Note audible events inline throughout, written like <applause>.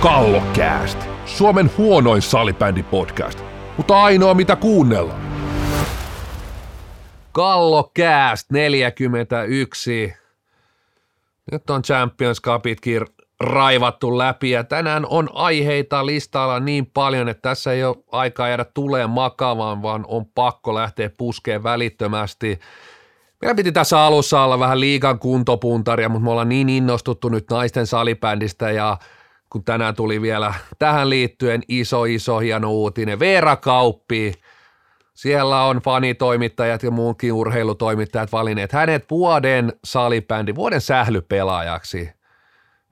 Kallokääst, Suomen huonoin salibändipodcast, mutta ainoa mitä kuunnellaan. Kallokääst 41. Nyt on Champions Cupitkin raivattu läpi ja tänään on aiheita listalla niin paljon, että tässä ei ole aikaa jäädä tuleen makaamaan, vaan on pakko lähteä puskeen välittömästi. Meillä piti tässä alussa olla vähän liikan kuntopuntaria, mutta me ollaan niin innostuttu nyt naisten salibändistä ja kun tänään tuli vielä tähän liittyen iso, iso, hieno uutinen. Veera Kauppi, siellä on fanitoimittajat ja muunkin urheilutoimittajat valinneet hänet vuoden salibändi, vuoden sählypelaajaksi.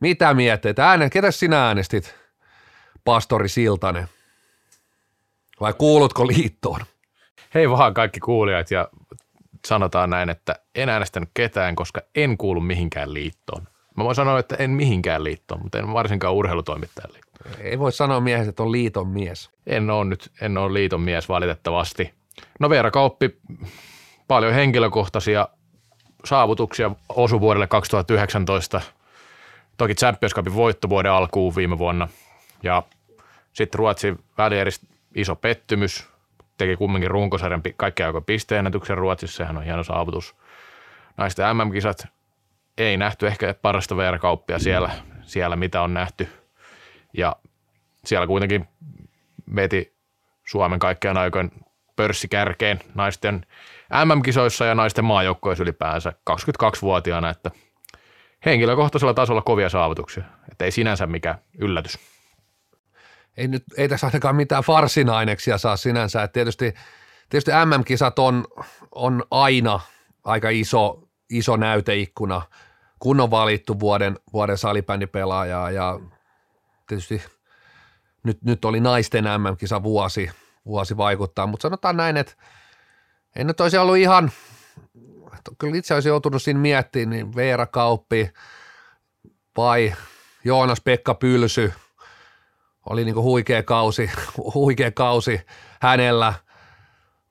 Mitä mietteet? Äänen, ketä sinä äänestit, pastori Siltanen? Vai kuulutko liittoon? Hei vaan kaikki kuulijat ja sanotaan näin, että en äänestänyt ketään, koska en kuulu mihinkään liittoon. Mä voin sanoa, että en mihinkään liittoon, mutta en varsinkaan urheilutoimittajan liittoon. Ei voi sanoa miehestä, että on liiton mies. En ole nyt, en ole liiton mies valitettavasti. No Veera Kauppi, paljon henkilökohtaisia saavutuksia osu vuodelle 2019. Toki Champions Cupin voitto vuoden alkuun viime vuonna. Ja sitten Ruotsin välieristä iso pettymys. Teki kumminkin runkosarjan kaikkea aikojen pisteennätyksen Ruotsissa. Sehän on hieno saavutus. Naisten MM-kisat ei nähty ehkä parasta VR-kauppia siellä, siellä, mitä on nähty. Ja siellä kuitenkin veti Suomen kaikkien aikojen pörssikärkeen naisten MM-kisoissa ja naisten maajoukkoissa ylipäänsä 22-vuotiaana, että henkilökohtaisella tasolla kovia saavutuksia, että ei sinänsä mikään yllätys. Ei, nyt, ei tässä ainakaan mitään farsinaineksia saa sinänsä, että tietysti, tietysti MM-kisat on, on aina aika iso, iso näyteikkuna – kun on valittu vuoden, vuoden salibändipelaajaa ja tietysti nyt, nyt oli naisten MM-kisa vuosi, vuosi vaikuttaa, mutta sanotaan näin, että ei nyt olisi ollut ihan, kyllä itse olisi joutunut siinä miettimään, niin Veera Kauppi vai Joonas Pekka Pylsy oli niin huikea kausi, <laughs> huikea kausi hänellä.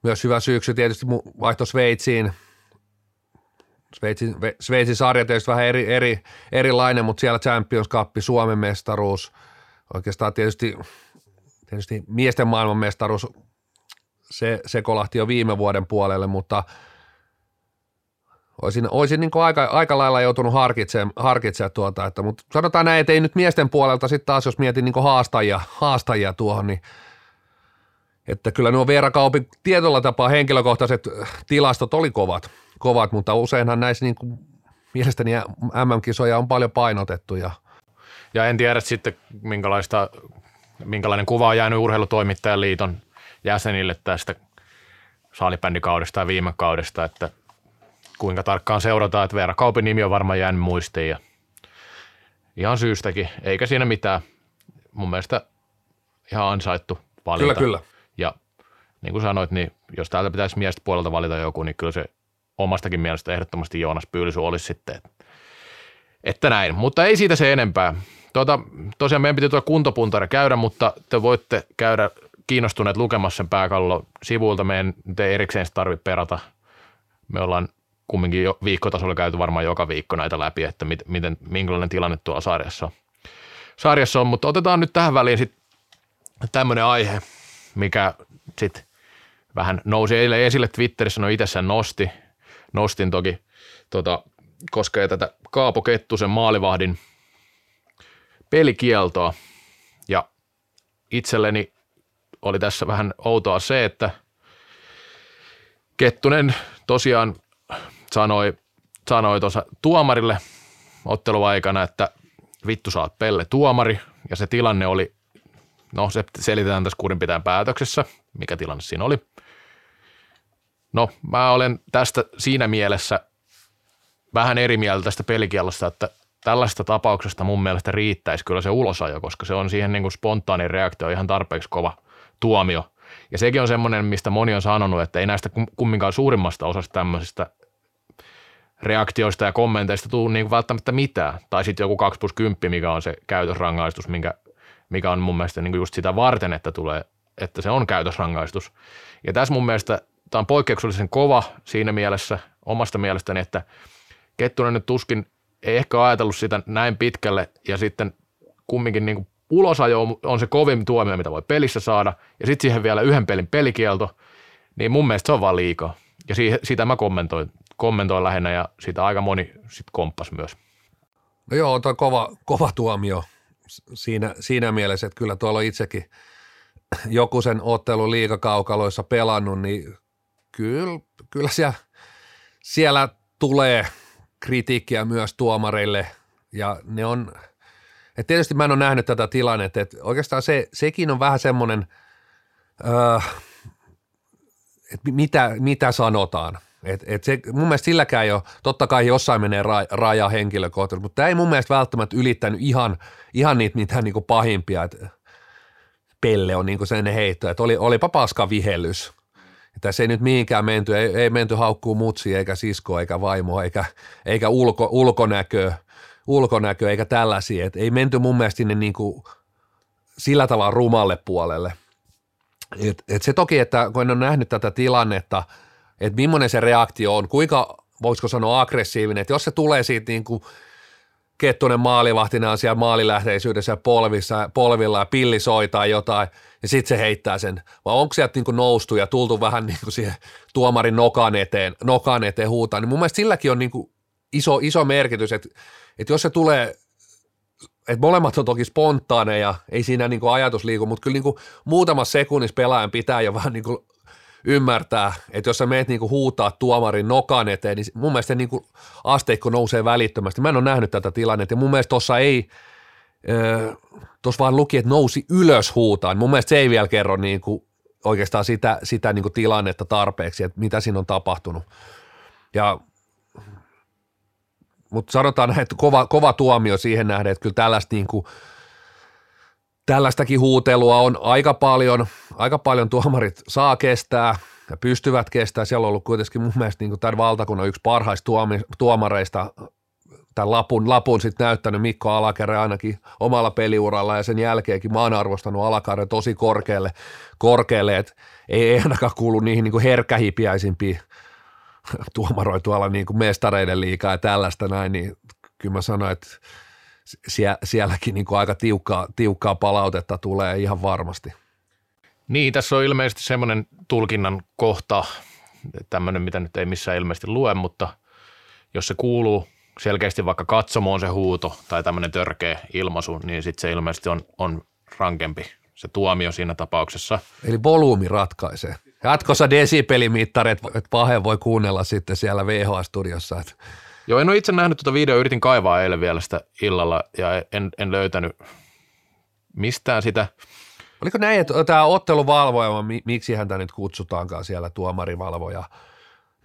Myös hyvä syksy tietysti vaihto Sveitsiin, Sveitsin, Sveitsin sarja tietysti vähän eri, eri, erilainen, mutta siellä Champions Cup, Suomen mestaruus, oikeastaan tietysti, tietysti miesten maailmanmestaruus, se, se kolahti jo viime vuoden puolelle, mutta olisin, olisin niin aika, aika lailla joutunut harkitsemaan, harkitsemaan tuota, että, mutta sanotaan näin, että ei nyt miesten puolelta sitten taas, jos mietin niin haastajia, haastajia tuohon, niin että kyllä nuo Veera Kaupin tietyllä tapaa henkilökohtaiset tilastot oli kovat, kovat, mutta useinhan näissä niin kuin mielestäni MM-kisoja on paljon painotettu. Ja, ja en tiedä sitten, minkälaista, minkälainen kuva on jäänyt urheilutoimittajan liiton jäsenille tästä saalibändikaudesta ja viime kaudesta, että kuinka tarkkaan seurataan, että Veera Kaupin nimi on varmaan jäänyt muistiin ja ihan syystäkin, eikä siinä mitään. Mun mielestä ihan ansaittu valinta. Kyllä, kyllä. Ja niin kuin sanoit, niin jos täältä pitäisi miestä puolelta valita joku, niin kyllä se omastakin mielestä ehdottomasti Joonas Pyylsy olisi sitten, että, näin. Mutta ei siitä se enempää. Tuota, tosiaan meidän piti tuo kuntopuntari käydä, mutta te voitte käydä kiinnostuneet lukemassa sen pääkallo sivuilta. Meidän te erikseen tarvitse perata. Me ollaan kumminkin jo viikkotasolla käyty varmaan joka viikko näitä läpi, että miten, minkälainen tilanne tuolla sarjassa on. Sarjassa on, mutta otetaan nyt tähän väliin sitten tämmöinen aihe, mikä sitten vähän nousi eilen esille Twitterissä, no itse nosti, nostin toki, tota, koskee tätä Kaapo Kettusen maalivahdin pelikieltoa. Ja itselleni oli tässä vähän outoa se, että Kettunen tosiaan sanoi, sanoi tuossa tuomarille otteluaikana, että vittu saat Pelle tuomari, ja se tilanne oli, no se selitetään tässä kurinpitäjän päätöksessä, mikä tilanne siinä oli. No, mä olen tästä siinä mielessä vähän eri mieltä tästä pelikielosta, että tällaista tapauksesta mun mielestä riittäisi kyllä se ulosajo, koska se on siihen niin kuin spontaani reaktio ihan tarpeeksi kova tuomio. Ja sekin on semmoinen, mistä moni on sanonut, että ei näistä kumminkaan suurimmasta osasta tämmöisistä reaktioista ja kommenteista tule niin välttämättä mitään. Tai sitten joku 2 plus 10, mikä on se käytösrangaistus, minkä, mikä on mun mielestä niin just sitä varten, että, tulee, että se on käytösrangaistus. Ja tässä mun mielestä tämä on poikkeuksellisen kova siinä mielessä, omasta mielestäni, että Kettunen nyt tuskin ei ehkä ajatellut sitä näin pitkälle ja sitten kumminkin niin kuin ulosajo on se kovin tuomio, mitä voi pelissä saada, ja sitten siihen vielä yhden pelin pelikielto, niin mun mielestä se on vaan liikaa. Ja siihen, sitä mä kommentoin, kommentoin lähinnä, ja sitä aika moni sitten komppas myös. No joo, on kova, kova tuomio siinä, siinä mielessä, että kyllä tuolla on itsekin joku sen ottelun liikakaukaloissa pelannut, niin kyllä, kyllä siellä, siellä tulee kritiikkiä myös tuomareille ja ne on, että tietysti mä en ole nähnyt tätä tilannetta, että oikeastaan se, sekin on vähän semmoinen, öö, että mitä, mitä sanotaan. Et, et se, mun mielestä silläkään ei ole, totta kai jossain menee ra, raja henkilökohtaisesti, mutta tämä ei mun mielestä välttämättä ylittänyt ihan, ihan niitä mitään niin pahimpia, että Pelle on niin sen heitto, että oli, olipa paska vihellys. Tässä ei nyt mihinkään menty, ei, ei menty haukkuu mutsi eikä sisko eikä vaimo eikä, eikä ulko, ulkonäkö, ulkonäkö eikä tällaisia. Et ei menty mun mielestä sinne niin kuin sillä tavalla rumalle puolelle. Et, et se toki, että kun en ole nähnyt tätä tilannetta, että millainen se reaktio on, kuinka voisiko sanoa aggressiivinen, että jos se tulee siitä niin kuin Kettunen maalivahtina on siellä maalilähteisyydessä polvissa, polvilla ja pilli soitaa jotain ja sitten se heittää sen. Vai onko sieltä niin noustu ja tultu vähän niin kuin siihen tuomarin nokan eteen, nokan eteen huutaa, niin mun mielestä silläkin on niin kuin iso, iso merkitys, että, että jos se tulee että molemmat on toki spontaaneja, ei siinä niin kuin ajatus liiku, mutta kyllä niin kuin muutamassa sekunnissa pelaajan pitää jo <laughs> vähän niin kuin ymmärtää, että jos sä meet niinku huutaa tuomarin nokan eteen, niin mun mielestä niinku asteikko nousee välittömästi. Mä en ole nähnyt tätä tilannetta ja mun mielestä tuossa ei, tuossa vaan luki, että nousi ylös huutaan. Mun mielestä se ei vielä kerro niinku oikeastaan sitä, sitä niinku tilannetta tarpeeksi, että mitä siinä on tapahtunut. Ja mutta sanotaan, että kova, kova tuomio siihen nähden, että kyllä tällaista niin tällaistakin huutelua on aika paljon, aika paljon tuomarit saa kestää ja pystyvät kestää. Siellä on ollut kuitenkin mun mielestä niin tämän valtakunnan yksi parhaista tuomi, tuomareista tämän lapun, lapun sitten näyttänyt. Mikko Alakerre ainakin omalla peliuralla ja sen jälkeenkin mä oon arvostanut Alakerre tosi korkealle, korkealle. Että ei, ainakaan kuulu niihin niin herkkähipiäisimpiin tuomaroitualla tuolla niin mestareiden liikaa ja tällaista näin, niin kyllä mä sanoin, että sie, sielläkin niin kuin aika tiukkaa, tiukkaa palautetta tulee ihan varmasti. Niin, tässä on ilmeisesti semmoinen tulkinnan kohta, tämmöinen, mitä nyt ei missään ilmeisesti lue, mutta jos se kuuluu selkeästi vaikka katsomoon se huuto tai tämmöinen törkeä ilmaisu, niin sitten se ilmeisesti on, on rankempi se tuomio siinä tapauksessa. Eli volyymi ratkaisee. Jatkossa desibelimittarit, että pahe voi kuunnella sitten siellä VH-studiossa. Että Joo, en ole itse nähnyt tuota videoa, yritin kaivaa eilen vielä sitä illalla ja en, en löytänyt mistään sitä. Oliko näin, että tämä otteluvalvoja, miksi häntä nyt kutsutaankaan siellä tuomarivalvoja,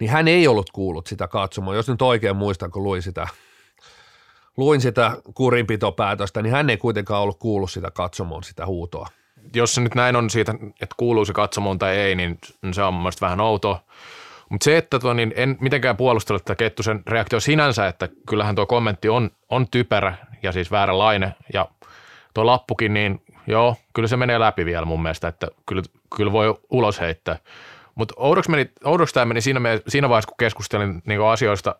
niin hän ei ollut kuullut sitä katsomaan. Jos nyt oikein muistan, kun luin sitä, luin sitä kurinpitopäätöstä, niin hän ei kuitenkaan ollut kuullut sitä katsomoon sitä huutoa. Jos se nyt näin on siitä, että kuuluu se katsomoon tai ei, niin se on mun vähän outoa. Mutta se, että tuo, niin en mitenkään puolustella tätä Kettusen reaktio sinänsä, että kyllähän tuo kommentti on, on typerä ja siis vääränlainen ja tuo lappukin, niin joo, kyllä se menee läpi vielä mun mielestä, että kyllä, kyllä voi ulos heittää. Mutta oudoksi, meni, oudoksi tämä meni siinä, siinä vaiheessa, kun keskustelin niin asioista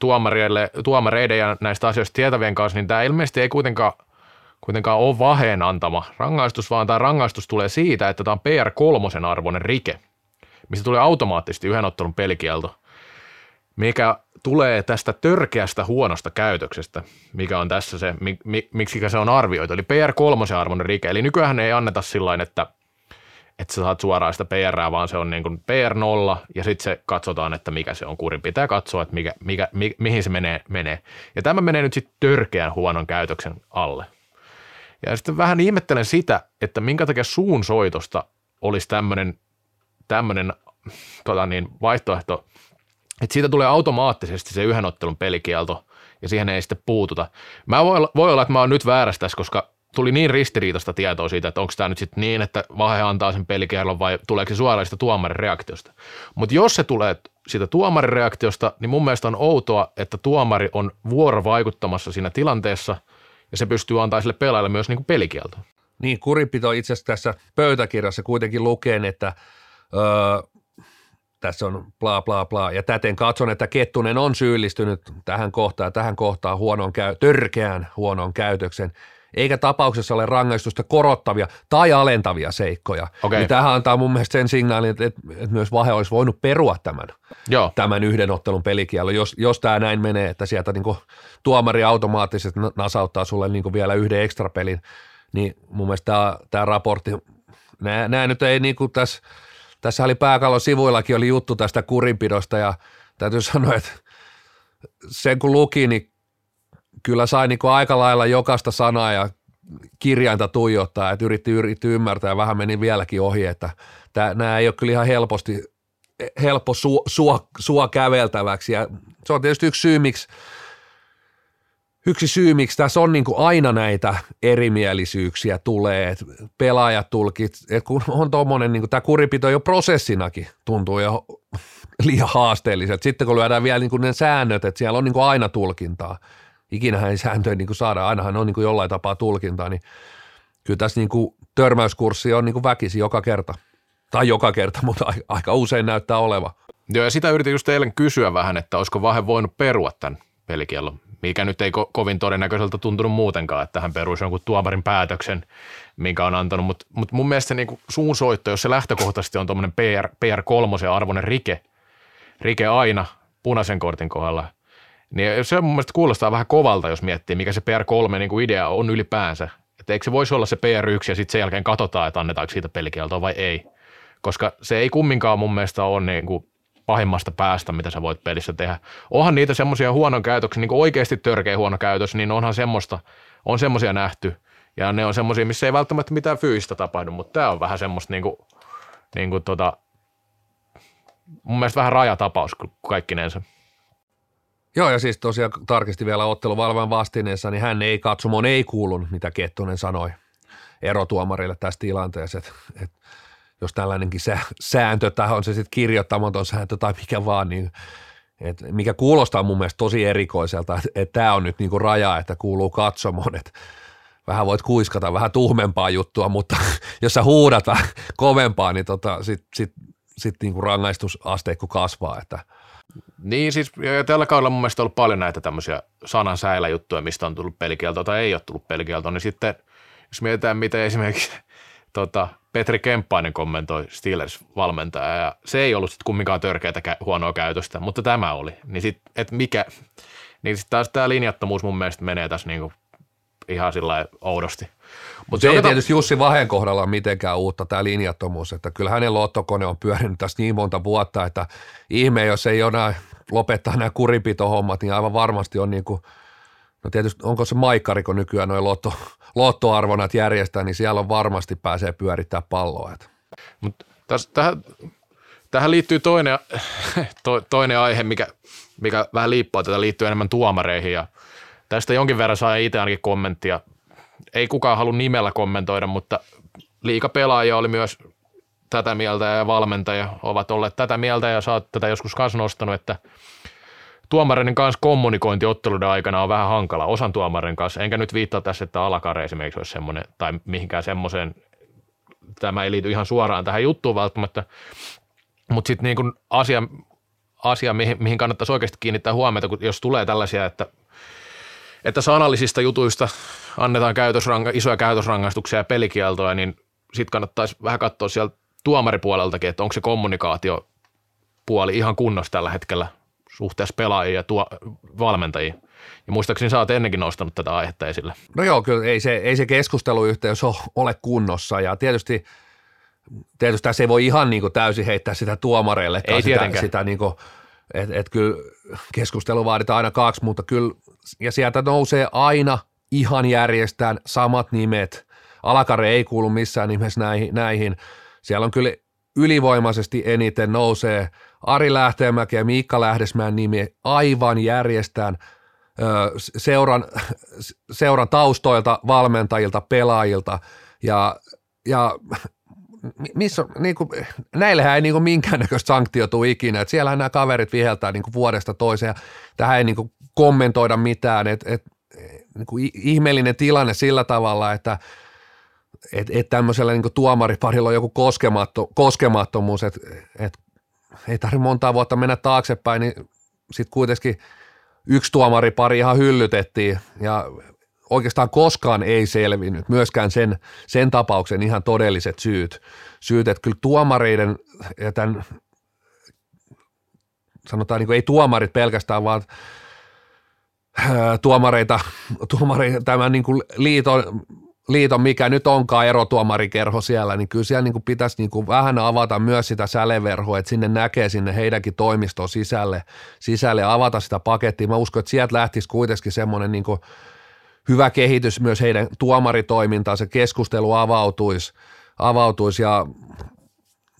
tuomareille, tuomareiden ja näistä asioista tietävien kanssa, niin tämä ilmeisesti ei kuitenkaan, kuitenkaan ole vaheen antama rangaistus, vaan tämä rangaistus tulee siitä, että tämä on PR3 arvoinen rike – mistä tulee automaattisesti yhden ottelun pelikielto, mikä tulee tästä törkeästä huonosta käytöksestä, mikä on tässä se, mi, miksi se on arvioitu. Eli PR3 arvoinen rike. Eli nykyään ei anneta sillä että että sä saat suoraan sitä PR, vaan se on niin kuin PR0 ja sitten se katsotaan, että mikä se on. Kurin pitää katsoa, että mikä, mikä, mi, mihin se menee, menee. Ja tämä menee nyt sitten törkeän huonon käytöksen alle. Ja sitten vähän ihmettelen sitä, että minkä takia suun soitosta olisi tämmöinen tämmöinen tota niin, vaihtoehto, että siitä tulee automaattisesti se yhden ottelun pelikielto ja siihen ei sitten puututa. Mä voi, voi olla, että mä oon nyt väärässä tässä, koska tuli niin ristiriitaista tietoa siitä, että onko tämä nyt sitten niin, että Vahe antaa sen pelikielon vai tuleeko se suoraan sitä tuomarin reaktiosta. Mutta jos se tulee siitä tuomarin reaktiosta, niin mun mielestä on outoa, että tuomari on vuorovaikuttamassa siinä tilanteessa ja se pystyy antaa sille pelaajalle myös niin kuin pelikielto. Niin, kuripito itse asiassa tässä pöytäkirjassa kuitenkin lukeen, että öö, tässä on bla bla bla, ja täten katson, että Kettunen on syyllistynyt tähän kohtaan, tähän kohtaan huonoon käy, törkeään huonoon käytöksen, eikä tapauksessa ole rangaistusta korottavia tai alentavia seikkoja. Okei. Niin tämähän antaa mun mielestä sen signaalin, että, että, että myös Vahe olisi voinut perua tämän, Joo, tämän yhden ottelun pelikielon, jos, jos tämä näin menee, että sieltä niin kuin tuomari automaattisesti na- nasauttaa sulle niin kuin vielä yhden ekstra pelin, niin mun mielestä tämä, tämä raportti, nämä, nämä nyt ei niin kuin tässä, tässä oli pääkallon sivuillakin oli juttu tästä kurinpidosta ja täytyy sanoa, että sen kun luki, niin kyllä sai niin aika lailla jokaista sanaa ja kirjainta tuijottaa, että yritti, yritti ymmärtää. Ja vähän meni vieläkin ohi, että tämä, nämä ei ole kyllä ihan helposti, helppo sua, sua, sua käveltäväksi. Ja se on tietysti yksi syy, miksi yksi syy, miksi tässä on niin kuin aina näitä erimielisyyksiä tulee, että pelaajat tulkit, että kun on tuommoinen, niin tämä kuripito jo prosessinakin tuntuu jo liian haasteelliselta. Sitten kun lyödään vielä niin kuin ne säännöt, että siellä on niin kuin aina tulkintaa, ikinähän ei sääntöjä niin kuin saada, ainahan on niin kuin jollain tapaa tulkintaa, niin kyllä tässä niin kuin törmäyskurssi on niin kuin väkisi joka kerta. Tai joka kerta, <laughs> mutta ai- aika usein näyttää oleva. Joo, ja sitä yritin just eilen kysyä vähän, että olisiko Vahe voinut perua tämän pelikiellon, mikä nyt ei ko- kovin todennäköiseltä tuntunut muutenkaan, että hän peruisi jonkun tuomarin päätöksen, minkä on antanut, mutta mut mun mielestä se niinku suun soitto, jos se lähtökohtaisesti on tuommoinen PR, PR3 arvoinen rike, rike aina punaisen kortin kohdalla, niin se mun mielestä kuulostaa vähän kovalta, jos miettii, mikä se PR3 niin idea on ylipäänsä. Että eikö se voisi olla se PR1 ja sitten sen jälkeen katsotaan, että annetaanko siitä pelikieltoa vai ei. Koska se ei kumminkaan mun mielestä ole niin kuin pahimmasta päästä, mitä sä voit pelissä tehdä. Onhan niitä semmoisia huonon käytöksiä, niin kuin oikeasti törkeä huono käytös, niin onhan semmoista, on semmoisia nähty. Ja ne on semmoisia, missä ei välttämättä mitään fyysistä tapahdu, mutta tämä on vähän semmoista niin kuin, niin kuin tota, mun mielestä vähän rajatapaus kaikkinensa. Joo, ja siis tosiaan tarkisti vielä otteluvalvojan vastineessa, niin hän ei katsomon ei kuulunut, mitä Kettunen sanoi erotuomarille tässä tilanteessa, että, että jos tällainenkin sä, sääntö, tai on se sitten kirjoittamaton sääntö tai mikä vaan, niin että mikä kuulostaa mun mielestä tosi erikoiselta, että, tämä on nyt niinku raja, että kuuluu katsomoon, että vähän voit kuiskata vähän tuhmempaa juttua, mutta <laughs> jos sä huudat vähän <laughs> kovempaa, niin tota, sitten sit, sit niinku rangaistusasteikko kasvaa, että – Niin siis ja tällä kaudella mun mielestä on ollut paljon näitä tämmöisiä sanan juttuja, mistä on tullut pelikielto tai ei ole tullut pelikielto, niin sitten jos mietitään, miten esimerkiksi <laughs> tota, Petri Kemppainen kommentoi Steelers-valmentaja, ja se ei ollut sitten kumminkaan törkeätä huonoa käytöstä, mutta tämä oli. Niin sitten, että mikä, niin sitten taas tämä linjattomuus mun mielestä menee tässä niinku ihan sillä oudosti. Mutta Se ei tietysti Jussi Vahen kohdalla ole mitenkään uutta tämä linjattomuus, että kyllä hänen lottokone on pyörinyt tässä niin monta vuotta, että ihme, jos ei enää lopettaa nämä kuripitohommat, niin aivan varmasti on niin kuin, no tietysti onko se maikkari, kun nykyään noin lotto, lottoarvonat järjestää, niin siellä on varmasti pääsee pyörittää palloa. Että. Mutta tähän, tähän liittyy toinen, to, toinen aihe, mikä, mikä vähän liippaa tätä, liittyy enemmän tuomareihin ja tästä jonkin verran saa itse ainakin kommenttia. Ei kukaan halua nimellä kommentoida, mutta liikapelaaja oli myös tätä mieltä ja valmentaja ovat olleet tätä mieltä ja oot tätä joskus kanssa nostanut, että tuomareiden kanssa kommunikointi otteluiden aikana on vähän hankala, osan tuomarin kanssa, enkä nyt viittaa tässä, että alakare esimerkiksi olisi semmoinen, tai mihinkään semmoiseen, tämä ei liity ihan suoraan tähän juttuun välttämättä, mutta sitten niin asia, asia mihin, mihin kannattaisi oikeasti kiinnittää huomiota, kun jos tulee tällaisia, että että sanallisista jutuista annetaan käytösranga, isoja käytösrangaistuksia ja pelikieltoja, niin sitten kannattaisi vähän katsoa sieltä tuomaripuoleltakin, että onko se kommunikaatiopuoli ihan kunnossa tällä hetkellä suhteessa pelaajiin ja tuo, valmentajiin. Ja muistaakseni sä oot ennenkin nostanut tätä aihetta esille. No joo, kyllä ei se, ei se keskusteluyhteys ole kunnossa ja tietysti tietysti tässä ei voi ihan niin kuin täysin heittää sitä tuomareille. Ei sitä, sitä niin kuin, että et kyllä keskustelu vaaditaan aina kaksi, mutta kyllä, ja sieltä nousee aina ihan järjestään samat nimet. Alakare ei kuulu missään nimessä näihin, näihin. Siellä on kyllä ylivoimaisesti eniten nousee Ari Lähteenmäki ja Miikka Lähdesmään nimi aivan järjestään seuran, seuran taustoilta, valmentajilta, pelaajilta. Ja, ja missä niin kuin, näillähän ei niin kuin minkäännäköistä sanktiota ikinä, että siellähän nämä kaverit viheltää niin kuin vuodesta toiseen tähän ei niin kuin kommentoida mitään, että et, niin kuin ihmeellinen tilanne sillä tavalla, että et, et tämmöisellä niin tuomariparilla on joku koskematto, koskemattomuus, että et, ei tarvitse montaa vuotta mennä taaksepäin, niin sitten kuitenkin yksi tuomaripari ihan hyllytettiin ja oikeastaan koskaan ei selvinnyt myöskään sen, sen tapauksen ihan todelliset syyt. Syyt, että kyllä tuomareiden ja tämän, sanotaan niin kuin ei tuomarit pelkästään, vaan tuomareita, tuomareita tämän niin kuin liiton, liiton, mikä nyt onkaan erotuomarikerho siellä, niin kyllä siellä niin kuin pitäisi niin kuin vähän avata myös sitä säleverhoa, että sinne näkee sinne heidänkin toimiston sisälle, sisälle avata sitä pakettia. Mä uskon, että sieltä lähtisi kuitenkin semmoinen niin kuin hyvä kehitys myös heidän tuomaritoimintaan, se keskustelu avautuisi, avautuisi ja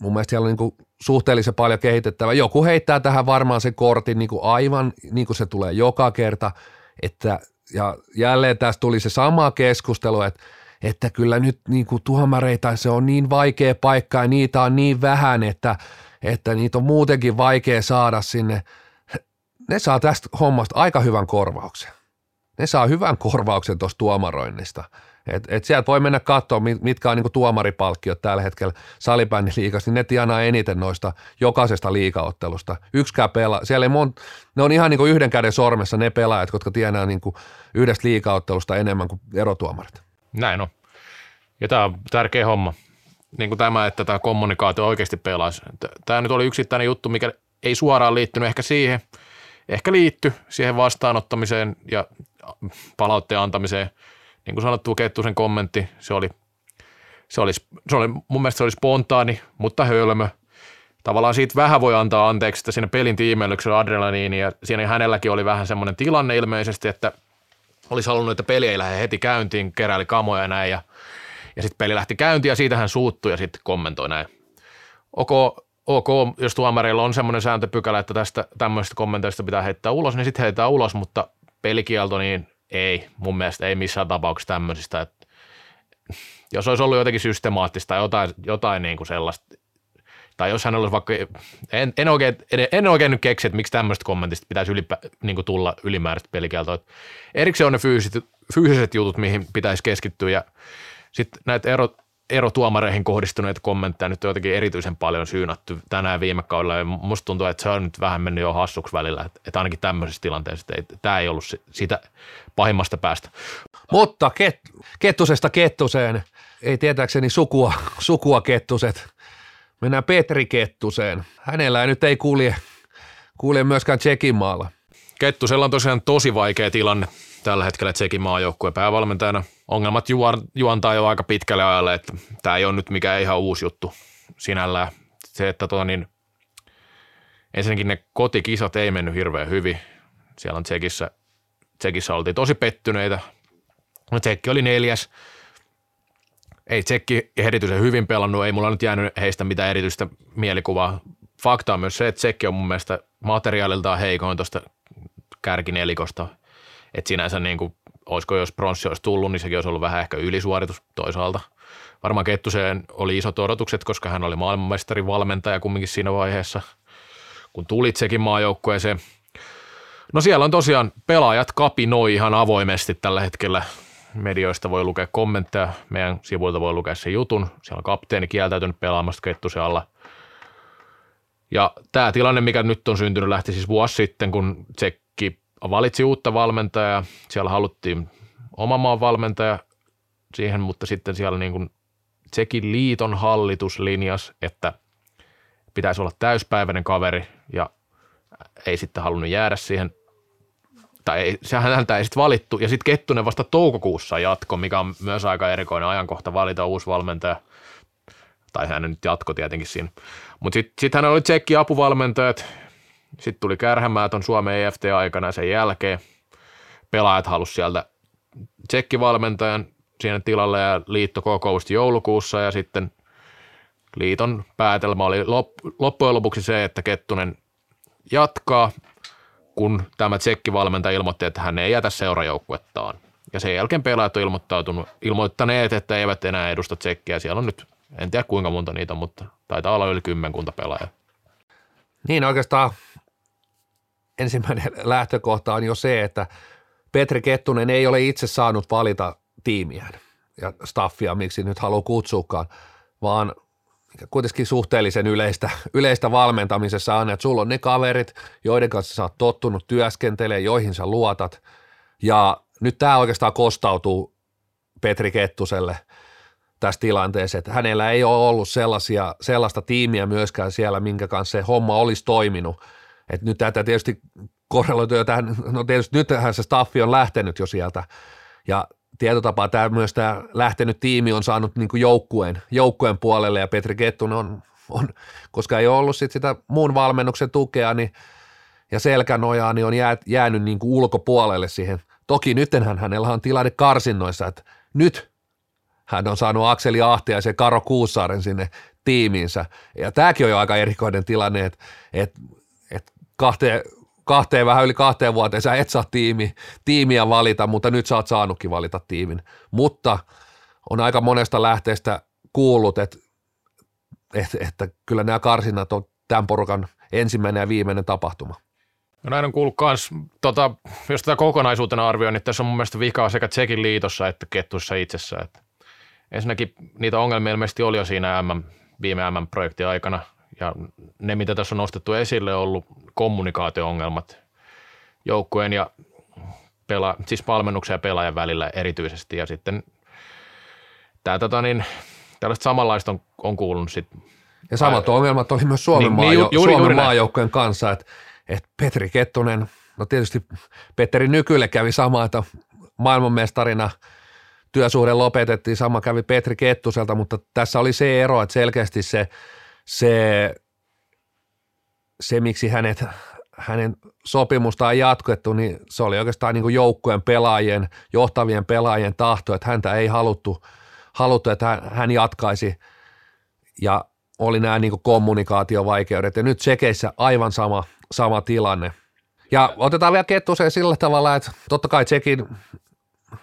mun mielestä siellä on niin kuin suhteellisen paljon kehitettävä. Joku heittää tähän varmaan se kortin niin kuin aivan niin kuin se tulee joka kerta, että ja jälleen tässä tuli se sama keskustelu, että, että kyllä nyt niin kuin tuomareita se on niin vaikea paikka ja niitä on niin vähän, että, että niitä on muutenkin vaikea saada sinne. Ne saa tästä hommasta aika hyvän korvauksen. Ne saa hyvän korvauksen tuosta tuomaroinnista – et, et sieltä voi mennä katsoa, mitkä on niinku tuomaripalkkiot tällä hetkellä salibändiliikassa, niin ne tienaa eniten noista jokaisesta liikaottelusta. Yksikään pelaa, siellä ei mon, ne on ihan niinku yhden käden sormessa ne pelaajat, jotka tienaa niinku yhdestä liikaottelusta enemmän kuin erotuomarit. Näin on. Ja tämä on tärkeä homma. Niin kuin tämä, että tämä kommunikaatio oikeasti pelaisi. Tämä nyt oli yksittäinen juttu, mikä ei suoraan liittynyt ehkä siihen, ehkä liitty siihen vastaanottamiseen ja palautteen antamiseen – niin kuin sanottu, Kettusen kommentti, se oli, se oli, se oli, mun mielestä se oli spontaani, mutta hölmö. Tavallaan siitä vähän voi antaa anteeksi, että siinä pelin tiimeilyksellä adrenaliini ja siinä hänelläkin oli vähän semmoinen tilanne ilmeisesti, että olisi halunnut, että peli ei lähde heti käyntiin, keräili kamoja ja näin ja, ja sitten peli lähti käyntiin ja siitä hän suuttui ja sitten kommentoi näin. Ok, ok, jos tuomareilla on semmoinen sääntöpykälä, että tästä tämmöistä kommentoista pitää heittää ulos, niin sitten heittää ulos, mutta pelikielto, niin ei, mun mielestä ei missään tapauksessa tämmöisistä. Että jos olisi ollut jotenkin systemaattista tai jotain, jotain niin kuin sellaista, tai jos hän olisi vaikka, en, en, oikein, en, en oikein nyt keksi, että miksi tämmöistä kommentista pitäisi ylipä, niin tulla ylimääräistä pelikieltoa. Erikseen on ne fyysiset, fyysiset jutut, mihin pitäisi keskittyä ja sitten näitä erot, erotuomareihin kohdistuneita kommentteja nyt on jotenkin erityisen paljon syynattu tänään viime kaudella ja musta tuntuu, että se on nyt vähän mennyt jo hassuksi välillä, että, että ainakin tämmöisessä tilanteessa, että tämä ei ollut sitä pahimmasta päästä. Mutta ket, Kettusesta Kettuseen, ei tietääkseni sukua, <laughs> sukua Kettuset. Mennään Petri Kettuseen. Hänellä nyt ei kulje, kulje myöskään Tsekin maalla. Kettusella on tosiaan tosi vaikea tilanne tällä hetkellä Tsekin maajoukkueen päävalmentajana. Ongelmat juontaa jo aika pitkälle ajalle, että tämä ei ole nyt mikään ihan uusi juttu sinällään. Se, että tuo niin, ensinnäkin ne kotikisat ei mennyt hirveän hyvin. Siellä on Tsekissä, Tsekissä oltiin tosi pettyneitä. No, Tsekki oli neljäs. Ei Tsekki erityisen hyvin pelannut, ei mulla nyt jäänyt heistä mitään erityistä mielikuvaa. Fakta on myös se, että Tsekki on mun mielestä materiaaliltaan heikoin tuosta kärkinelikosta – että sinänsä niin kuin, olisiko jos pronssi olisi tullut, niin sekin olisi ollut vähän ehkä ylisuoritus toisaalta. Varmaan Kettuseen oli isot odotukset, koska hän oli maailmanmestarin valmentaja kumminkin siinä vaiheessa, kun tulit sekin maajoukkueeseen. No siellä on tosiaan pelaajat kapinoi ihan avoimesti tällä hetkellä. Medioista voi lukea kommentteja, meidän sivuilta voi lukea sen jutun. Siellä on kapteeni kieltäytynyt pelaamasta Kettusen alla. Ja tämä tilanne, mikä nyt on syntynyt, lähti siis vuosi sitten, kun Tsek valitsi uutta valmentajaa. Siellä haluttiin oma maan valmentaja siihen, mutta sitten siellä niin kuin Tsekin liiton hallitus linjas, että pitäisi olla täyspäiväinen kaveri ja ei sitten halunnut jäädä siihen, tai ei, sehän häntä ei sitten valittu, ja sitten Kettunen vasta toukokuussa jatko, mikä on myös aika erikoinen ajankohta valita uusi valmentaja, tai hän nyt jatko tietenkin siinä. Mutta sitten sit hän oli Tsekki apuvalmentajat, sitten tuli kärhämää tuon Suomen EFT-aikana sen jälkeen. Pelaajat halusi sieltä tsekkivalmentajan siihen tilalle ja liitto kokousti joulukuussa ja sitten liiton päätelmä oli loppujen lopuksi se, että Kettunen jatkaa, kun tämä tsekkivalmentaja ilmoitti, että hän ei jätä seurajoukkuettaan. Ja sen jälkeen pelaajat on ilmoittautunut, ilmoittaneet, että eivät enää edusta tsekkiä. Siellä on nyt, en tiedä kuinka monta niitä mutta taitaa olla yli kymmenkunta pelaajaa. Niin oikeastaan ensimmäinen lähtökohta on jo se, että Petri Kettunen ei ole itse saanut valita tiimiään ja staffia, miksi nyt haluaa kutsukaan, vaan kuitenkin suhteellisen yleistä, yleistä valmentamisessa on, että sulla on ne kaverit, joiden kanssa sä oot tottunut työskentelemään, joihin sä luotat, ja nyt tämä oikeastaan kostautuu Petri Kettuselle tässä tilanteessa, että hänellä ei ole ollut sellaisia, sellaista tiimiä myöskään siellä, minkä kanssa se homma olisi toiminut. Et nyt tätä tietysti korreloituu jo tähän, no tietysti nythän se staffi on lähtenyt jo sieltä, ja tietotapaa tämä myös tämä lähtenyt tiimi on saanut niin joukkueen, joukkueen puolelle, ja Petri Kettunen on, on, koska ei ole ollut sit sitä muun valmennuksen tukea, niin ja selkänojaa, niin on jää, jäänyt niin kuin ulkopuolelle siihen. Toki nyttenhän hänellä on tilanne karsinnoissa, että nyt hän on saanut Akseli Ahtia ja Karo Kuussaaren sinne tiimiinsä. Ja tämäkin on jo aika erikoinen tilanne, että, että kahteen, kahteen, vähän yli kahteen vuoteen sä et saa tiimi, tiimiä valita, mutta nyt sä oot saanutkin valita tiimin. Mutta on aika monesta lähteestä kuullut, että, että, että kyllä nämä karsinnat on tämän porukan ensimmäinen ja viimeinen tapahtuma. No näin on kuullut myös, tota, jos tätä kokonaisuutena arvioin, niin tässä on mun mielestä vikaa sekä Tsekin liitossa että kettuissa itsessä. Että ensinnäkin niitä ongelmia ilmeisesti oli jo siinä MM, viime MM-projektin aikana, ja ne, mitä tässä on nostettu esille, on ollut kommunikaatio-ongelmat joukkueen ja pela, siis valmennuksen ja pelaajan välillä erityisesti, ja sitten tämä tota niin, tällaista samanlaista on, on kuulunut sitten ja samat ongelmat oli myös Suomen, niin, maajo- niin, juuri, Suomen juuri maajoukkojen kanssa, että että Petri Kettunen, no tietysti Petteri Nykylle kävi sama, että maailmanmestarina työsuhde lopetettiin, sama kävi Petri Kettuselta, mutta tässä oli se ero, että selkeästi se, se, se miksi hänet, hänen sopimusta on jatkettu, niin se oli oikeastaan niin joukkueen pelaajien, johtavien pelaajien tahto, että häntä ei haluttu, haluttu että hän jatkaisi ja oli nämä niin kommunikaatiovaikeudet ja nyt Tsekeissä aivan sama – sama tilanne. Ja otetaan vielä Kettuseen sillä tavalla, että totta kai Tsekin,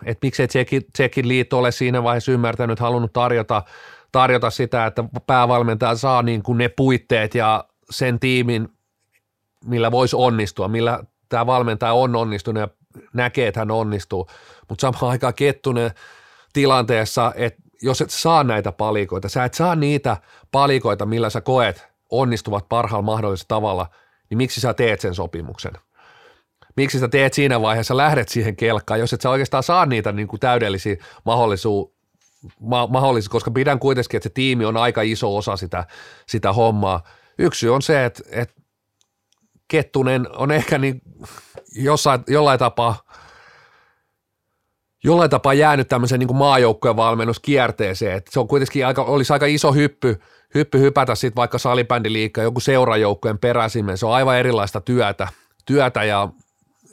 että miksei Tsekin, Tsekin liitto ole siinä vaiheessa ymmärtänyt, halunnut tarjota, tarjota sitä, että päävalmentaja saa niin kuin ne puitteet ja sen tiimin, millä voisi onnistua, millä tämä valmentaja on onnistunut ja näkee, että hän onnistuu. Mutta samaan aikaan Kettunen tilanteessa, että jos et saa näitä palikoita, sä et saa niitä palikoita, millä sä koet onnistuvat parhaalla mahdollisella tavalla – niin miksi sä teet sen sopimuksen? Miksi sä teet siinä vaiheessa, lähdet siihen kelkkaan, jos et sä oikeastaan saa niitä niin kuin täydellisiä mahdollisuuksia, ma- mahdollisuus, koska pidän kuitenkin, että se tiimi on aika iso osa sitä, sitä hommaa. Yksi on se, että, että Kettunen on ehkä niin jossain, jollain tapaa jollain tapaa jäänyt tämmöiseen niin maajoukkojen valmennuskierteeseen, että se on kuitenkin aika, olisi aika iso hyppy hyppy hypätä sitten vaikka salibändiliikka, joku seurajoukkojen peräsimeen, se on aivan erilaista työtä, työtä ja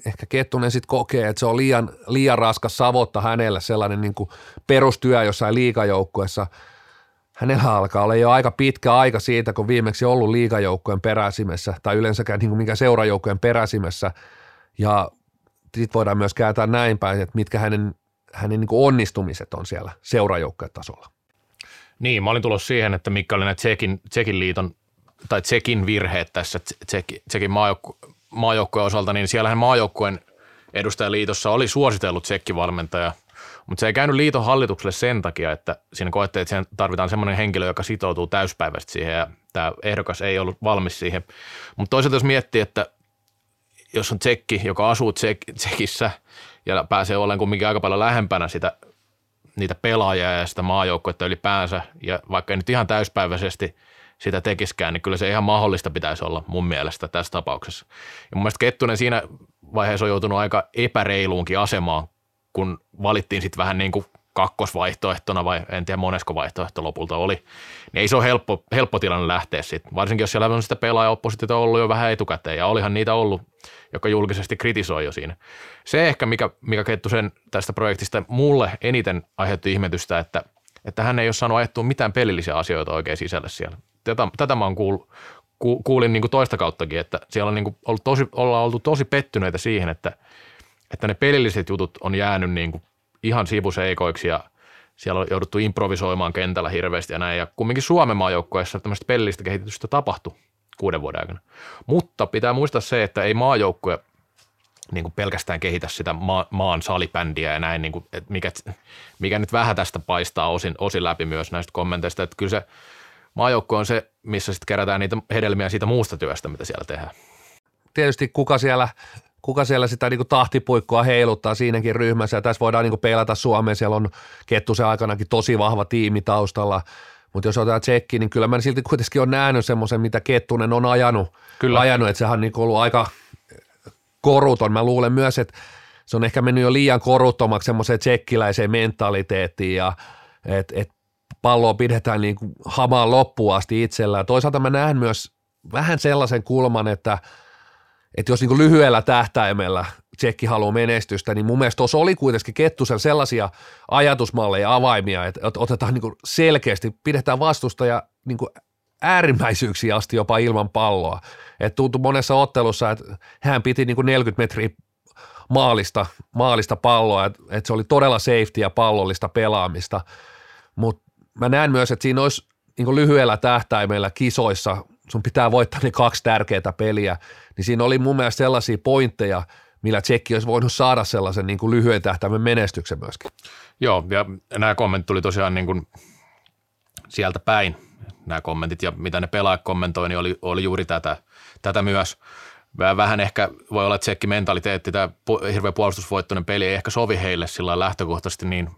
ehkä Kettunen sitten kokee, että se on liian, liian raskas savotta hänelle sellainen niin kuin perustyö jossain liikajoukkuessa. Hänellä alkaa olla jo aika pitkä aika siitä, kun viimeksi ollut liikajoukkojen peräsimessä tai yleensäkään niin kuin mikä seurajoukkojen peräsimessä ja sitten voidaan myös kääntää näin päin, että mitkä hänen, hänen niin kuin onnistumiset on siellä seurajoukkojen tasolla. Niin, mä olin tulossa siihen, että mikä oli näitä Tsekin, Tsekin liiton tai Tsekin virheet tässä Tsekin, Tsekin maajoukkueen osalta, niin siellähän maajoukkueen edustajaliitossa oli suositellut tsekkivalmentaja, mutta se ei käynyt liiton hallitukselle sen takia, että siinä koettiin, että tarvitaan semmoinen henkilö, joka sitoutuu täyspäiväisesti siihen ja tämä ehdokas ei ollut valmis siihen. Mutta toisaalta jos miettii, että jos on tsekki, joka asuu tsek- tsekissä ja pääsee olleen kumminkin aika paljon lähempänä sitä niitä pelaajia ja sitä maajoukkuetta ylipäänsä, ja vaikka ei nyt ihan täyspäiväisesti sitä tekiskään, niin kyllä se ihan mahdollista pitäisi olla mun mielestä tässä tapauksessa. Ja mun mielestä Kettunen siinä vaiheessa on joutunut aika epäreiluunkin asemaan, kun valittiin sitten vähän niin kuin kakkosvaihtoehtona vai en tiedä monesko vaihtoehto lopulta oli, niin ei se ole helppo, helppo tilanne lähteä sitten. Varsinkin jos siellä on sitä pelaajaoppositiota ollut jo vähän etukäteen ja olihan niitä ollut, joka julkisesti kritisoi jo siinä. Se ehkä, mikä, mikä Kettusen tästä projektista mulle eniten aiheutti ihmetystä, että, että hän ei ole saanut ajettua mitään pelillisiä asioita oikein sisälle siellä. Tätä, tätä mä oon kuul, ku, kuulin niin kuin toista kauttakin, että siellä on niin kuin ollut tosi, ollaan oltu tosi pettyneitä siihen, että, että ne pelilliset jutut on jäänyt niin kuin ihan sivuseikoiksi ja siellä on jouduttu improvisoimaan kentällä hirveästi ja näin. Ja kumminkin Suomen maajoukkueessa tämmöistä pelillistä kehitystä tapahtui kuuden vuoden aikana. Mutta pitää muistaa se, että ei maajoukkue niin kuin pelkästään kehitä sitä ma- maan salibändiä ja näin, niin kuin, että mikä, mikä nyt vähän tästä paistaa osin, osin läpi myös näistä kommenteista, että kyllä se maajoukkue on se, missä sitten kerätään niitä hedelmiä siitä muusta työstä, mitä siellä tehdään. Tietysti kuka siellä kuka siellä sitä niin kuin tahtipuikkoa heiluttaa siinäkin ryhmässä. Ja tässä voidaan niin kuin peilata Suomeen, siellä on Kettusen aikanakin tosi vahva tiimi taustalla. Mutta jos otetaan tsekki, niin kyllä mä silti kuitenkin on nähnyt semmoisen, mitä Kettunen on ajanut. Kyllä. ajanut että sehän on niin ollut aika koruton. Mä luulen myös, että se on ehkä mennyt jo liian koruttomaksi semmoiseen tsekkiläiseen mentaliteettiin ja että et palloa pidetään niin kuin hamaan loppuun asti itsellään. Toisaalta mä näen myös vähän sellaisen kulman, että, että jos niin kuin lyhyellä tähtäimellä tsekki haluaa menestystä, niin mun mielestä tuossa oli kuitenkin Kettusen sellaisia ajatusmalleja, avaimia, että otetaan niin kuin selkeästi, pidetään vastustaja niin kuin äärimmäisyyksiä asti jopa ilman palloa. Et tuntui monessa ottelussa, että hän piti niin kuin 40 metriä maalista, maalista palloa, että et se oli todella safety ja pallollista pelaamista, mutta mä näen myös, että siinä olisi niin lyhyellä tähtäimellä kisoissa, sun pitää voittaa ne kaksi tärkeää peliä, niin siinä oli mun mielestä sellaisia pointteja, millä Tsekki olisi voinut saada sellaisen niin kuin lyhyen tähtäimen menestyksen myöskin. Joo, ja nämä kommentit tuli tosiaan niin kuin sieltä päin, nämä kommentit, ja mitä ne pelaajat kommentoi, niin oli, oli juuri tätä, tätä myös. Vähän ehkä voi olla tsekki mentaliteetti, tämä hirveä puolustusvoittoinen peli ei ehkä sovi heille sillä lähtökohtaisesti niin,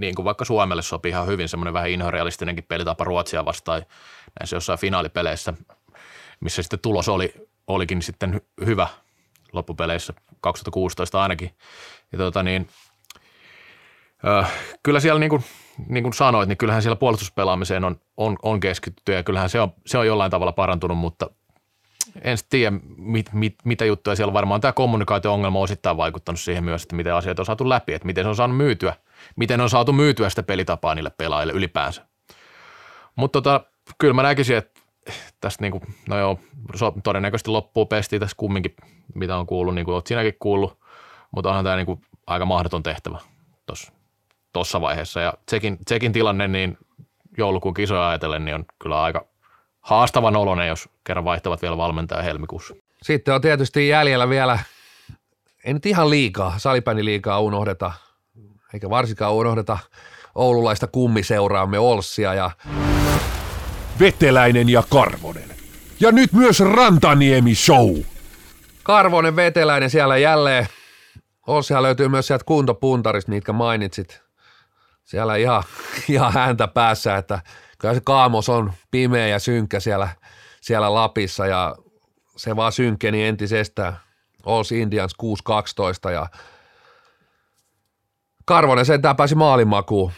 niin kuin vaikka Suomelle sopii ihan hyvin semmoinen vähän inhorealistinenkin pelitapa Ruotsia vastaan näissä jossain finaalipeleissä, missä sitten tulos oli, olikin sitten hyvä loppupeleissä 2016 ainakin. Ja tota niin, äh, kyllä siellä niin kuin, niin kuin sanoit, niin kyllähän siellä puolustuspelaamiseen on, on, on keskitytty ja kyllähän se on, se on jollain tavalla parantunut, mutta en tiedä, mit, mit, mitä juttuja siellä varmaan tämä kommunikaatio-ongelma on osittain vaikuttanut siihen myös, että miten asiat on saatu läpi, että miten se on saanut myytyä, miten on saatu myytyä sitä pelitapaa niille pelaajille ylipäänsä. Mutta tota, kyllä mä näkisin, että tästä niin kuin, no joo, todennäköisesti loppuu pesti tässä kumminkin, mitä on kuullut, niin kuin olet sinäkin kuullut, mutta onhan tämä niin kuin aika mahdoton tehtävä tuossa vaiheessa. Ja Tsekin, Tsekin tilanne niin joulukuun kisoja ajatellen niin on kyllä aika haastavan oloinen, jos kerran vaihtavat vielä valmentaja helmikuussa. Sitten on tietysti jäljellä vielä, ei nyt ihan liikaa, salipäni liikaa unohdeta, eikä varsinkaan unohdeta oululaista kummiseuraamme Olssia ja Veteläinen ja Karvonen. Ja nyt myös Rantaniemi Show. Karvonen, Veteläinen siellä jälleen. Olssia löytyy myös sieltä kuntopuntarista, mitkä mainitsit. Siellä ihan, <laughs> ihan häntä päässä, että kyllä se kaamos on pimeä ja synkkä siellä, siellä Lapissa ja se vaan synkkeni entisestään. Ols Indians 6-12 ja Karvonen sentään pääsi maalimakuun.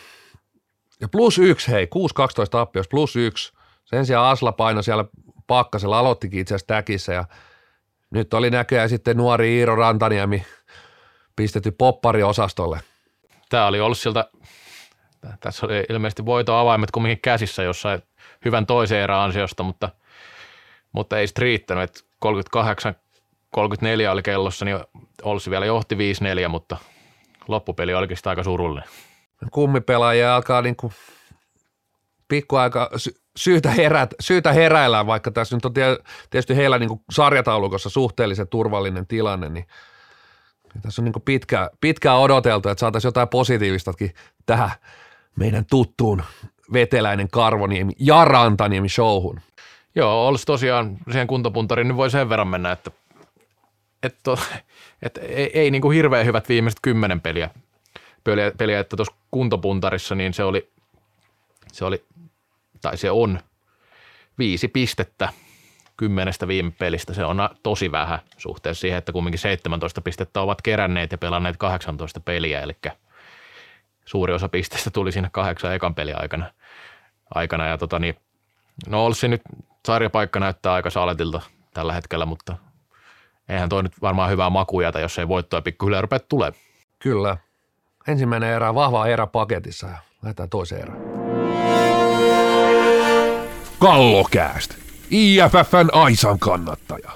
Ja plus yksi, hei, 6-12 tappios, plus yksi. Sen sijaan Asla paino siellä pakkasella, aloittikin itse asiassa täkissä ja nyt oli näköjään sitten nuori Iiro Rantaniemi pistetty poppariosastolle. Tämä oli ollut siltä, tässä oli ilmeisesti voito avaimet kumminkin käsissä jossain hyvän toisen erän ansiosta, mutta, mutta ei sitten riittänyt. 38 34 oli kellossa, niin Olssi vielä johti 5-4, mutta loppupeli olikin sitä aika surullinen. Kummipelaajia alkaa niin kuin pikkuaika syytä, herät, syytä heräillä, vaikka tässä nyt on tietysti heillä niin kuin sarjataulukossa suhteellisen turvallinen tilanne, niin tässä on niin pitkä, pitkään odoteltu, että saataisiin jotain positiivistakin tähän meidän tuttuun veteläinen Karvoniemi ja Rantaniemi showhun. Joo, olisi tosiaan siihen kuntopuntariin, niin voi sen verran mennä, että, että, <laughs> että ei, ei niin kuin hirveän hyvät viimeiset kymmenen peliä, peliä, peliä että tuossa kuntopuntarissa niin se oli, se oli tai se on viisi pistettä kymmenestä viime pelistä. Se on tosi vähän suhteessa siihen, että kumminkin 17 pistettä ovat keränneet ja pelanneet 18 peliä, eli suuri osa pisteistä tuli siinä kahdeksan ekan pelin aikana. aikana ja tota niin, no olisi nyt sarjapaikka näyttää aika saletilta tällä hetkellä, mutta eihän toi nyt varmaan hyvää makujata, jos ei voittoa pikkuhiljaa rupea tulee. Kyllä. Ensimmäinen erä, vahva erä paketissa ja lähdetään toiseen erään. Kallokääst. IFFn Aisan kannattaja.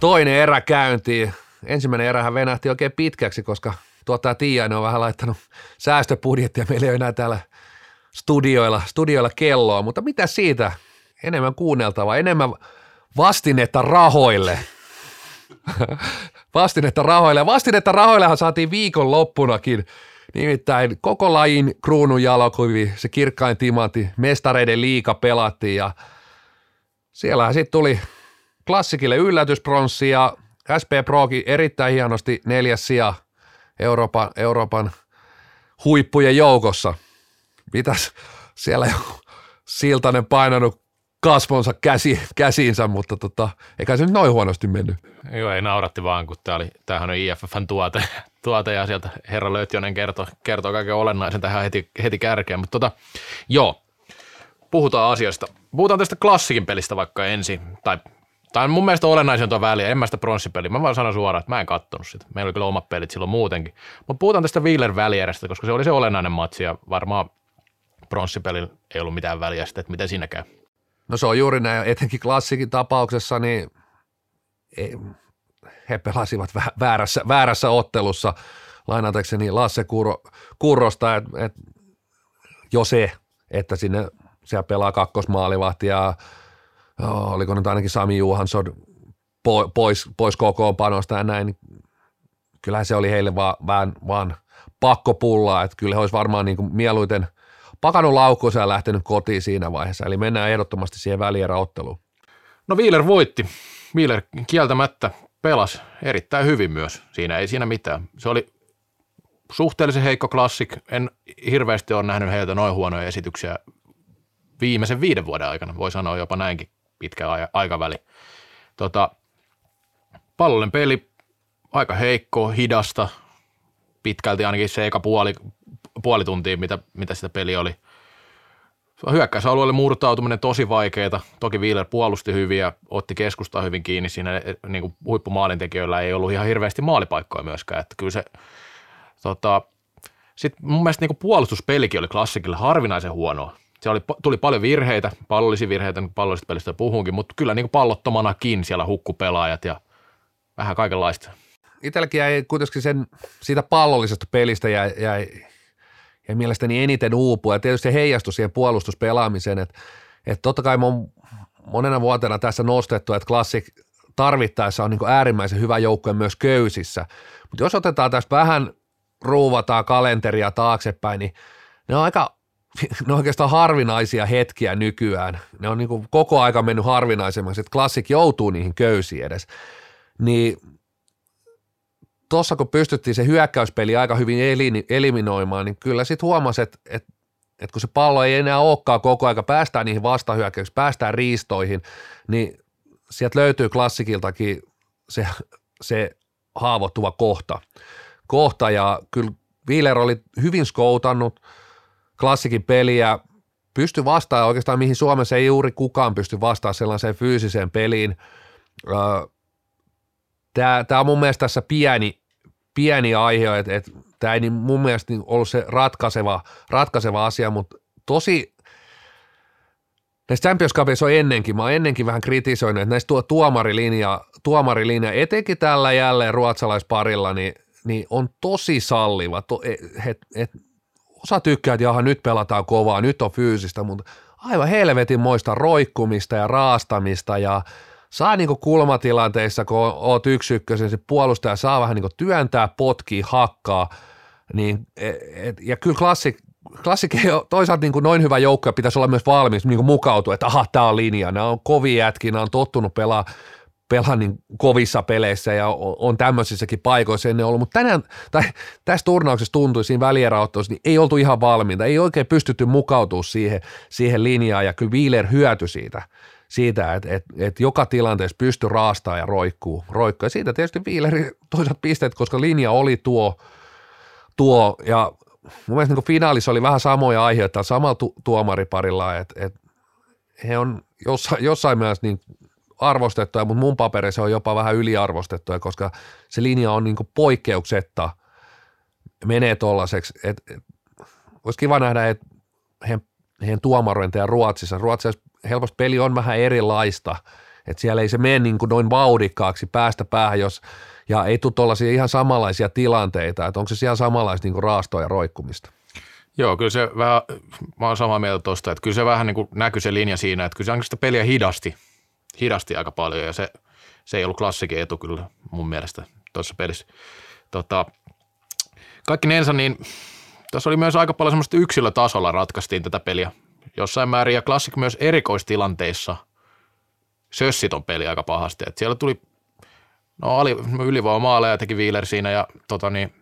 Toinen erä käyntiin. Ensimmäinen erähän venähti oikein pitkäksi, koska tuottaja Tiiainen on vähän laittanut säästöbudjettia. Meillä ei ole enää täällä studioilla, studioilla kelloa, mutta mitä siitä? Enemmän kuunneltavaa, enemmän vastinetta rahoille. vastinetta rahoille. Vastinetta rahoillehan saatiin viikon loppunakin Nimittäin koko lajin kruunun jalokuvi, se kirkkain timantti, mestareiden liika pelattiin ja siellähän sitten tuli klassikille yllätyspronssi ja SP Prokin erittäin hienosti neljäs sija Euroopan, Euroopan huippujen joukossa. Mitäs siellä jo Siltanen painanut kasvonsa käsi, käsiinsä, mutta tota, eikä se nyt noin huonosti mennyt. Joo, ei nauratti vaan, kun tämä oli, tämähän on IFFn tuote, tuote ja sieltä herra Lötjonen kertoo, kertoo kaiken olennaisen tähän heti, heti kärkeen. Mutta tota, joo, puhutaan asiasta. Puhutaan tästä klassikin pelistä vaikka ensin, tai tai mun mielestä olennaisin tuo väliä, en mä sitä pronssipeliä. Mä vaan sanon suoraan, että mä en kattonut sitä. Meillä oli kyllä omat pelit silloin muutenkin. Mutta puhutaan tästä Wheeler välierästä, koska se oli se olennainen matsi ja varmaan pronssipelillä ei ollut mitään väliä sitten, että miten siinä käy. No se on juuri näin, etenkin klassikin tapauksessa, niin ei, he pelasivat väärässä, väärässä ottelussa, lainatakseni Lasse Kuro, Kurrosta, että et, jo se, että sinne siellä pelaa kakkosmaalivahti ja oh, oliko nyt ainakin Sami Juhansson pois, pois kokoonpanosta ja näin, niin kyllähän se oli heille vaan, vaan, vaan pakko pullaa, että kyllä he olisi varmaan niin kuin mieluiten – pakannut laukkuunsa ja lähtenyt kotiin siinä vaiheessa. Eli mennään ehdottomasti siihen välieräotteluun. No Wheeler voitti. Wheeler kieltämättä pelasi erittäin hyvin myös. Siinä ei siinä mitään. Se oli suhteellisen heikko klassik. En hirveästi ole nähnyt heiltä noin huonoja esityksiä viimeisen viiden vuoden aikana. Voi sanoa jopa näinkin pitkä aikaväli. Tota, pallollinen peli aika heikko, hidasta, pitkälti ainakin se eka puoli, puoli tuntia, mitä, mitä sitä peli oli. Hyökkäysalueelle murtautuminen tosi vaikeaa. Toki Wheeler puolusti hyvin ja otti keskustaa hyvin kiinni. Siinä eh, niin kuin huippumaalintekijöillä ei ollut ihan hirveästi maalipaikkoja myöskään. Että kyllä se, tota, sitten mun mielestä niin kuin puolustuspelikin oli klassikille harvinaisen huonoa. Se oli, tuli paljon virheitä, pallollisia virheitä, niin pallollisista pelistä puhunkin, mutta kyllä niin kuin pallottomanakin siellä hukkupelaajat ja vähän kaikenlaista. Itselläkin jäi kuitenkin sen, siitä pallollisesta pelistä jäi, jäi ja mielestäni eniten uupua. Ja tietysti se heijastui siihen puolustuspelaamiseen, että, että totta kai on monena vuotena tässä nostettu, että klassik tarvittaessa on niin äärimmäisen hyvä joukkue myös köysissä. Mutta jos otetaan tässä vähän ruuvataan kalenteria taaksepäin, niin ne on aika <laughs> ne on oikeastaan harvinaisia hetkiä nykyään. Ne on niin koko aika mennyt harvinaisemmaksi, että klassik joutuu niihin köysiin edes. Niin tuossa kun pystyttiin se hyökkäyspeli aika hyvin eliminoimaan, niin kyllä sitten huomasi, että, että, että kun se pallo ei enää olekaan koko aika, päästään niihin vastahyökkäyksiin, päästään riistoihin, niin sieltä löytyy klassikiltakin se, se haavoittuva kohta. kohta ja kyllä Wheeler oli hyvin skoutannut klassikin peliä, pysty vastaamaan oikeastaan mihin Suomessa ei juuri kukaan pysty vastaamaan sellaiseen fyysiseen peliin. Tämä, tämä on mun mielestä tässä pieni, pieni aihe, että, että tämä ei niin mun mielestä niin ollut se ratkaiseva, ratkaiseva asia, mutta tosi näissä Champions Cupissa on ennenkin, mä oon ennenkin vähän kritisoinut, että näissä tuo tuomarilinja, tuomarilinja, etenkin tällä jälleen ruotsalaisparilla, niin, niin on tosi salliva. To, et, et, et, osa tykkää, että jaha, nyt pelataan kovaa, nyt on fyysistä, mutta aivan helvetin moista roikkumista ja raastamista ja saa niinku kulmatilanteissa, kun oot yksi ykkösen, se puolustaja saa vähän niinku työntää, potkii, hakkaa, niin, et, et, ja kyllä klassik, klassik ei ole, toisaalta niin kuin noin hyvä joukko pitäisi olla myös valmis niin kuin mukautua, että aha, tämä on linja, nämä on kovia jätkiä, nämä on tottunut pelaa, pelaa niin kovissa peleissä ja on, on tämmöisissäkin paikoissa ennen ollut, mutta tänään, tai tässä turnauksessa tuntui siinä välieräottelussa, niin ei oltu ihan valmiita, ei oikein pystytty mukautumaan siihen, siihen linjaan ja kyllä Wheeler hyötyi siitä siitä, että, että, että joka tilanteessa pysty raastaa ja roikkuu. roikkuu. Ja siitä tietysti Viileri toisaalta pisteet, koska linja oli tuo, tuo ja mun mielestä niin finaalissa oli vähän samoja aiheita samalla tu- tuomariparilla, että, että he on jossain, jossain mielessä niin arvostettuja, mutta mun paperissa on jopa vähän yliarvostettuja, koska se linja on niin poikkeuksetta menee tuollaiseksi, että, että olisi kiva nähdä, että heidän, heidän tuomarointeja Ruotsissa. Ruotsissa helposti peli on vähän erilaista, että siellä ei se mene niin kuin noin vaudikkaaksi päästä päähän, jos, ja ei tule tuollaisia ihan samanlaisia tilanteita, että onko se siellä samanlaista niin kuin raastoa ja roikkumista. Joo, kyllä se vähän, mä oon samaa mieltä tuosta, että kyllä se vähän niin kuin näkyy se linja siinä, että kyllä se sitä peliä hidasti, hidasti aika paljon ja se, se ei ollut klassikin etu kyllä mun mielestä tuossa pelissä. Tota, kaikki nensa, niin tässä oli myös aika paljon semmoista yksilötasolla ratkaistiin tätä peliä jossain määrin ja Classic myös erikoistilanteissa sössi ton peli aika pahasti. Et siellä tuli No ylivoimaaleja teki Wheeler siinä ja tota niin,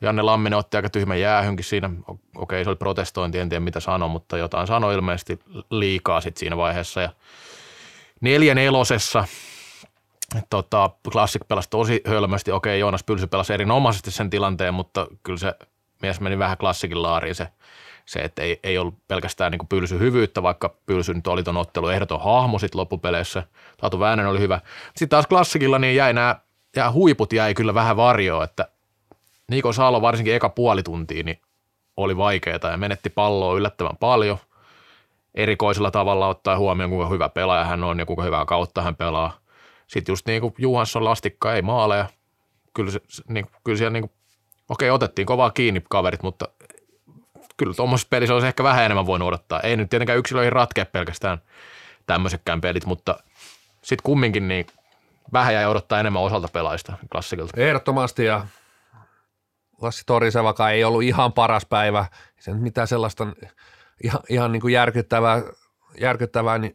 Janne Lamminen otti aika tyhmän jäähynkin siinä. Okei, se oli protestointi, en tiedä mitä sanoi, mutta jotain sanoi ilmeisesti liikaa sitten siinä vaiheessa. Ja neljä nelosessa tota, Classic pelasi tosi hölmösti. Okei, Joonas Pylsy pelasi erinomaisesti sen tilanteen, mutta kyllä se mies meni vähän klassikin laariin se, se että ei, ei ollut pelkästään niin Pylsy hyvyyttä, vaikka Pylsy nyt oli ton ottelu ehdoton hahmo sitten loppupeleissä. Taatu Väänen oli hyvä. Sitten taas klassikilla niin jäi nämä ja huiput jäi kyllä vähän varjoon, että Niko Salo varsinkin eka puoli tuntia niin oli vaikeaa ja menetti palloa yllättävän paljon erikoisella tavalla ottaa huomioon, kuinka hyvä pelaaja hän on ja kuinka hyvää kautta hän pelaa. Sitten just niin kuin Juhansson lastikka ei maaleja. Kyllä, se, niin, kyllä siellä niin kuin, okei, otettiin kovaa kiinni kaverit, mutta kyllä tuommoisessa pelissä olisi ehkä vähän enemmän voinut odottaa. Ei nyt tietenkään yksilöihin ratkea pelkästään tämmöisetkään pelit, mutta sitten kumminkin niin vähän jäi odottaa enemmän osalta pelaajista klassikilta. Ehdottomasti ja Lassi Torisevaka ei ollut ihan paras päivä. Se nyt mitään sellaista ihan, ihan niin kuin järkyttävää, järkyttävää niin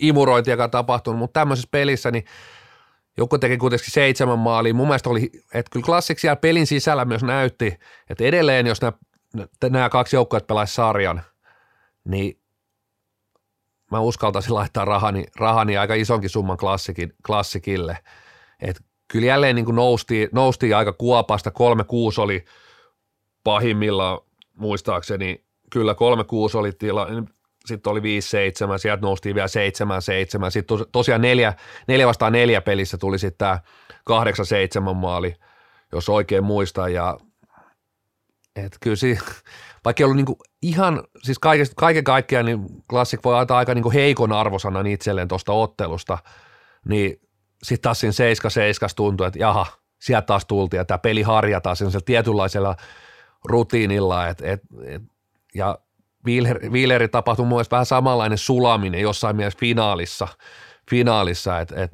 imurointia tapahtunut, mutta tämmöisessä pelissä niin joku teki kuitenkin seitsemän maalia. Mun mielestä oli, että kyllä klassik siellä pelin sisällä myös näytti, että edelleen jos nämä, nämä kaksi joukkoa pelaisi sarjan, niin mä uskaltaisin laittaa rahani, rahani aika isonkin summan klassikin, klassikille. Et kyllä jälleen niin kuin nousti, nousti aika kuopasta. 3-6 oli pahimmillaan muistaakseni, kyllä 3-6 oli tila, sitten oli 5-7, sieltä noustiin vielä 7-7, sitten tosiaan neljä, neljä vastaan neljä pelissä tuli sitten tämä 8-7 maali, jos oikein muistan, ja et kyllä si, <laughs> vaikka ei ollut niinku ihan, siis kaiken, kaiken kaikkiaan niin Classic voi antaa aika niinku heikon arvosanan itselleen tuosta ottelusta, niin sitten taas siinä 7 tuntui, että jaha, sieltä taas tultiin, ja tämä peli harjataan sellaisella tietynlaisella rutiinilla, et, et, et, ja Wheeleri tapahtui mun vähän samanlainen sulaminen jossain mielessä finaalissa, finaalissa et, et,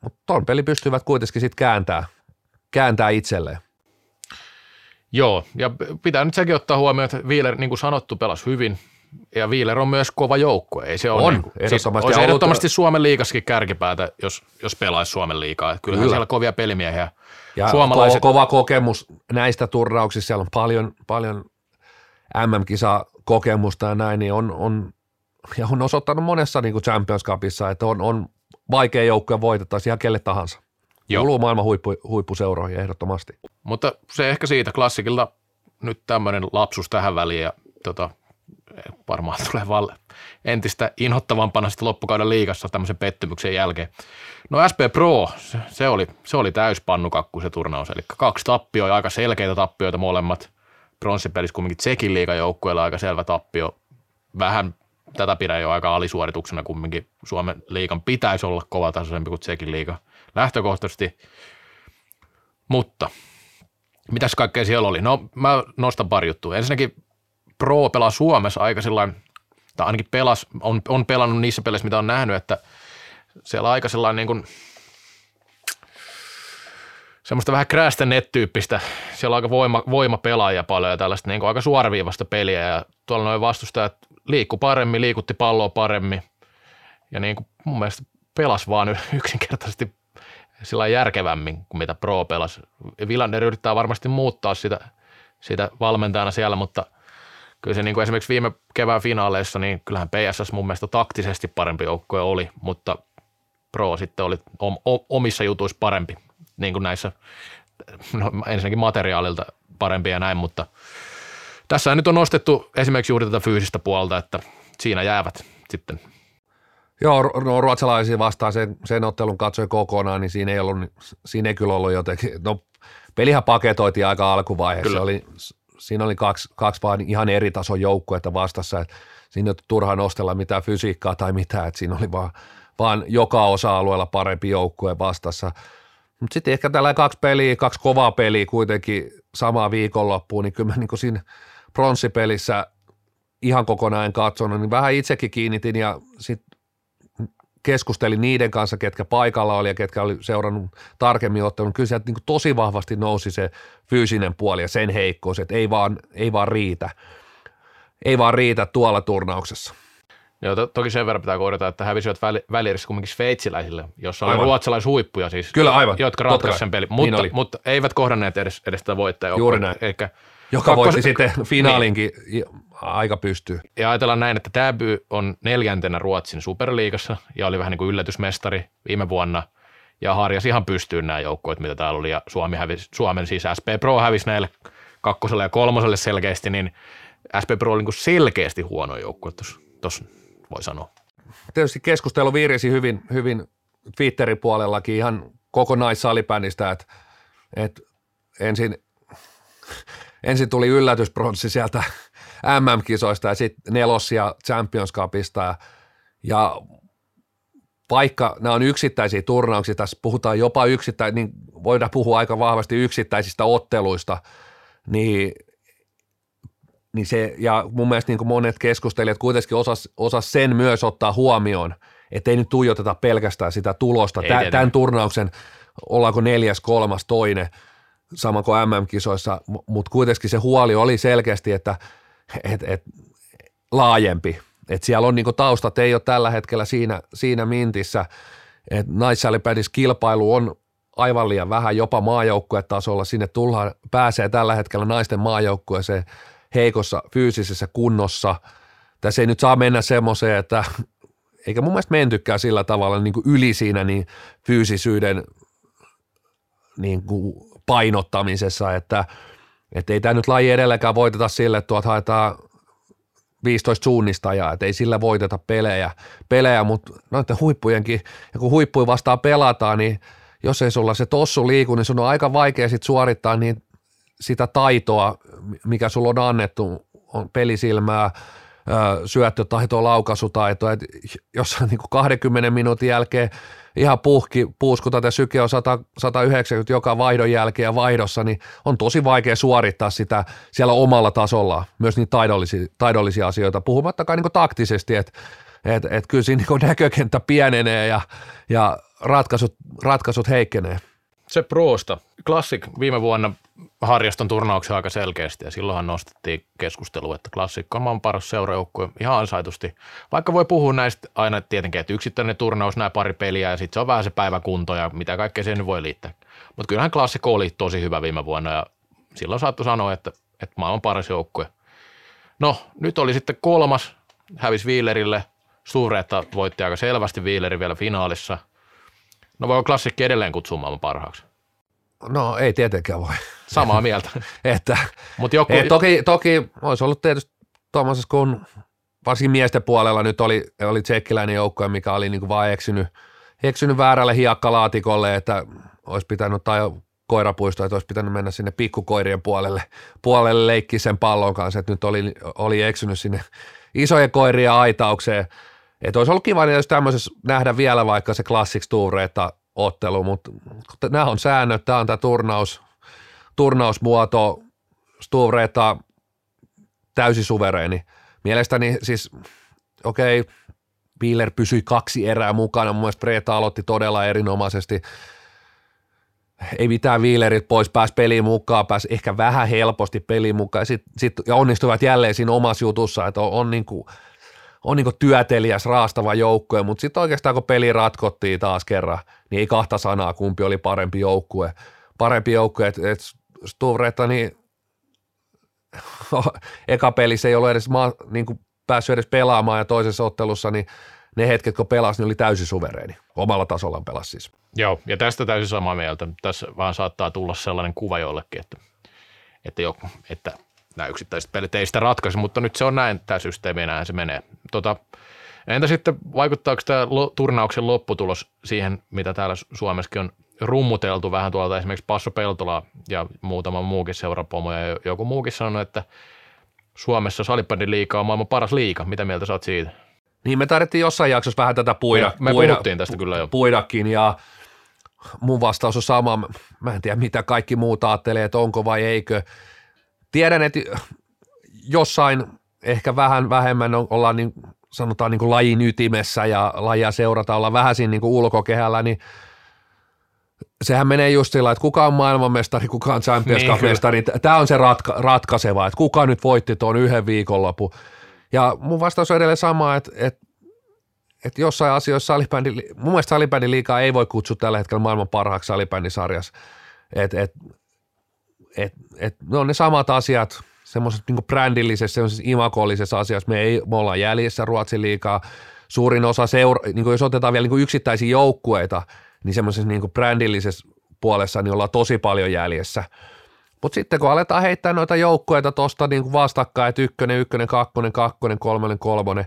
mutta ton peli pystyvät kuitenkin sitten kääntää, kääntää itselleen. Joo, ja pitää nyt sekin ottaa huomioon, että Wheeler, niin kuin sanottu, pelasi hyvin, ja Wheeler on myös kova joukko. Ei se ole on, niin kuin, ehdottomasti. Olisi ehdottomasti Suomen liikassakin kärkipäätä, jos, jos pelaisi Suomen liikaa. Kyllähän Kyllä. siellä kovia pelimiehiä. Ja Suomalaiset... kova kokemus näistä turnauksissa, siellä on paljon, paljon MM-kisa kokemusta ja näin, niin on, on, ja on osoittanut monessa niin kuin Champions Cupissa, että on, on vaikea joukkoja voitettaisiin ihan kelle tahansa. Joo. Kuuluu maailman huippu, huippuseuroihin ehdottomasti. Mutta se ehkä siitä klassikilla nyt tämmöinen lapsus tähän väliin ja tota, varmaan tulee vaan entistä inhottavampana sitten loppukauden liigassa tämmöisen pettymyksen jälkeen. No SP Pro, se, se oli, se oli täyspannukakku se turnaus, eli kaksi tappioa, aika selkeitä tappioita molemmat. Pronssipelissä kumminkin Tsekin liigajoukkueella aika selvä tappio. Vähän tätä pidän jo aika alisuorituksena kumminkin. Suomen liigan pitäisi olla kova tasoisempi kuin Tsekin liiga lähtökohtaisesti. Mutta mitäs kaikkea siellä oli? No mä nostan pari juttua. Ensinnäkin Pro pelaa Suomessa aika sellainen, tai ainakin pelas, on, on pelannut niissä peleissä, mitä on nähnyt, että siellä aika sellainen niin kuin, semmoista vähän crash net-tyyppistä, siellä on aika voima, voimapelaajia paljon ja tällaista niin kuin aika suoraviivasta peliä. Ja tuolla noin vastustajat liikku paremmin, liikutti palloa paremmin. Ja niin kuin mun mielestä pelas vaan <laughs> yksinkertaisesti sillä järkevämmin kuin mitä Pro pelasi. Villander yrittää varmasti muuttaa sitä, sitä valmentajana siellä, mutta – kyllä se niin kuin esimerkiksi viime kevään finaaleissa, niin kyllähän PSS mun mielestä taktisesti parempi joukkue oli, mutta Pro sitten oli omissa jutuissa parempi, niin kuin näissä, no ensinnäkin materiaalilta parempi ja näin, mutta tässä nyt on nostettu esimerkiksi juuri tätä fyysistä puolta, että siinä jäävät sitten Joo, no ruotsalaisia vastaan sen, sen ottelun katsoi kokonaan, niin siinä ei, ollut, siinä ei kyllä ollut jotenkin, no pelihän paketoitiin aika alkuvaiheessa, kyllä. oli siinä oli kaksi, kaksi vaan ihan eri tason joukkuetta vastassa, että siinä ei turha nostella mitään fysiikkaa tai mitään, että siinä oli vaan, vaan joka osa-alueella parempi joukkue vastassa. Mutta sitten ehkä tällä kaksi peliä, kaksi kovaa peliä kuitenkin samaa viikonloppuun, niin kyllä mä niin siinä pronssipelissä ihan kokonaan katsonut, niin vähän itsekin kiinnitin ja sitten keskustelin niiden kanssa, ketkä paikalla oli ja ketkä oli seurannut tarkemmin ottanut, kyllä sieltä niin tosi vahvasti nousi se fyysinen puoli ja sen heikkous, että ei vaan, ei vaan riitä. Ei vaan riitä tuolla turnauksessa. Joo, to, toki sen verran pitää korjata, että hävisivät väli, välierissä kumminkin sveitsiläisille, jossa oli Aivan. ruotsalaishuippuja siis. Kyllä, aivan. Jotka ratkaisivat kai. sen pelin, Niin mutta, oli. mutta eivät kohdanneet edes, edes sitä voittajaa. Juuri näin. Eikä, Joka Kakkos- voitti sitten finaalinkin niin. aika pystyy. ja ajatellaan näin, että Täby on neljäntenä Ruotsin superliigassa ja oli vähän niin kuin yllätysmestari viime vuonna ja harjasi ihan pystyyn nämä joukkueet, mitä täällä oli ja Suomi hävisi, Suomen siis SP Pro hävisi näille kakkoselle ja kolmoselle selkeästi, niin SP Pro oli niin kuin selkeästi huono joukkue tuossa voi sanoa. Tietysti keskustelu viirisi hyvin, hyvin Twitterin puolellakin ihan kokonaissalibändistä, että, että ensin, ensin tuli yllätyspronssi sieltä MM-kisoista ja sitten nelossia Champions Cupista ja, ja vaikka nämä on yksittäisiä turnauksia, tässä puhutaan jopa yksittäin, niin voidaan puhua aika vahvasti yksittäisistä otteluista, niin, niin se, ja mun mielestä niin kuin monet keskustelijat kuitenkin osas, osas sen myös ottaa huomioon, että ei nyt tuijoteta pelkästään sitä tulosta. Ei Tä, tämän turnauksen, ollaanko neljäs, kolmas, toinen, sama kuin MM-kisoissa, mutta kuitenkin se huoli oli selkeästi, että et, et, laajempi. Et siellä on niinku taustat, ei ole tällä hetkellä siinä, siinä mintissä, että naissalibändissä kilpailu on aivan liian vähän jopa maajoukkuetasolla. Sinne tullaan, pääsee tällä hetkellä naisten maajoukkueeseen heikossa fyysisessä kunnossa. Tässä ei nyt saa mennä semmoiseen, että <laughs> eikä mun mielestä mentykään sillä tavalla niin kuin yli siinä niin fyysisyyden niin kuin painottamisessa, että, että ei tämä nyt laji edelläkään voiteta sille, että tuolta haetaan 15 suunnistajaa, että ei sillä voiteta pelejä, pelejä mutta noiden huippujenkin, ja kun huippuja vastaan pelataan, niin jos ei sulla se tossu liiku, niin sun on aika vaikea sit suorittaa niin sitä taitoa, mikä sulla on annettu, on pelisilmää, ö, syöttötaitoa, laukaisutaitoa, että jos niin 20 minuutin jälkeen ihan puhki, puuskutat ja syke on 100, 190 joka vaihdon jälkeen ja vaihdossa, niin on tosi vaikea suorittaa sitä siellä omalla tasolla, myös niitä taidollisia, taidollisia asioita, puhumattakaan niin taktisesti, että et, et kyllä siinä niin näkökenttä pienenee ja, ja ratkaisut, ratkaisut heikkenee. Se Proosta. Classic viime vuonna harjaston turnauksen aika selkeästi ja silloinhan nostettiin keskustelua, että Classic on maan paras seurajoukkue ihan ansaitusti. Vaikka voi puhua näistä aina tietenkin, että yksittäinen turnaus, nämä pari peliä ja sitten se on vähän se päiväkunto ja mitä kaikkea nyt voi liittää. Mutta kyllähän Classic oli tosi hyvä viime vuonna ja silloin saattoi sanoa, että, että maailman paras joukkue. No, nyt oli sitten kolmas, hävisi Wielerille. Suureetta voitti aika selvästi Wieleri vielä finaalissa. No voi klassikki edelleen kutsua maailman parhaaksi. No ei tietenkään voi. Samaa mieltä. <laughs> Että, Mutta joku, et toki, toki olisi ollut tietysti tuommoisessa, kun varsinkin miesten puolella nyt oli, oli tsekkiläinen joukkue, mikä oli niin kuin vaan eksynyt, eksynyt väärälle hiekkalaatikolle, että olisi pitänyt, tai koirapuisto, että olisi pitänyt mennä sinne pikkukoirien puolelle, puolelle leikkiä sen pallon kanssa, että nyt oli, oli eksynyt sinne isojen koirien aitaukseen. Että olisi ollut kiva, jos tämmöisessä nähdä vielä vaikka se Classics Toureetta ottelu, mutta nämä on säännöt, tämä on tämä turnaus, turnausmuoto, Stuvreta täysi suvereeni. Mielestäni siis, okei, okay, Wheeler pysyi kaksi erää mukana, mun mielestä Preeta aloitti todella erinomaisesti. Ei mitään Wheelerit pois, pääsi peliin mukaan, pääsi ehkä vähän helposti peliin mukaan ja, sit, sit, ja onnistuivat jälleen siinä omassa jutussa, että on, on, niinku, on niinku työtelijäs, raastava joukkue, mutta sitten oikeastaan kun peli ratkottiin taas kerran, niin ei kahta sanaa, kumpi oli parempi joukkue. Parempi joukkue, että et Stuvreta, niin <laughs> eka pelissä ei ollut edes ma, niin kuin päässyt edes pelaamaan ja toisessa ottelussa, niin ne hetket, kun pelasi, niin oli täysin suvereeni. Omalla tasollaan pelasi siis. Joo, ja tästä täysin samaa mieltä. Tässä vaan saattaa tulla sellainen kuva jollekin, että, että, jo, että nämä yksittäiset pelit ei sitä ratkaisi, mutta nyt se on näin, tämä systeemi, näin se menee. Tota, entä sitten, vaikuttaako tämä turnauksen lopputulos siihen, mitä täällä Suomessakin on rummuteltu vähän tuolta esimerkiksi Passo Peltola ja muutama muukin seurapomo ja joku muukin sanonut, että Suomessa salibändin liiga on maailman paras liiga. Mitä mieltä sä oot siitä? Niin me tarvittiin jossain jaksossa vähän tätä puida. Me, me puida, puhuttiin tästä kyllä jo. Puidakin ja mun vastaus on sama. Mä en tiedä mitä kaikki muut ajattelee, että onko vai eikö. Tiedän, että jossain ehkä vähän vähemmän ollaan niin, sanotaan niin kuin lajin ytimessä ja lajia seurataan, ollaan vähän siinä niin kuin ulkokehällä, niin sehän menee just sillä, että kuka on maailmanmestari, kuka on Champions Niin, Cup-mestari. Tämä on se ratka- ratkaiseva, että kuka nyt voitti tuon yhden viikonlopun. Ja mun vastaus on edelleen sama, että, että että jossain asioissa salibändi, mun mielestä salibändin liikaa ei voi kutsua tällä hetkellä maailman parhaaksi salibändisarjassa. Et, et, et, et, ne on ne samat asiat, semmoiset niin brändillisessä, semmoisessa imakollisessa asiassa. Me, ei, me ollaan jäljessä Ruotsin liikaa. Suurin osa, seura, niin jos otetaan vielä niin yksittäisiä joukkueita, niin semmoisessa niin brändillisessä puolessa niin ollaan tosi paljon jäljessä. Mutta sitten kun aletaan heittää noita joukkueita tuosta niin vastakkain, että ykkönen, ykkönen, kakkonen, kakkonen, kolmonen, kolmonen,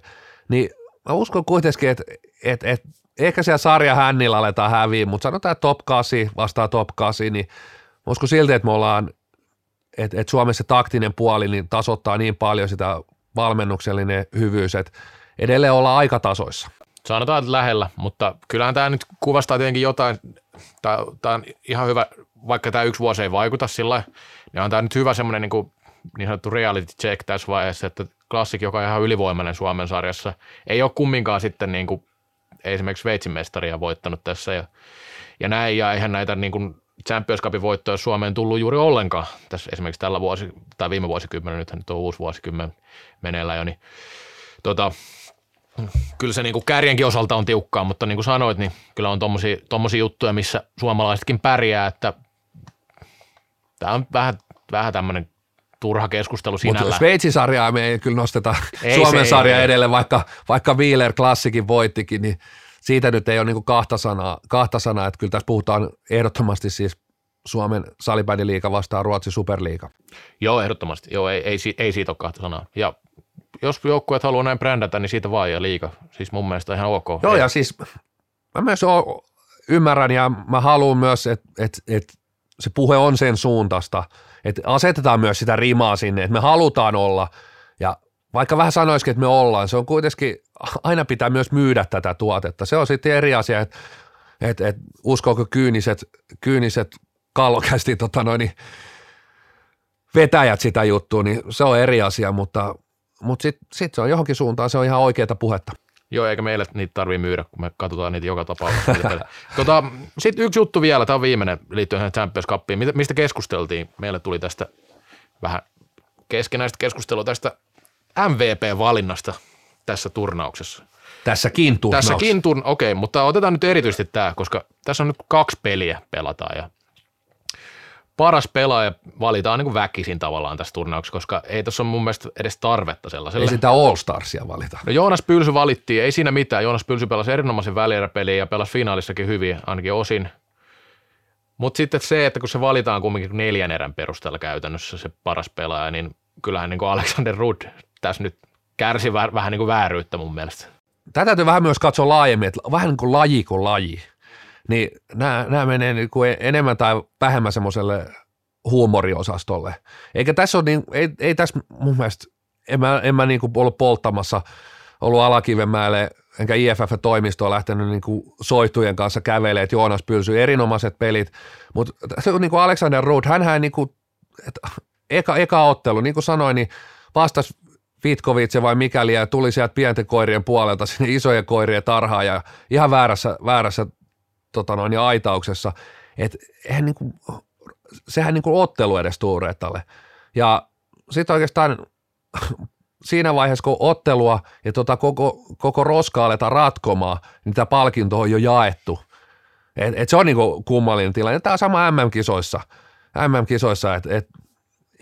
niin mä uskon kuitenkin, että et, et, ehkä siellä sarja hännillä aletaan häviä, mutta sanotaan, että top 8 vastaa top 8, niin mä uskon silti, että me ollaan, että et Suomessa taktinen puoli niin tasoittaa niin paljon sitä valmennuksellinen hyvyys, että edelleen ollaan aikatasoissa. Sanotaan, että lähellä, mutta kyllähän tämä nyt kuvastaa tietenkin jotain, tämä on ihan hyvä, vaikka tämä yksi vuosi ei vaikuta sillä niin on tämä nyt hyvä semmoinen niin, kuin, niin sanottu reality check tässä vaiheessa, että klassik, joka on ihan ylivoimainen Suomen sarjassa, ei ole kumminkaan sitten niin kuin, esimerkiksi Sveitsin mestaria voittanut tässä ja, ja näin, ja eihän näitä niin kuin Champions Cupin voittoja Suomeen tullut juuri ollenkaan tässä esimerkiksi tällä vuosi, tai viime vuosikymmenellä, nythän nyt on uusi vuosikymmen meneillään jo, niin tota, kyllä se niin kuin kärjenkin osalta on tiukkaa, mutta niin kuin sanoit, niin kyllä on tommosia juttuja, missä suomalaisetkin pärjää, että tämä on vähän, vähän tämmöinen turha keskustelu sinällä. Mutta Sveitsin sarjaa me ei kyllä nosteta ei Suomen sarja ei, edelle, vaikka, vaikka Wheeler Klassikin voittikin, niin siitä nyt ei ole niin kahta, sanaa, kahta sanaa, että kyllä tässä puhutaan ehdottomasti siis Suomen salibändiliiga vastaan Ruotsin superliiga. Joo, ehdottomasti. Joo, ei, ei, ei siitä ole kahta sanaa. Ja jos joukkueet haluaa näin brändätä, niin siitä vaan ja liiga. Siis mun mielestä ihan ok. Joo, ei. ja siis mä myös ymmärrän ja mä haluan myös, että et, et se puhe on sen suuntaista, että asetetaan myös sitä rimaa sinne, että me halutaan olla vaikka vähän sanoisikin, että me ollaan, se on kuitenkin, aina pitää myös myydä tätä tuotetta. Se on sitten eri asia, että, että, että uskoako kyyniset, kyyniset kallokästi tota noin, vetäjät sitä juttua, niin se on eri asia, mutta, mutta sitten sit se on johonkin suuntaan, se on ihan oikeaa puhetta. Joo, eikä meille niitä tarvii myydä, kun me katsotaan niitä joka tapauksessa. <laughs> tota, Sitten yksi juttu vielä, tämä on viimeinen liittyen Champions Cupiin. Mistä keskusteltiin? Meille tuli tästä vähän keskenäistä keskustelua tästä MVP-valinnasta tässä turnauksessa. Tässäkin turnauksessa. Tässäkin turn, okei, okay, mutta otetaan nyt erityisesti tämä, koska tässä on nyt kaksi peliä pelataan ja paras pelaaja valitaan niin kuin väkisin tavallaan tässä turnauksessa, koska ei tässä ole mun mielestä edes tarvetta sellaiselle. Ei sitä All Starsia valita. No Joonas Pylsy valittiin, ei siinä mitään. Joonas Pylsy pelasi erinomaisen välieräpeliä ja pelasi finaalissakin hyvin, ainakin osin. Mutta sitten se, että kun se valitaan kumminkin neljän erän perusteella käytännössä se paras pelaaja, niin kyllähän niin kuin Alexander Rudd tässä nyt kärsi vähän niin kuin vääryyttä mun mielestä. Tätä täytyy vähän myös katsoa laajemmin, että vähän niin kuin laji kuin laji niin nämä, nämä menee niin kuin enemmän tai vähemmän semmoiselle huumoriosastolle. Eikä tässä ole, niin, ei, ei tässä mun mielestä, en mä, en mä niin kuin ollut polttamassa, ollut Alakivenmäelle enkä IFF-toimistoon lähtenyt niin kuin soittujen kanssa kävelee, että Joonas Pylsy, erinomaiset pelit, mutta se on niin kuin Alexander Rood, hän niin kuin, että eka, eka ottelu, niin kuin sanoin, niin vastasi Vitkovitse vai mikäli ja tuli sieltä pienten koirien puolelta sinne isojen koirien tarhaan ja ihan väärässä, väärässä tota noin, aitauksessa, että eihän niin kuin, sehän niin kuin ottelu edes Tuureetalle. Ja sitten oikeastaan <laughs> siinä vaiheessa, kun ottelua ja tota koko, koko roskaa aletaan ratkomaan, niin tämä palkinto on jo jaettu. Et, et se on niinku kummallinen tilanne. Tämä on sama MM-kisoissa. MM-kisoissa, et, et,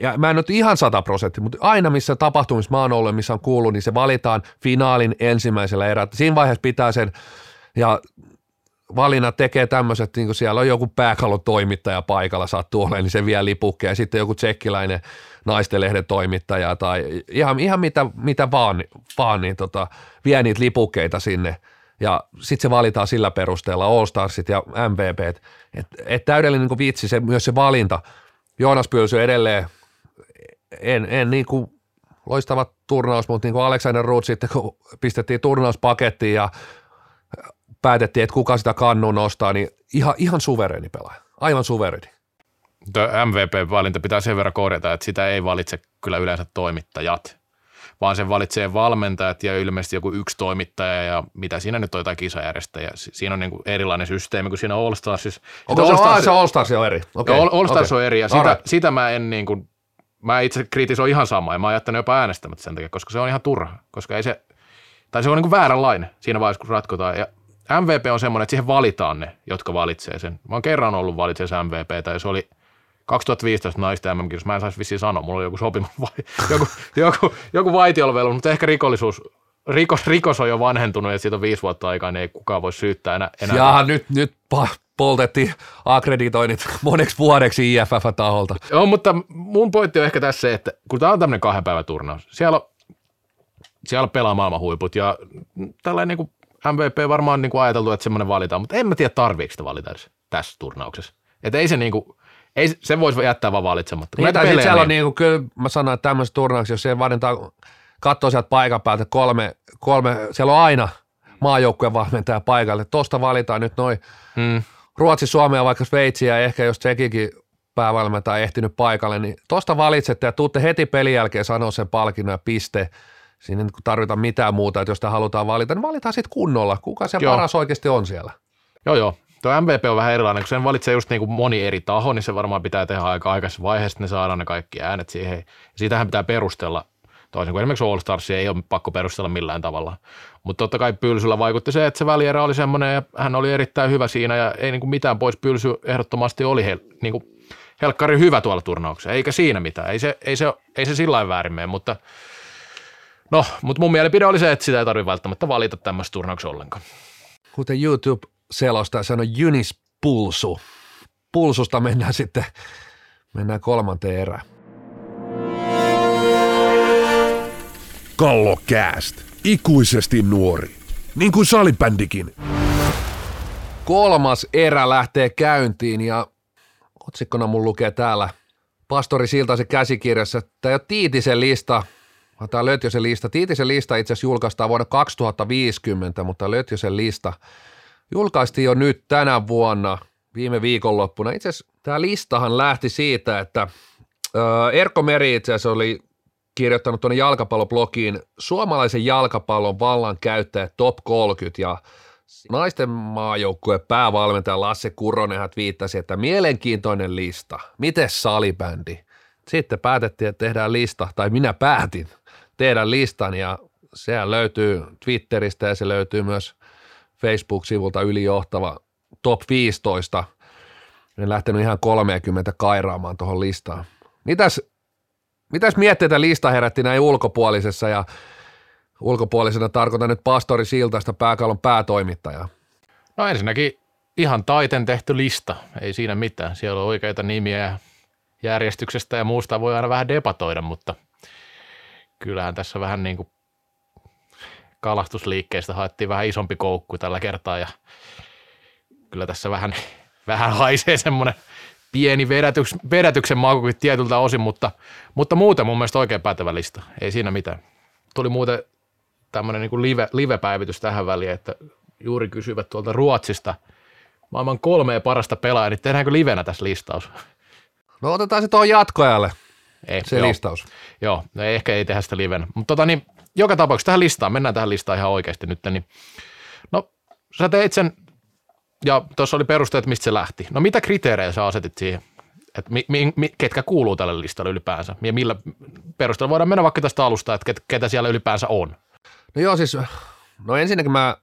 ja mä en nyt ihan sata prosenttia, mutta aina missä tapahtumissa mä oon ollut, missä on kuullut, niin se valitaan finaalin ensimmäisellä erällä. Siinä vaiheessa pitää sen, ja valinnat tekee tämmöiset, niin kuin siellä on joku pääkallotoimittaja paikalla sattuu olemaan, niin se vie lipukkeen ja sitten joku tsekkiläinen naistenlehden toimittaja tai ihan, ihan mitä, mitä vaan, vaan niin tota, vie niitä lipukkeita sinne ja sitten se valitaan sillä perusteella All Starsit ja MVP, että et, et täydellinen niin vitsi se, myös se valinta. Joonas Pylsy edelleen, en, en niin kuin loistava turnaus, mutta niin kuin Alexander Root sitten kun pistettiin turnauspakettiin ja päätettiin, että kuka sitä kannun nostaa, niin ihan, ihan suvereeni pelaaja, aivan suvereeni. MVP-valinta pitää sen verran korjata, että sitä ei valitse kyllä yleensä toimittajat, vaan sen valitsee valmentajat ja ilmeisesti joku yksi toimittaja ja mitä siinä nyt on jotain kisajärjestäjä. Siinä on niin kuin erilainen systeemi kuin siinä All Starsissa. Onko se, All Stars, All Stars on eri? Okay. All, All Stars okay. on eri ja sitä, right. sitä mä en niin kuin, mä itse kritisoin ihan samaa ja mä oon jättänyt jopa äänestämättä sen takia, koska se on ihan turha, koska ei se, tai se on niin kuin vääränlainen siinä vaiheessa, kun ratkotaan. Ja MVP on semmoinen, että siihen valitaan ne, jotka valitsee sen. Mä oon kerran ollut valitseessa MVPtä ja se oli 2015 naisten mm Mä en saisi vissiin sanoa, mulla oli joku sopimus, <laughs> joku, joku, joku vaitiolvelu, mutta ehkä rikollisuus, rikos, rikos on jo vanhentunut ja siitä on viisi vuotta aikaa, niin ei kukaan voi syyttää enää. enää. Jaa, nyt, nyt poltettiin akkreditoinnit <laughs> moneksi vuodeksi IFF-taholta. Joo, mutta mun pointti on ehkä tässä se, että kun tämä on tämmöinen kahden päivän turnaus, siellä, on, siellä pelaa maailman huiput ja tällainen niin kuin MVP varmaan niin kuin ajateltu, että semmoinen valitaan, mutta en mä tiedä tarviiko sitä valita edes tässä turnauksessa. Että ei se niin kuin, ei, se voisi jättää vaan valitsematta. Niin, sitten siellä on niin kuin, kyllä mä sanoin, että tämmöisessä turnauksessa, jos se vaaditaan katsoo sieltä paikan päältä kolme, kolme, siellä on aina maajoukkueen valmentaja paikalle. Tuosta valitaan nyt noin hmm. Ruotsi, Suomea, vaikka Sveitsi ja ehkä jos Tsekikin päävalmentaja ehtinyt paikalle, niin tuosta valitsette ja tuutte heti pelin jälkeen sanoa sen palkinnon ja piste. Siinä ei tarvita mitään muuta, että jos sitä halutaan valita, niin valitaan sitten kunnolla. Kuka se joo. paras oikeasti on siellä? Joo, joo. Tuo MVP on vähän erilainen, kun sen valitsee just niin kuin moni eri taho, niin se varmaan pitää tehdä aika aikaisessa vaiheessa, että ne saadaan ne kaikki äänet siihen. Ja siitähän pitää perustella Toisin kuin esimerkiksi All Stars ei ole pakko perustella millään tavalla. Mutta totta kai Pylsyllä vaikutti se, että se välierä oli semmoinen ja hän oli erittäin hyvä siinä ja ei niin kuin mitään pois. Pylsy ehdottomasti oli he, niin kuin helkkari hyvä tuolla turnauksessa, eikä siinä mitään. Ei se, ei se, ei se sillä väärin mene, mutta no, mutta mun mielipide oli se, että sitä ei tarvitse välttämättä valita tämmöistä turnauksessa ollenkaan. Kuten YouTube selostaa, se on Junis Pulsu. Pulsusta mennään sitten, mennään kolmanteen erään. Kallokääst. Ikuisesti nuori. Niin kuin salibändikin. Kolmas erä lähtee käyntiin ja otsikkona mun lukee täällä Pastori Siltaisen käsikirjassa. Tämä ole Tiitisen lista, tämä Lötjösen lista. Tiitisen lista itse asiassa julkaistaan vuonna 2050, mutta Lötjösen lista julkaistiin jo nyt tänä vuonna, viime viikonloppuna. Itse asiassa tämä listahan lähti siitä, että Erkko Meri itse asiassa oli kirjoittanut tuonne jalkapalloblogiin suomalaisen jalkapallon vallankäyttäjä top 30 ja naisten maajoukkueen päävalmentaja Lasse Kuronen viittasi, että mielenkiintoinen lista. Miten salibändi? Sitten päätettiin, että tehdään lista, tai minä päätin tehdä listan ja sehän löytyy Twitteristä ja se löytyy myös Facebook-sivulta ylijohtava top 15. En lähtenyt ihan 30 kairaamaan tuohon listaan. Mitäs Mitäs mietteitä lista herätti näin ulkopuolisessa ja ulkopuolisena tarkoitan nyt pastori Siltaista pääkallon päätoimittajaa? No ensinnäkin ihan taiten tehty lista, ei siinä mitään. Siellä on oikeita nimiä järjestyksestä ja muusta voi aina vähän debatoida, mutta kyllähän tässä vähän niin kuin kalastusliikkeestä haettiin vähän isompi koukku tällä kertaa ja kyllä tässä vähän, <laughs> vähän haisee semmoinen – pieni vedätyks, vedätyksen makukin tietyltä osin, mutta, mutta muuten mun mielestä oikein pätevä lista. Ei siinä mitään. Tuli muuten tämmöinen niin live, live-päivitys tähän väliin, että juuri kysyvät tuolta Ruotsista maailman kolme parasta pelaajaa, niin tehdäänkö livenä tässä listaus? No otetaan se tuohon jatkoajalle, ei, se joo. listaus. Joo, no ehkä ei tehdä sitä livenä. Mutta tota, niin, joka tapauksessa tähän listaan, mennään tähän listaan ihan oikeasti nyt. Niin, no sä teit sen ja tuossa oli perusteet, mistä se lähti. No mitä kriteerejä sä asetit siihen, että mi, mi, ketkä kuuluu tälle listalle ylipäänsä ja millä perusteella voidaan mennä vaikka tästä alusta, että ket, ketä siellä ylipäänsä on? No joo siis, no ensinnäkin mä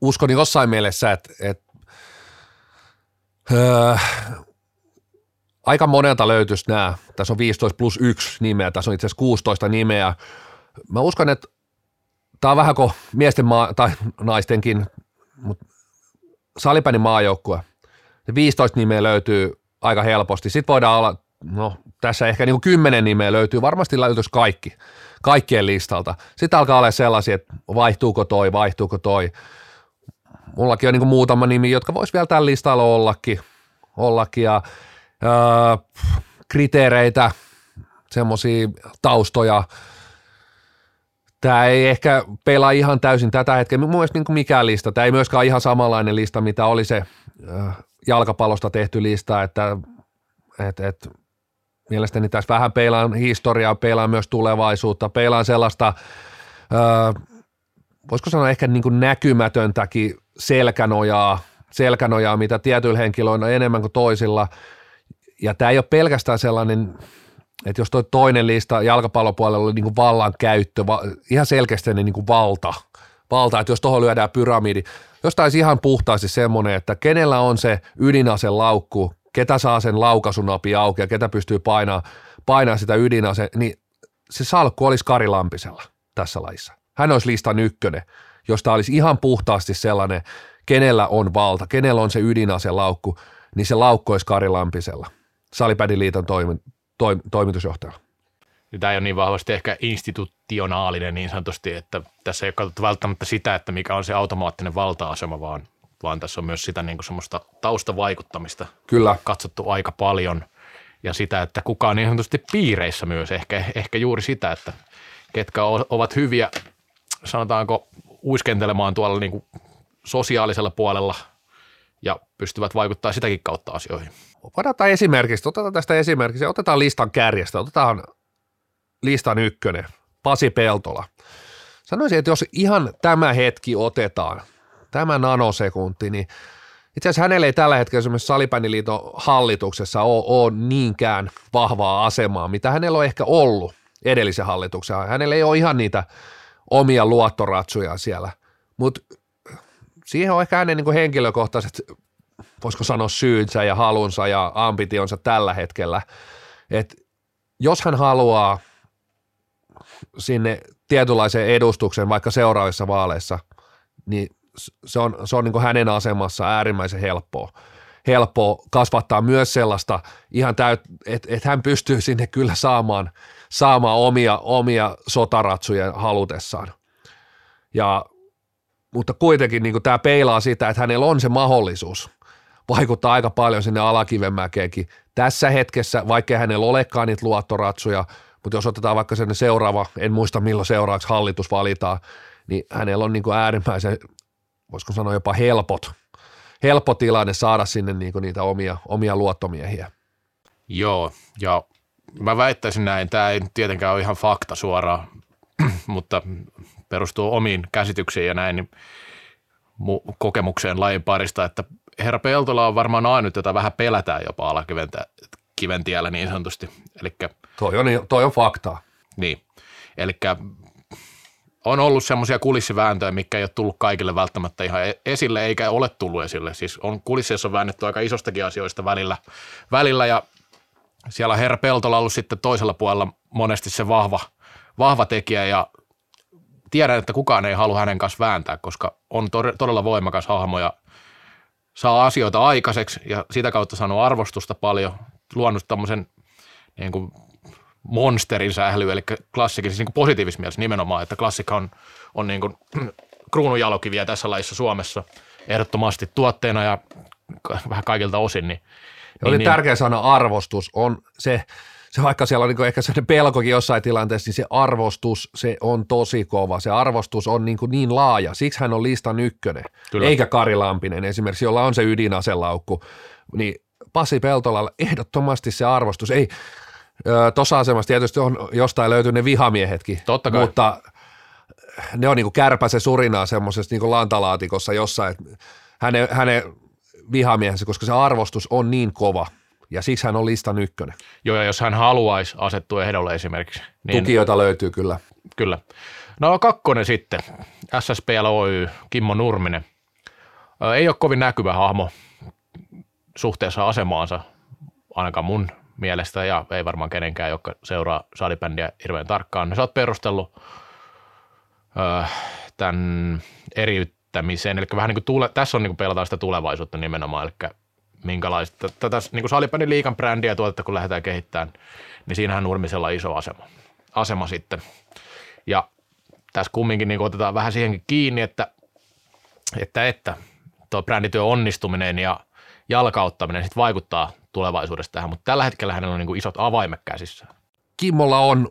uskon jossain mielessä, että, että öö, aika monelta löytyisi nämä, tässä on 15 plus 1 nimeä, tässä on itse asiassa 16 nimeä. Mä uskon, että tämä on vähän kuin miesten maa, tai naistenkin, mutta Salipänin maajoukkue. 15 nimeä löytyy aika helposti. Sitten voidaan olla, no tässä ehkä niin kuin 10 nimeä löytyy, varmasti löytyisi kaikki, kaikkien listalta. Sitten alkaa olla sellaisia, että vaihtuuko toi, vaihtuuko toi. Mullakin on niin kuin muutama nimi, jotka vois vielä tällä listalla ollakin, ollakin ja öö, kriteereitä, semmoisia taustoja, Tämä ei ehkä pelaa ihan täysin tätä hetkeä. Mun mielestä niin mikään lista. Tämä ei myöskään ihan samanlainen lista, mitä oli se äh, jalkapallosta tehty lista, että et, et, mielestäni tässä vähän peilaan historiaa, peilaan myös tulevaisuutta, peilaan sellaista, äh, voisiko sanoa ehkä niin kuin näkymätöntäkin selkänojaa, selkänojaa, mitä tietyillä henkilöillä on enemmän kuin toisilla. Ja tämä ei ole pelkästään sellainen että jos toi toinen lista jalkapallopuolella oli niin kuin vallan käyttö, va, ihan selkeästi niin kuin valta, valtaa, että jos tuohon lyödään pyramidi, jos taisi ihan puhtaasti semmoinen, että kenellä on se ydinase laukku, ketä saa sen laukasunapi auki ja ketä pystyy painaa, painaa sitä ydinase, niin se salkku olisi Kari Lampisella tässä laissa. Hän olisi listan ykkönen, josta olisi ihan puhtaasti sellainen, kenellä on valta, kenellä on se ydinase laukku, niin se laukku olisi Kari Lampisella, Salipädiliiton toimi, toim, toimitusjohtaja. Tämä ei ole niin vahvasti ehkä institutionaalinen niin sanotusti, että tässä ei ole katsottu välttämättä sitä, että mikä on se automaattinen valta-asema, vaan, vaan tässä on myös sitä niin kuin semmoista taustavaikuttamista Kyllä. katsottu aika paljon ja sitä, että kuka on niin sanotusti piireissä myös, ehkä, ehkä juuri sitä, että ketkä ovat hyviä, sanotaanko, uiskentelemaan tuolla niin kuin sosiaalisella puolella ja pystyvät vaikuttaa sitäkin kautta asioihin. Otetaan esimerkiksi, otetaan tästä esimerkiksi, otetaan listan kärjestä, otetaan listan ykkönen, Pasi Peltola. Sanoisin, että jos ihan tämä hetki otetaan, tämä nanosekunti, niin itse asiassa hänellä ei tällä hetkellä esimerkiksi Salipäniliiton hallituksessa ole, ole niinkään vahvaa asemaa, mitä hänellä on ehkä ollut edellisen hallituksen. Hänellä ei ole ihan niitä omia luottoratsuja siellä, mutta siihen on ehkä hänen niin henkilökohtaiset, voisiko sanoa syynsä ja halunsa ja ambitionsa tällä hetkellä, että jos hän haluaa sinne tietynlaiseen edustuksen vaikka seuraavissa vaaleissa, niin se on, se on niin kuin hänen asemassa äärimmäisen helppoa. Helppoa kasvattaa myös sellaista ihan että et hän pystyy sinne kyllä saamaan, saamaan omia, omia sotaratsuja halutessaan. Ja, mutta kuitenkin niin tämä peilaa sitä, että hänellä on se mahdollisuus vaikuttaa aika paljon sinne alakivenmäkeenkin. Tässä hetkessä, vaikka hänellä olekaan niitä luottoratsuja, mutta jos otetaan vaikka sen seuraava, en muista milloin seuraavaksi hallitus valitaan, niin hänellä on niin kuin äärimmäisen, voisiko sanoa jopa helpot, helppo tilanne saada sinne niin kuin niitä omia, omia luottomiehiä. Joo, ja mä väittäisin näin, tämä ei tietenkään ole ihan fakta suoraan, <clears throat> mutta perustuu omiin käsityksiin ja näin, niin kokemukseen lajin parista, että herra Peltola on varmaan ainut, jota vähän pelätään jopa alakiventiellä niin sanotusti. Elikkä, toi, on, toi on faktaa. Niin, eli on ollut semmoisia kulissivääntöjä, mikä ei ole tullut kaikille välttämättä ihan e- esille, eikä ole tullut esille. Siis on kulisseissa on väännetty aika isostakin asioista välillä, välillä ja siellä herra Peltola on ollut sitten toisella puolella monesti se vahva, vahva tekijä ja tiedän, että kukaan ei halua hänen kanssa vääntää, koska on todella voimakas hahmo ja saa asioita aikaiseksi ja sitä kautta saanut arvostusta paljon, luonut tämmöisen niin kuin monsterin sähly, eli klassikin siis niin kuin positiivisessa mielessä nimenomaan, että klassikka on, on niin kuin <clears throat> kruununjalokiviä tässä laissa Suomessa ehdottomasti tuotteena ja vähän kaikilta osin. Niin, niin, oli niin, tärkeä sana arvostus, on se, se vaikka siellä on niin ehkä sellainen pelkokin jossain tilanteessa, niin se arvostus, se on tosi kova. Se arvostus on niin, niin laaja, siksi hän on listan ykkönen, Kyllä. eikä Kari Lampinen esimerkiksi, jolla on se ydinaselaukku. Niin Pasi Peltolalla ehdottomasti se arvostus. Ei, tuossa asemassa tietysti on jostain löytyy ne vihamiehetkin, Totta kai. mutta ne on niin kuin kärpäse surinaa semmoisessa niin lantalaatikossa jossain, hänen, hänen vihamiehensä, koska se arvostus on niin kova – ja siksi hän on listan ykkönen. Joo, ja jos hän haluaisi asettua ehdolle esimerkiksi. Niin, Tukijoita löytyy kyllä. Kyllä. No kakkonen sitten, SSPL Oy, Kimmo Nurminen. Ei ole kovin näkyvä hahmo suhteessa asemaansa, ainakaan mun mielestä, ja ei varmaan kenenkään, joka seuraa salibändiä hirveän tarkkaan. Sä oot perustellut tämän eriyttämisen, eli vähän niin kuin tule, tässä on niin kuin pelataan sitä tulevaisuutta nimenomaan, eli minkälaista. Tätä niin Salipänin liikan brändiä tuotetta, kun lähdetään kehittämään, niin siinähän Nurmisella on iso asema, asema sitten. Ja tässä kumminkin niin otetaan vähän siihenkin kiinni, että, että, että tuo brändityön onnistuminen ja jalkauttaminen sitten vaikuttaa tulevaisuudessa tähän, mutta tällä hetkellä hänellä on niin isot avaimet käsissä. Kimmolla on,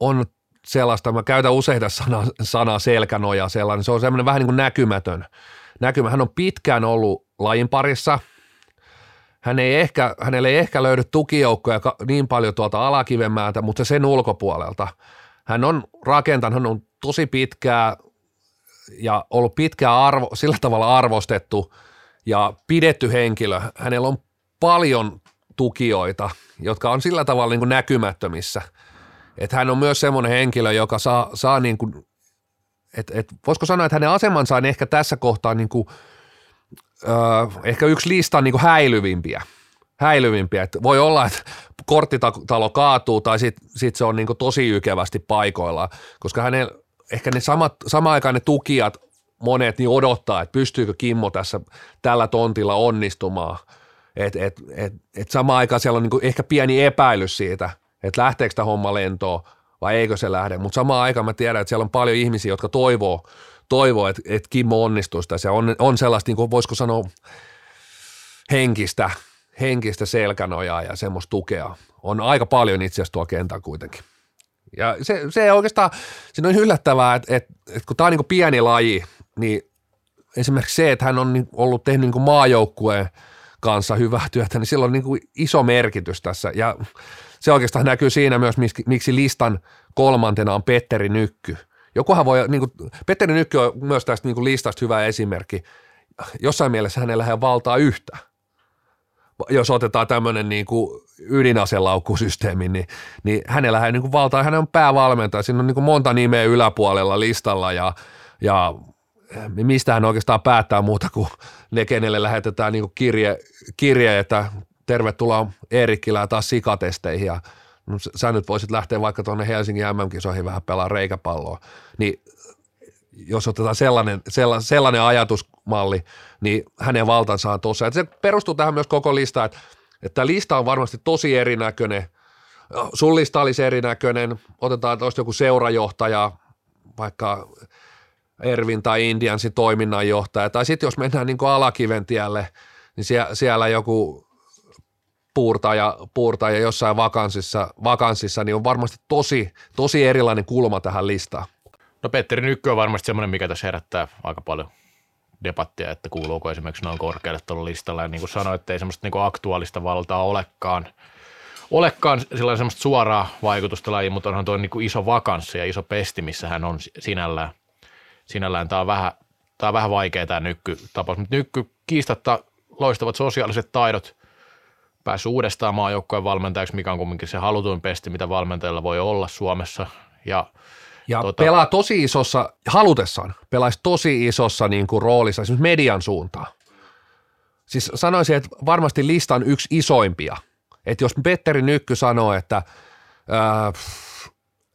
on sellaista, mä käytän useita sanaa, sanaa selkänoja sellainen, se on semmoinen vähän niin kuin näkymätön. Näkymä. Hän on pitkään ollut lajin parissa – hän ei ehkä, hänelle ei ehkä löydy tukijoukkoja niin paljon tuolta alakivenmäältä, mutta sen ulkopuolelta. Hän on rakentanut, hän on tosi pitkää ja ollut pitkään arvo, sillä tavalla arvostettu ja pidetty henkilö. Hänellä on paljon tukijoita, jotka on sillä tavalla niin kuin näkymättömissä. Että hän on myös semmoinen henkilö, joka saa, saa niin kuin et, et, voisiko sanoa, että hänen asemansa on ehkä tässä kohtaa niin kuin, ö, ehkä yksi listan niin kuin häilyvimpiä. häilyvimpiä. Et voi olla, että korttitalo kaatuu tai sitten sit se on niin kuin tosi ykevästi paikoillaan, koska hänen ehkä ne samat, samaan aikaan ne tukijat monet niin odottaa, että pystyykö Kimmo tässä tällä tontilla onnistumaan. Et, et, et, et samaan aikaan siellä on niin kuin ehkä pieni epäilys siitä, että lähteekö tämä homma lentoon vai eikö se lähde. Mutta samaan aikaan mä tiedän, että siellä on paljon ihmisiä, jotka toivoo, toivoo että, että Kimmo onnistuisi tässä. On, on sellaista, niin kuin voisiko sanoa, henkistä, henkistä selkänojaa ja semmoista tukea. On aika paljon itse asiassa tuolla kentällä kuitenkin. Ja se, se oikeastaan, siinä on yllättävää, että, että, että kun tämä on niin pieni laji, niin esimerkiksi se, että hän on niin ollut tehnyt niin maajoukkueen kanssa hyvää työtä, niin sillä on niin iso merkitys tässä. Ja se oikeastaan näkyy siinä myös, miksi listan kolmantena on Petteri Nykky. Jokuhan voi, niin kuin, Petteri Nykky on myös tästä niin kuin listasta hyvä esimerkki. Jossain mielessä hänellä ei valtaa yhtä. Jos otetaan tämmöinen niin kuin ydinaselaukkusysteemi, niin, niin hänellä ei niin kuin valtaa, hän on päävalmentaja. Siinä on niin kuin monta nimeä yläpuolella listalla ja, ja mistä hän oikeastaan päättää muuta kuin ne, kenelle lähetetään niin kuin kirje, kirje, että tervetuloa Eerikkilään taas sikatesteihin ja no, sä nyt voisit lähteä vaikka tuonne Helsingin MM-kisoihin vähän pelaa reikäpalloa, niin jos otetaan sellainen, sellainen, sellainen ajatusmalli, niin hänen valtansa on tuossa. se perustuu tähän myös koko lista, että, että lista on varmasti tosi erinäköinen. Sun lista olisi erinäköinen, otetaan tuosta joku seurajohtaja, vaikka Ervin tai Indiansin toiminnanjohtaja, tai sitten jos mennään niin alakiven tielle, niin siellä, siellä joku puurtaja, puurtaja jossain vakanssissa, vakanssissa, niin on varmasti tosi, tosi erilainen kulma tähän listaan. No Petteri Nykkö on varmasti semmoinen, mikä tässä herättää aika paljon debattia, että kuuluuko esimerkiksi noin korkealle tuolla listalla. Ja niin kuin sanoin, että ei semmoista niin aktuaalista valtaa olekaan, olekaan sillä semmoista suoraa vaikutusta lajiin, mutta onhan tuo niin kuin iso vakanssi ja iso pesti, missä hän on sinällään. Sinällään tämä on vähän, tämä on vähän vaikea tämä nykkytapaus, mutta nykky kiistatta loistavat sosiaaliset taidot – päässyt uudestaan maajoukkojen valmentajaksi, mikä on kumminkin se halutuin pesti, mitä valmentajalla voi olla Suomessa. Ja, ja tuota, pelaa tosi isossa, halutessaan, pelaisi tosi isossa niin kuin roolissa esimerkiksi median suuntaan. Siis sanoisin, että varmasti listan yksi isoimpia. Että jos Petteri Nykky sanoo, että ää,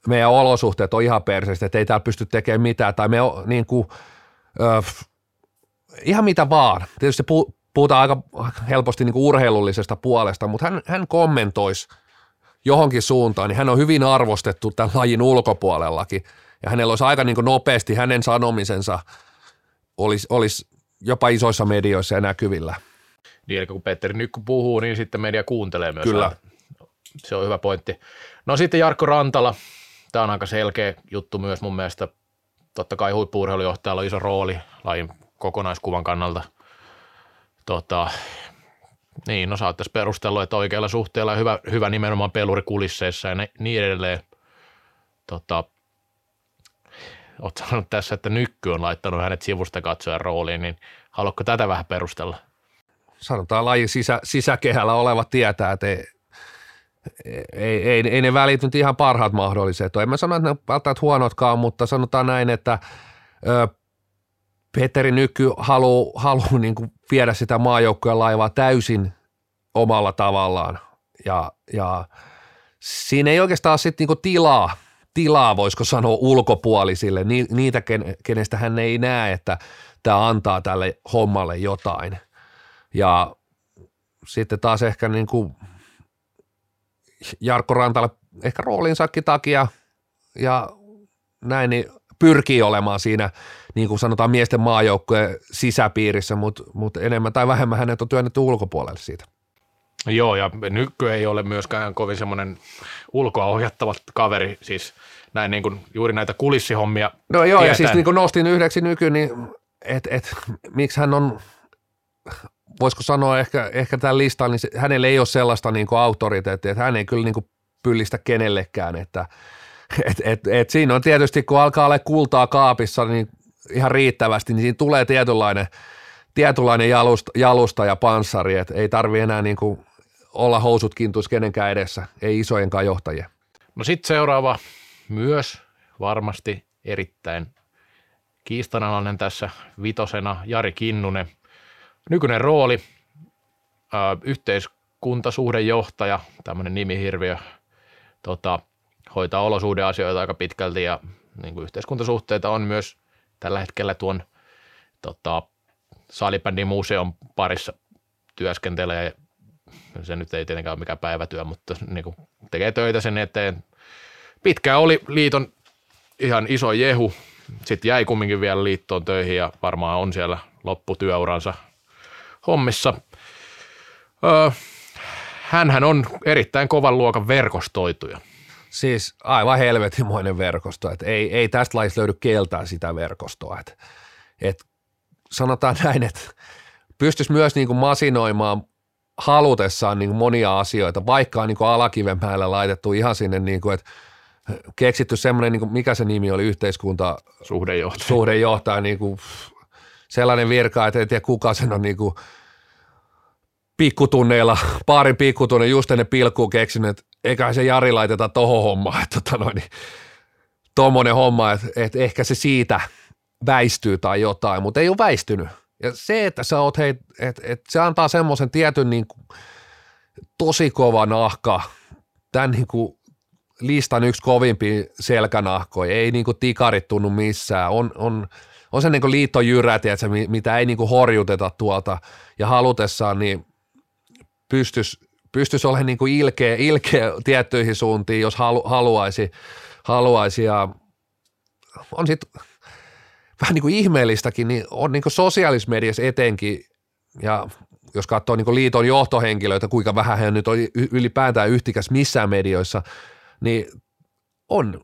meidän olosuhteet on ihan perseistä, että ei täällä pysty tekemään mitään, tai me on niin kuin, ää, ihan mitä vaan. Tietysti se puhutaan aika helposti niin kuin urheilullisesta puolesta, mutta hän, hän kommentoisi johonkin suuntaan, niin hän on hyvin arvostettu tämän lajin ulkopuolellakin. Ja hänellä olisi aika niin kuin nopeasti hänen sanomisensa olisi, olisi jopa isoissa medioissa ja näkyvillä. Niin, eli kun Petteri Nykky puhuu, niin sitten media kuuntelee myös. Kyllä. Se on hyvä pointti. No sitten Jarkko Rantala. Tämä on aika selkeä juttu myös mun mielestä. Totta kai huippuurheilujohtajalla on iso rooli lajin kokonaiskuvan kannalta – tota, niin, no saattaisi perustella, että oikealla suhteella hyvä, hyvä nimenomaan peluri kulisseissa ja ne, niin edelleen. Tota, olet sanonut tässä, että Nykky on laittanut hänet sivusta katsojan rooliin, niin haluatko tätä vähän perustella? Sanotaan lajin sisä, sisäkehällä oleva tietää, että ei, ei, ei, ei ne välit nyt ihan parhaat mahdolliset. En mä sano, että ne välttämättä huonotkaan, mutta sanotaan näin, että ö, Petteri Nyky haluaa haluu niin kuin viedä sitä maajoukkojen laivaa täysin omalla tavallaan ja, ja siinä ei oikeastaan sitten niin tilaa, tilaa, voisiko sanoa ulkopuolisille, niitä, kenestä hän ei näe, että tämä antaa tälle hommalle jotain. Ja sitten taas ehkä niin kuin Jarkko Rantalle ehkä roolinsakin takia ja näin, niin pyrkii olemaan siinä, niin kuin sanotaan miesten maajoukkojen sisäpiirissä, mutta, mutta enemmän tai vähemmän hänet on työnnetty ulkopuolelle siitä. Joo, ja Nykkö ei ole myöskään kovin semmoinen ulkoa ohjattava kaveri, siis näin niin kuin juuri näitä kulissihommia. No joo, tietäen. ja siis niin kuin nostin yhdeksi nyky, niin että et, miksi hän on, voisiko sanoa ehkä, ehkä tämän listan, niin se, hänellä ei ole sellaista niin kuin autoriteettia, että hän ei kyllä niin kuin pyllistä kenellekään, että – <laughs> et, et, et siinä on tietysti, kun alkaa olla kultaa kaapissa niin ihan riittävästi, niin siinä tulee tietynlainen, tietynlainen jalusta, jalusta ja panssari, että ei tarvi enää niin kuin olla housut kintuissa kenenkään edessä, ei isojenkaan johtajia. No sitten seuraava myös varmasti erittäin kiistanalainen tässä vitosena Jari Kinnunen. Nykyinen rooli, ää, yhteiskuntasuhdejohtaja, tämmöinen nimihirviö, tota, hoitaa olosuhdeasioita aika pitkälti ja niin kuin yhteiskuntasuhteita on myös tällä hetkellä tuon tota, salibändin museon parissa työskentelee. Se nyt ei tietenkään ole mikään päivätyö, mutta niin kuin tekee töitä sen eteen. Pitkään oli liiton ihan iso jehu. Sitten jäi kumminkin vielä liittoon töihin ja varmaan on siellä lopputyöuransa hommissa. Öö, hänhän on erittäin kovan luokan verkostoituja. Siis aivan helvetimoinen verkosto, että ei, ei tästä laista löydy keltää sitä verkostoa. Että, että sanotaan <laughs> näin, että pystyisi myös niin kuin masinoimaan halutessaan niin kuin monia asioita, vaikka on niin kuin alakiven päällä laitettu ihan sinne, niin kuin, että keksitty semmoinen, niin kuin, mikä se nimi oli, yhteiskunta Suhdejohtaja. suhdejohtaja, niin kuin, sellainen virka, että ei tiedä kuka sen on niin kuin, pikkutunneilla, paarin pikkutunne just ennen pilkkuun keksinyt, että eiköhän se Jari laiteta tohon hommaan, että tota noin, tommonen homma, että, että ehkä se siitä väistyy tai jotain, mutta ei ole väistynyt. Ja se, että sä oot, hei, että, että se antaa semmoisen tietyn niin kuin, tosi kova nahka, tämän niin kuin, listan yksi kovimpi selkänahkoja, ei niin kuin tikarit tunnu missään, on, on, on se niin kuin liittojyrä, tiedätkö, mitä ei niin kuin horjuteta tuolta ja halutessaan, niin pystyisi pystys olemaan niin kuin ilkeä, ilkeä tiettyihin suuntiin, jos halu, haluaisi, haluaisi. Ja on sitten vähän niin kuin ihmeellistäkin, niin on niin kuin sosiaalisessa mediassa etenkin ja jos katsoo niin liiton johtohenkilöitä, kuinka vähän hän nyt on ylipäätään yhtikäs missään medioissa, niin on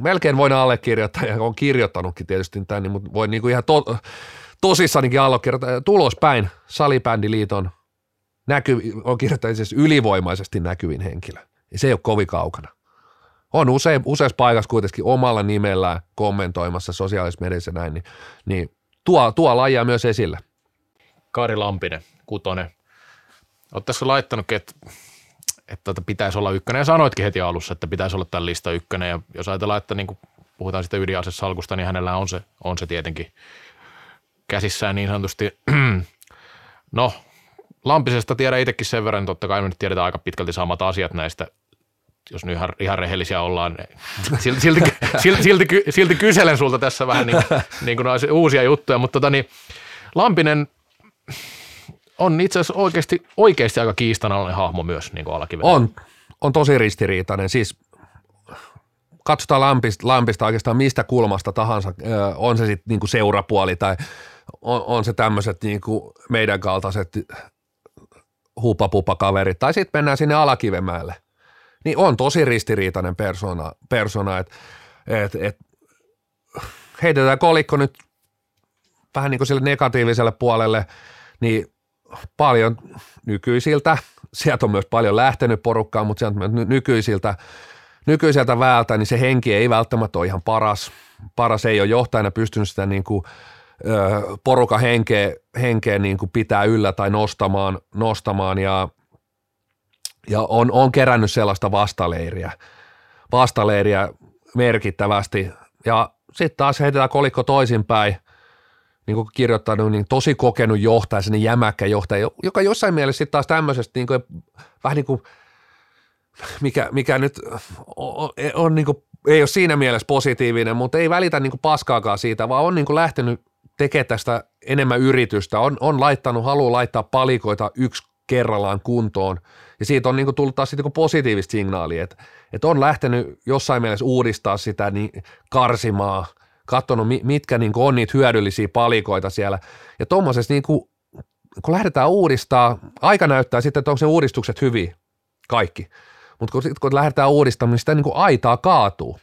melkein voin allekirjoittaa ja on kirjoittanutkin tietysti tämän, mutta voin niin kuin ihan to, tosissanikin allekirjoittaa tulospäin salibändiliiton näky, on kirjoittanut siis ylivoimaisesti näkyvin henkilö. Ja se ei ole kovin kaukana. On usein, useassa paikassa kuitenkin omalla nimellään kommentoimassa sosiaalisessa mediassa näin, niin, niin tuo, tuo lajia myös esille. Kari Lampinen, kutonen. Oletko laittanut, että, että tota pitäisi olla ykkönen ja sanoitkin heti alussa, että pitäisi olla tämän lista ykkönen ja jos ajatellaan, että niin puhutaan sitä ydinasesalkusta, niin hänellä on se, on se tietenkin käsissään niin sanotusti. <clears throat> no, Lampisesta tiedän itsekin sen verran, totta kai me nyt tiedetään aika pitkälti samat asiat näistä, jos nyt ihan, ihan rehellisiä ollaan. <laughs> Silti, silti, silti, silti, silti kyselen sulta tässä vähän niin, niin kuin uusia juttuja, mutta tota niin, Lampinen on itse asiassa oikeasti, oikeasti aika kiistanalainen hahmo myös niin kuin On, on tosi ristiriitainen. Siis katsotaan Lampista, Lampista oikeastaan mistä kulmasta tahansa, on se sitten niinku seurapuoli tai on, on se tämmöiset niinku meidän kaltaiset hupapupakaverit, tai sitten mennään sinne Alakivemäelle, niin on tosi ristiriitainen persona, persona että et, et, heitetään kolikko nyt vähän niin kuin sille negatiiviselle puolelle, niin paljon nykyisiltä, sieltä on myös paljon lähtenyt porukkaa, mutta sieltä myös nykyisiltä, nykyiseltä väältä, niin se henki ei välttämättä ole ihan paras. Paras ei ole johtajana pystynyt sitä niin kuin poruka henkeä, henkeä niin kuin pitää yllä tai nostamaan, nostamaan ja, ja on, on kerännyt sellaista vastaleiriä, vastaleiriä merkittävästi. Ja sitten taas heitetään kolikko toisinpäin, niin kuin kirjoittanut, niin tosi kokenut johtaja, sinne jämäkkä johtaja, joka jossain mielessä sitten taas tämmöisestä niin kuin, vähän niin kuin, mikä, mikä nyt on, on niin kuin, ei ole siinä mielessä positiivinen, mutta ei välitä niin kuin paskaakaan siitä, vaan on niin kuin lähtenyt tekee tästä enemmän yritystä, on, on laittanut, haluaa laittaa palikoita yksi kerrallaan kuntoon. Ja siitä on niin tullut taas niin positiivista signaalia, että, että on lähtenyt jossain mielessä uudistaa sitä niin karsimaa, katsonut mitkä niin on niitä hyödyllisiä palikoita siellä. Ja tuommoisessa niin kun, lähdetään uudistaa, aika näyttää sitten, että onko se uudistukset hyviä, kaikki. Mutta kun, kun lähdetään uudistamaan, niin sitä niin aitaa kaatuu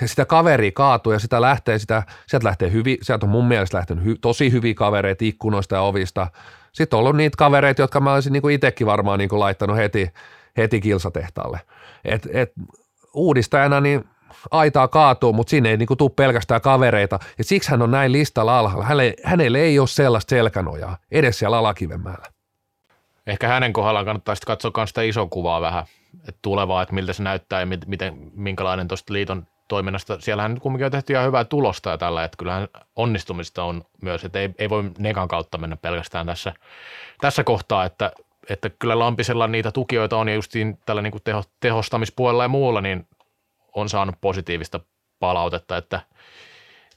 ja sitä kaveri kaatuu ja sitä lähtee, sitä, sieltä lähtee hyvin, sieltä on mun mielestä lähtenyt hy, tosi hyviä kavereita ikkunoista ja ovista. Sitten on ollut niitä kavereita, jotka mä olisin niin itsekin varmaan niin laittanut heti, heti kilsatehtaalle. Et, et, uudistajana niin aitaa kaatuu, mutta sinne ei niin tule pelkästään kavereita. Ja siksi hän on näin listalla alhaalla. Hänelle, hänelle ei ole sellaista selkänojaa edes siellä alakivenmäellä. Ehkä hänen kohdallaan kannattaa katsoa myös sitä isoa kuvaa vähän, että tulevaa, että miltä se näyttää ja miten, minkälainen tuosta liiton toiminnasta. Siellähän kumminkin on tehty ihan hyvää tulosta ja tällä, että kyllähän onnistumista on myös, että ei, ei voi nekan kautta mennä pelkästään tässä, tässä kohtaa, että, että kyllä Lampisella niitä tukijoita on ja justiin tällä niin kuin teho, tehostamispuolella ja muulla, niin on saanut positiivista palautetta, että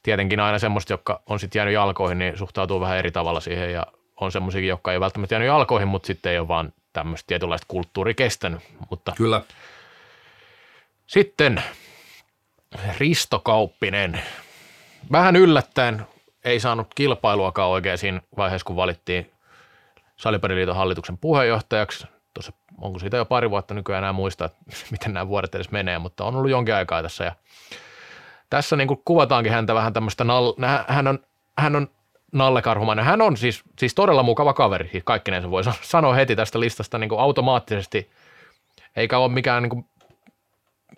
tietenkin aina semmoista, jotka on sitten jäänyt jalkoihin, niin suhtautuu vähän eri tavalla siihen ja on semmoisia, jotka ei välttämättä jäänyt jalkoihin, mutta sitten ei ole vaan tämmöistä tietynlaista kulttuuri kestänyt. Mutta Kyllä. sitten Risto Kauppinen. Vähän yllättäen ei saanut kilpailuakaan oikein siinä vaiheessa, kun valittiin Salipäriliiton hallituksen puheenjohtajaksi. Tuossa, onko siitä jo pari vuotta nykyään enää muista, että <laughs> miten nämä vuodet edes menee, mutta on ollut jonkin aikaa tässä. Ja tässä niin kuin kuvataankin häntä vähän tämmöistä, nal- hän on, hän on Nalle Karhumainen. Hän on siis, siis todella mukava kaveri, siis kaikkinensa voi <laughs> sanoa heti tästä listasta niin kuin automaattisesti, eikä ole mikään niin kuin,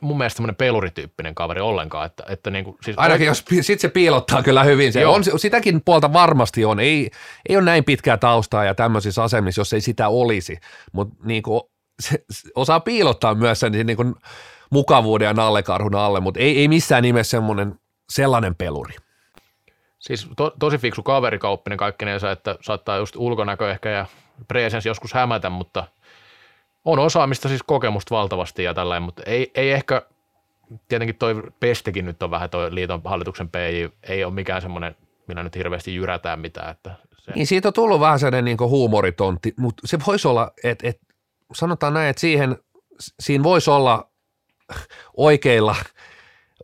mun mielestä semmoinen pelurityyppinen kaveri ollenkaan. Että, että niin kuin, siis Ainakin jos sit se piilottaa kyllä hyvin. Se Joo. on, sitäkin puolta varmasti on. Ei, ei ole näin pitkää taustaa ja tämmöisissä asemissa, jos ei sitä olisi. Mutta niin kuin, se, se osaa piilottaa myös sen niin kuin mukavuuden ja nallekarhun alle, mutta ei, ei missään nimessä semmoinen sellainen peluri. Siis to, tosi fiksu kaveri kauppinen kaikkinensa, että saattaa just ulkonäkö ehkä ja presens joskus hämätä, mutta on osaamista siis kokemusta valtavasti ja tällainen, mutta ei, ei ehkä, tietenkin toi Pestekin nyt on vähän toi liiton hallituksen PJ, ei ole mikään semmoinen, millä nyt hirveästi jyrätään mitään, että se, Niin siitä on tullut vähän sellainen niin huumoritontti, mutta se voisi olla, että, että sanotaan näin, että siihen, siinä voisi olla oikeilla,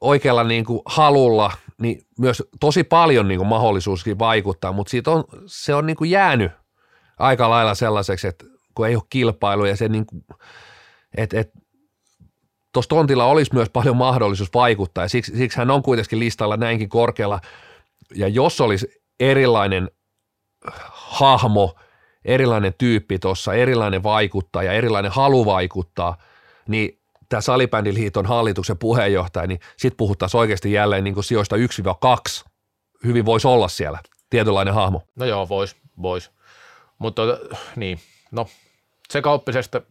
oikealla niin kuin halulla niin myös tosi paljon niin kuin mahdollisuuskin vaikuttaa, mutta siitä on, se on niin kuin jäänyt aika lailla sellaiseksi, että kun ei ole kilpailu ja se niin kuin, että, että tuossa tontilla olisi myös paljon mahdollisuus vaikuttaa ja siksi, siksi hän on kuitenkin listalla näinkin korkealla ja jos olisi erilainen hahmo, erilainen tyyppi tuossa, erilainen vaikuttaja, erilainen halu vaikuttaa, niin tämä Salibändiliiton hallituksen puheenjohtaja, niin sitten puhuttaisiin oikeasti jälleen niin kuin sijoista 1-2. Hyvin voisi olla siellä tietynlainen hahmo. no joo, vois, vois. Mutta niin, no se kauppisesta,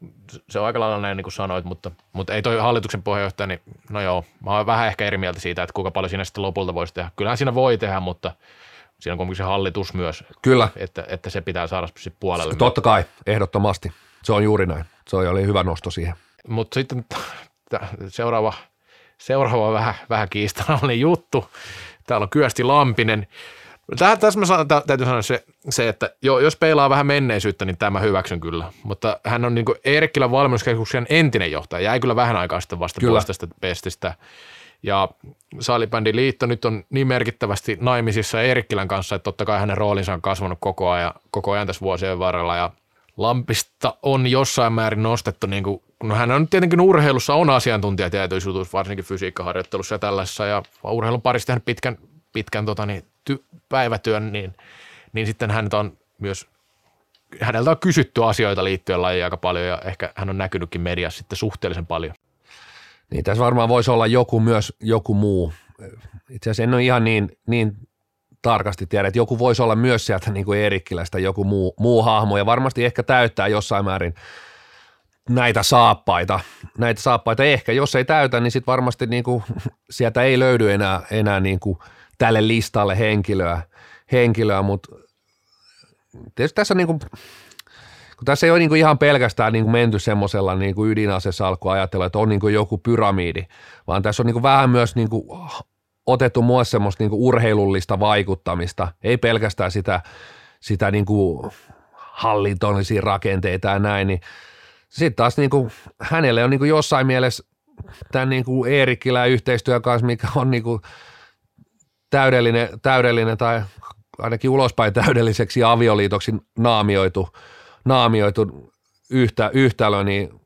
se on aika lailla näin niin kuin sanoit, mutta, mutta ei toi hallituksen puheenjohtaja, niin no joo, mä oon vähän ehkä eri mieltä siitä, että kuinka paljon siinä sitten lopulta voisi tehdä. Kyllähän siinä voi tehdä, mutta siinä on kuitenkin se hallitus myös, Kyllä, että, että se pitää saada sitten puolelle. totta kai, ehdottomasti. Se on juuri näin. Se oli hyvä nosto siihen. Mutta sitten seuraava, seuraava vähän, vähän kiistanallinen juttu. Täällä on Kyösti Lampinen. Tässä mä sanon, tä- täytyy sanoa se, se, että jo, jos peilaa vähän menneisyyttä, niin tämä hyväksyn kyllä. Mutta hän on niin Eerikkilän valmennuskeskuksen entinen johtaja. Jäi kyllä vähän aikaa sitten vasta Kyllä. pois tästä pestistä. Ja Salibändin liitto nyt on niin merkittävästi naimisissa Eerikkilän kanssa, että totta kai hänen roolinsa on kasvanut koko ajan, koko ajan tässä vuosien varrella. Ja Lampista on jossain määrin nostettu, niin kuin, no hän on tietenkin urheilussa, on asiantuntija tietyissä varsinkin fysiikkaharjoittelussa ja tällaisessa, ja urheilun parissa tehnyt pitkän, pitkän tota, niin, ty, päivätyön, niin, niin sitten hän on myös, häneltä on kysytty asioita liittyen lajiin aika paljon, ja ehkä hän on näkynytkin mediassa sitten suhteellisen paljon. Niin tässä varmaan voisi olla joku myös joku muu. Itse asiassa en ole ihan niin, niin tarkasti tiedä, että joku voisi olla myös sieltä niin kuin Eerikkilästä joku muu, muu hahmo ja varmasti ehkä täyttää jossain määrin näitä saappaita. Näitä saappaita ehkä, jos ei täytä, niin sitten varmasti niin kuin, sieltä ei löydy enää, enää niin kuin tälle listalle henkilöä, henkilöä mutta tietysti tässä niin kuin, kun tässä ei ole niin kuin ihan pelkästään niin kuin menty semmoisella niin kuin ydinasesalkku ajatella, että on niin kuin joku pyramidi, vaan tässä on niin kuin vähän myös niin kuin otettu myös semmoista niin kuin urheilullista vaikuttamista, ei pelkästään sitä, sitä niin kuin hallintollisia rakenteita ja näin, niin sitten taas niin kuin, hänelle on niin kuin jossain mielessä tämän niin kuin Eerikkilän yhteistyön kanssa, mikä on niin kuin täydellinen, täydellinen tai ainakin ulospäin täydelliseksi avioliitoksi naamioitu, naamioitu yhtä, yhtälö, niin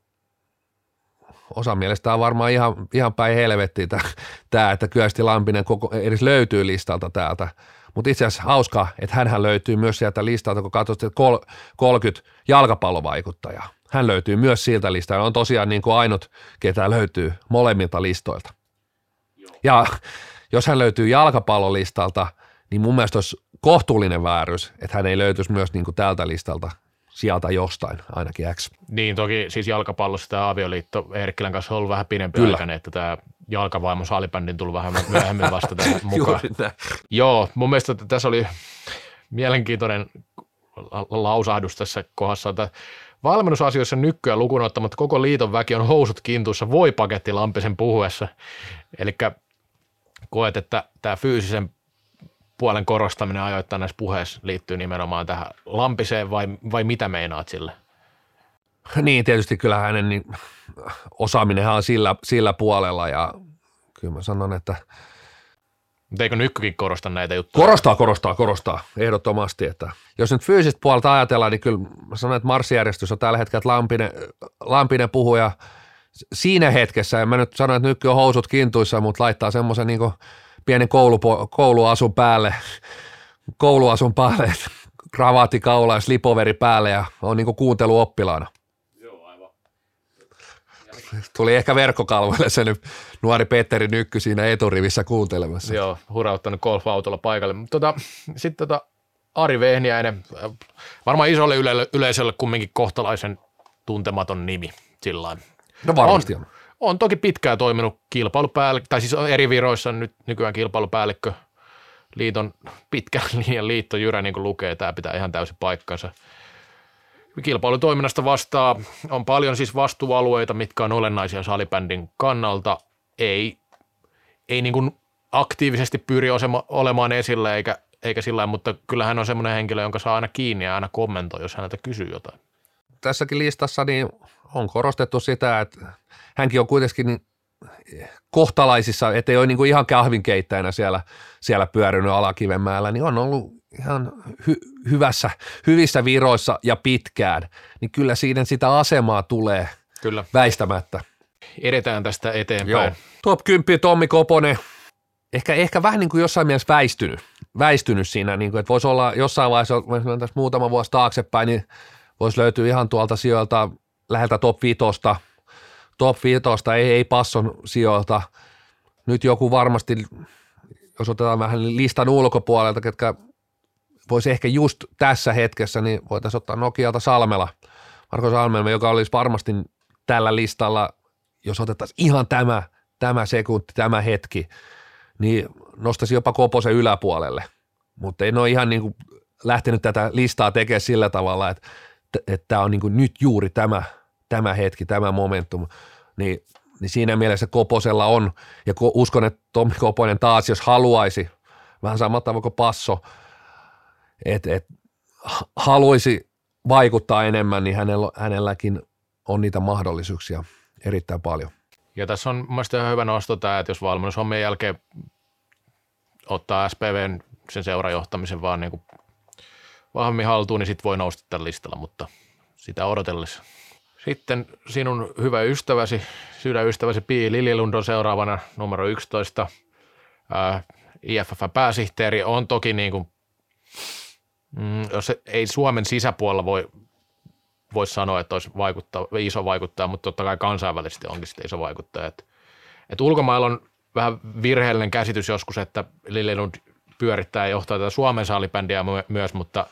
osa mielestä on varmaan ihan, ihan päin helvettiä tämä, että Kyösti Lampinen koko, edes löytyy listalta täältä. Mutta itse asiassa hauskaa, että hänhän löytyy myös sieltä listalta, kun katsot, että kol, 30 jalkapallovaikuttajaa. Hän löytyy myös siltä listalta. On tosiaan niin kuin ainut, ketä löytyy molemmilta listoilta. Ja jos hän löytyy jalkapallolistalta, niin mun mielestä olisi kohtuullinen vääryys, että hän ei löytyisi myös niin kuin tältä listalta sieltä jostain, ainakin X. Niin, toki siis jalkapallossa tämä avioliitto Eerikkilän kanssa on ollut vähän pidempi Kyllä. aikainen, että tämä jalkavaimo salibändin tullut vähän myöhemmin vasta tänne <laughs> mukaan. Joo, mun mielestä että tässä oli mielenkiintoinen la- lausahdus tässä kohdassa, että valmennusasioissa nykyään lukuun ottamatta koko liiton väki on housut kintuissa voi paketti Lampisen puhuessa. Eli koet, että tämä fyysisen puolen korostaminen ajoittain näissä puheissa liittyy nimenomaan tähän Lampiseen vai, vai mitä meinaat sille? Niin, tietysti kyllä hänen niin, osaaminenhan on sillä, sillä puolella ja kyllä mä sanon, että Mutta eikö nykykin korosta näitä juttuja? korostaa, korostaa, korostaa ehdottomasti, että jos nyt fyysistä puolta ajatellaan, niin kyllä mä sanon, että marssijärjestys on tällä hetkellä, että Lampinen, Lampinen puhuu ja siinä hetkessä, en mä nyt sano, että nyky on housut kintuissa, mutta laittaa semmoisen niin pienen koulupo, kouluasun päälle, <laughs> kouluasun päälle, kravaatti kaula ja slipoveri päälle ja on niin kuunteluoppilaana. Tuli ehkä verkkokalvoille se nyt nuori Petteri Nykky siinä eturivissä kuuntelemassa. Joo, hurauttanut golf-autolla paikalle. Tota, Sitten tota, Ari Vehniäinen, äh, varmaan isolle yle- yleisölle kumminkin kohtalaisen tuntematon nimi sillä No varmasti on. On toki pitkään toiminut kilpailupäällikkö, tai siis on eri viroissa nyt nykyään kilpailupäällikkö, liiton pitkän linjan <laughs> liitto Jyrä, niin kuin lukee, tämä pitää ihan täysin paikkansa. Kilpailutoiminnasta vastaa, on paljon siis vastuualueita, mitkä on olennaisia salibändin kannalta, ei, ei niin kuin aktiivisesti pyri osema, olemaan esillä eikä, eikä sillä mutta kyllä hän on semmoinen henkilö, jonka saa aina kiinni ja aina kommentoi, jos häneltä kysyy jotain. Tässäkin listassa niin on korostettu sitä, että hänkin on kuitenkin kohtalaisissa, ettei ole niin kuin ihan kahvinkeittäjänä siellä, siellä pyörinyt Alakivenmäellä, niin on ollut ihan hy- hyvässä, hyvissä viroissa ja pitkään, niin kyllä siinä sitä asemaa tulee Kyllä. väistämättä. Edetään tästä eteenpäin. Joo. Top 10 Tommi Koponen, ehkä, ehkä vähän niin kuin jossain mielessä väistynyt, väistynyt siinä, niin kuin, että voisi olla jossain vaiheessa, jos tässä muutama vuosi taaksepäin, niin voisi löytyä ihan tuolta sijoilta läheltä top 5, top 5, ei, ei passon sijoilta. Nyt joku varmasti, jos otetaan vähän listan ulkopuolelta, ketkä voisi ehkä just tässä hetkessä, niin voitaisiin ottaa Nokialta Salmela, Marko Salmela, joka olisi varmasti tällä listalla, jos otettaisiin ihan tämä, tämä sekunti, tämä hetki, niin nostaisi jopa Koposen yläpuolelle. Mutta en ole ihan niin kuin lähtenyt tätä listaa tekemään sillä tavalla, että että tämä on niin kuin nyt juuri tämä, tämä hetki, tämä momentum, niin, niin siinä mielessä Koposella on, ja uskon, että Tommi Koponen taas, jos haluaisi, vähän samalla tavalla kuin Passo, että et, haluaisi vaikuttaa enemmän, niin hänellä, hänelläkin on niitä mahdollisuuksia erittäin paljon. Ja tässä on mielestäni ihan hyvä nosto tämä, että jos valmennushommien jälkeen ottaa SPVn sen seurajohtamisen vaan niin kuin vahvemmin haltuun, niin sitten voi nousta tällä listalla, mutta sitä odotellessa. Sitten sinun hyvä ystäväsi, sydänystäväsi Pii Lililund on seuraavana numero 11. Ää, IFF-pääsihteeri on toki niin kuin, mm, jos ei Suomen sisäpuolella voi, voi sanoa, että olisi vaikuttaa, iso vaikuttaja, mutta totta kai kansainvälisesti onkin sitten iso vaikuttaja. Et, et ulkomailla on vähän virheellinen käsitys joskus, että Lililund pyörittää ja johtaa tätä Suomen salibändiä myös, mutta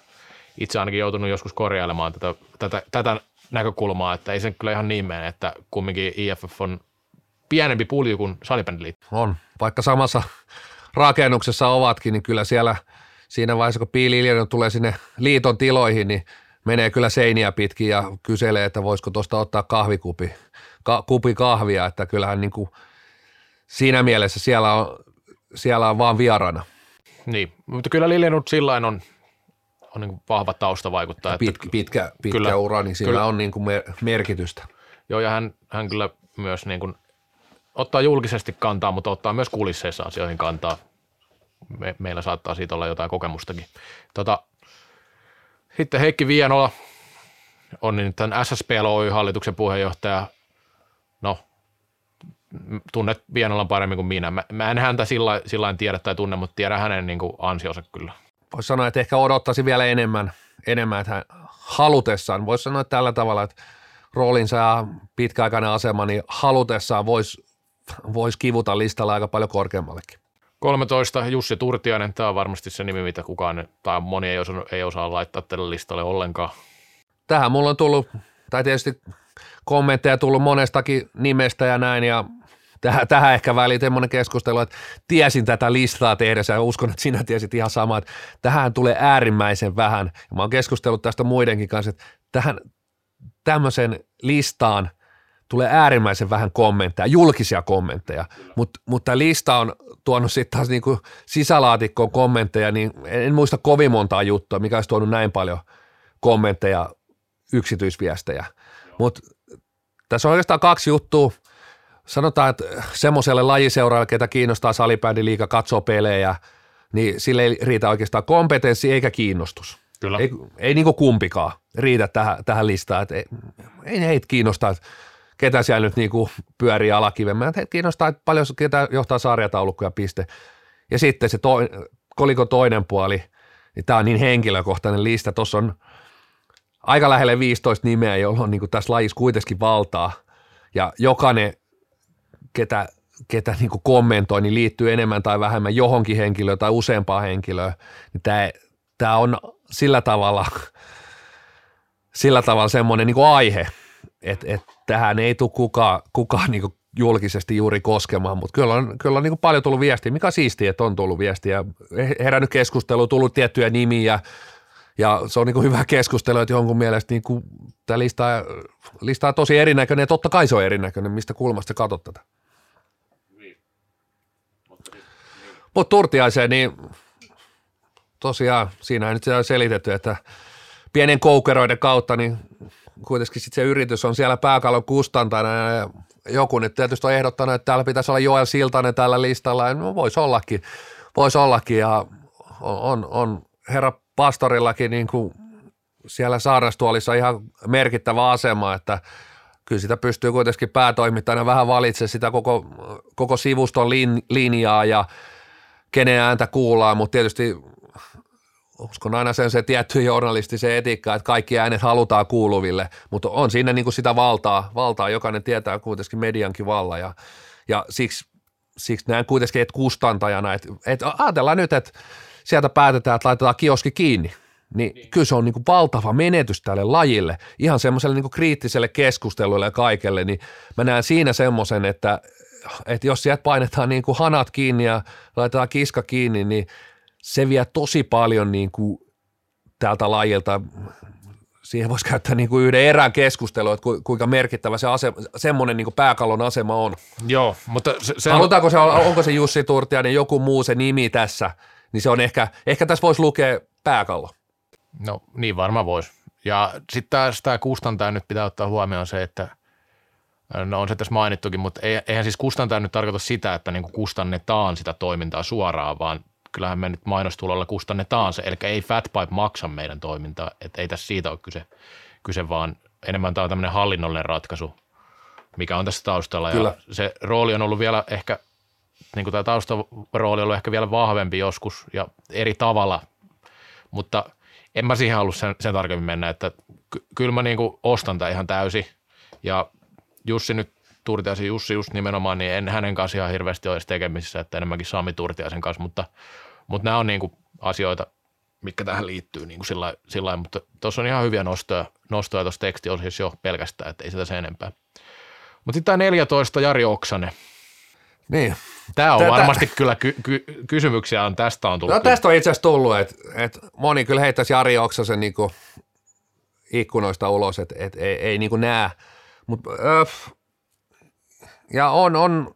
itse ainakin joutunut joskus korjailemaan tätä, tätä, tätä näkökulmaa, että ei se kyllä ihan niin mene, että kumminkin IFF on pienempi pulju kuin salibändiliitto. On, vaikka samassa rakennuksessa ovatkin, niin kyllä siellä siinä vaiheessa, kun Piili tulee sinne liiton tiloihin, niin menee kyllä seiniä pitkin ja kyselee, että voisiko tuosta ottaa kahvikupi, ka, kupi kahvia, että kyllähän niin kuin siinä mielessä siellä on, siellä on vaan vierana. Niin, mutta kyllä Liljenut sillä on, on niin vahva tausta vaikuttaa. Pit, että, pitkä pitkä kyllä, ura, niin sillä kyllä, on niin kuin merkitystä. Joo, ja hän, hän kyllä myös niin kuin ottaa julkisesti kantaa, mutta ottaa myös kulisseissa asioihin kantaa. Me, meillä saattaa siitä olla jotain kokemustakin. Tota, sitten Heikki Vienola on niin tämän SSPL Oy-hallituksen puheenjohtaja. No, tunnet Vienolan paremmin kuin minä. Mä, mä en häntä sillä, sillä tiedä tai tunne, mutta tiedän hänen niin kuin ansionsa kyllä. Voisi sanoa, että ehkä odottaisi vielä enemmän, enemmän että hän halutessaan, voisi sanoa tällä tavalla, että roolinsa ja pitkäaikainen asema, niin halutessaan voisi vois kivuta listalla aika paljon korkeammallekin. 13 Jussi Turtiainen, tämä on varmasti se nimi, mitä kukaan tai moni ei osaa, ei osaa laittaa tälle listalle ollenkaan. Tähän mulla on tullut, tai tietysti kommentteja tullut monestakin nimestä ja näin, ja tähän, tähän ehkä väliin semmoinen keskustelu, että tiesin tätä listaa tehdessä ja uskon, että sinä tiesit ihan samaa, että tähän tulee äärimmäisen vähän. Ja mä oon keskustellut tästä muidenkin kanssa, että tähän tämmöisen listaan tulee äärimmäisen vähän kommentteja, julkisia kommentteja, mutta mut tämä lista on tuonut sitten taas niinku sisälaatikkoon kommentteja, niin en muista kovin montaa juttua, mikä olisi tuonut näin paljon kommentteja, yksityisviestejä. Mutta tässä on oikeastaan kaksi juttua. Sanotaan, että semmoiselle lajiseuraajalle, ketä kiinnostaa liikaa katsoa pelejä, niin sille ei riitä oikeastaan kompetenssi eikä kiinnostus. Kyllä. Ei, ei niin kumpikaan riitä tähän, tähän listaan. Että ei, ei heitä kiinnostaa, että ketä siellä nyt niin kuin pyörii alakivemmä. Heitä kiinnostaa, että paljon ketä johtaa sarjataulukkoja piste. Ja sitten se to, koliko toinen puoli, niin tämä on niin henkilökohtainen lista. Tuossa on aika lähelle 15 nimeä, joilla on niin kuin tässä lajissa kuitenkin valtaa. Ja jokainen, ketä, ketä niin kuin kommentoi, niin liittyy enemmän tai vähemmän johonkin henkilöön tai useampaan henkilöön. Niin tämä, tämä on sillä tavalla, <laughs> sillä tavalla semmoinen niin kuin aihe, että, että tähän ei tule kukaan, kukaan niin kuin julkisesti juuri koskemaan, mutta kyllä on, kyllä on niin paljon tullut viestiä, mikä siistiä, että on tullut viestiä, herännyt keskustelu, tullut tiettyjä nimiä, ja se on niin kuin hyvä keskustelu, että jonkun mielestä niin kuin tämä lista, lista on tosi erinäköinen, ja totta kai se on erinäköinen, mistä kulmasta katsot tätä. Mutta Turtiaiseen, niin tosiaan siinä on nyt selitetty, että pienen koukeroiden kautta, niin kuitenkin sit se yritys on siellä pääkallon kustantajana ja joku nyt tietysti on ehdottanut, että täällä pitäisi olla Joel Siltanen tällä listalla, no voisi ollakin, voisi ollakin ja on, on herra pastorillakin niin kuin siellä saarastuolissa ihan merkittävä asema, että kyllä sitä pystyy kuitenkin päätoimittajana vähän valitsemaan sitä koko, koko sivuston lin, linjaa ja kenen ääntä kuullaan, mutta tietysti uskon aina sen se tietty journalistisen etiikka, että kaikki äänet halutaan kuuluville, mutta on siinä niin kuin sitä valtaa, valtaa, jokainen tietää kuitenkin mediankin valla ja, ja siksi, siksi näen kuitenkin, että kustantajana, että, että ajatellaan nyt, että sieltä päätetään, että laitetaan kioski kiinni, niin, niin. kyllä se on niin kuin valtava menetys tälle lajille, ihan semmoiselle niin kriittiselle keskustelulle ja kaikelle, niin mä näen siinä semmoisen, että, että jos sieltä painetaan niin kuin hanat kiinni ja laitetaan kiska kiinni, niin se vie tosi paljon niin kuin tältä lajilta, siihen voisi käyttää niin kuin yhden erän keskustelua, että kuinka merkittävä se asema, semmoinen niin kuin pääkallon asema on. Joo, mutta se, se Halutaanko se, onko se Jussi Turtiainen joku muu se nimi tässä, niin se on ehkä, ehkä tässä voisi lukea pääkallo. No niin varmaan voisi. Ja sitten taas tämä kustantaja nyt pitää ottaa huomioon se, että no on se tässä mainittukin, mutta eihän siis kustantaja nyt tarkoita sitä, että niinku kustannetaan sitä toimintaa suoraan, vaan kyllähän me nyt mainostulolla kustannetaan se, eli ei Fatpipe maksa meidän toimintaa, että ei tässä siitä ole kyse, kyse vaan enemmän tämä on tämmöinen hallinnollinen ratkaisu, mikä on tässä taustalla. Kyllä. ja se rooli on ollut vielä ehkä, niin kuin tämä taustarooli on ollut ehkä vielä vahvempi joskus ja eri tavalla, mutta en mä siihen halua sen, sen tarkemmin mennä, että ky- kyllä mä niin kuin ostan tämän ihan täysin. Ja Jussi nyt Turtiaisen Jussi just nimenomaan, niin en hänen kanssa ihan hirveästi ole tekemisissä, että enemmänkin Sami Turtiaisen kanssa, mutta, mutta nämä on niin kuin asioita, mikä tähän liittyy niin kuin sillä, sillä mutta tuossa on ihan hyviä nostoja, nostoja tuossa tekstiosiossa jo pelkästään, että ei sitä sen enempää. Mutta sitten tämä 14, Jari Oksanen. Niin. Tämä on Tätä... varmasti kyllä ky- ky- kysymyksiä on tästä on tullut. No tästä on itse asiassa tullut, että et moni kyllä heittäisi Jari Oksasen niinku ikkunoista ulos, että et ei, ei niinku näe. Mutta ja on, on,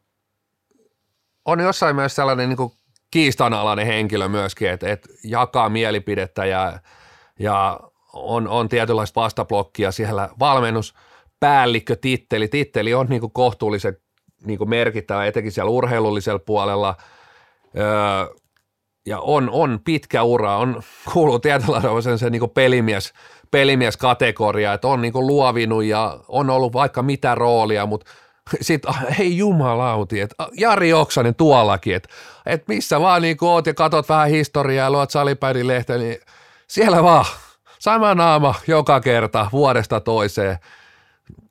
on jossain myös sellainen niin kiistanalainen henkilö myöskin, että, että jakaa mielipidettä ja, ja on, on tietynlaista vastablokkia siellä. Valmennuspäällikkö, titteli, titteli on niin kuin kohtuullisen niin kuin merkittävä, etenkin siellä urheilullisella puolella. Öö, ja on, on pitkä ura, on, kuuluu tietynlainen se, se niin kuin pelimies, pelimieskategoria, että on niin kuin luovinut ja on ollut vaikka mitä roolia, mutta sitten, ah, hei jumalauti, että ah, Jari Oksanen tuollakin, että, että missä vaan niin oot ja katot vähän historiaa ja luot salipäidin lehteen, niin siellä vaan. Sama naama joka kerta vuodesta toiseen,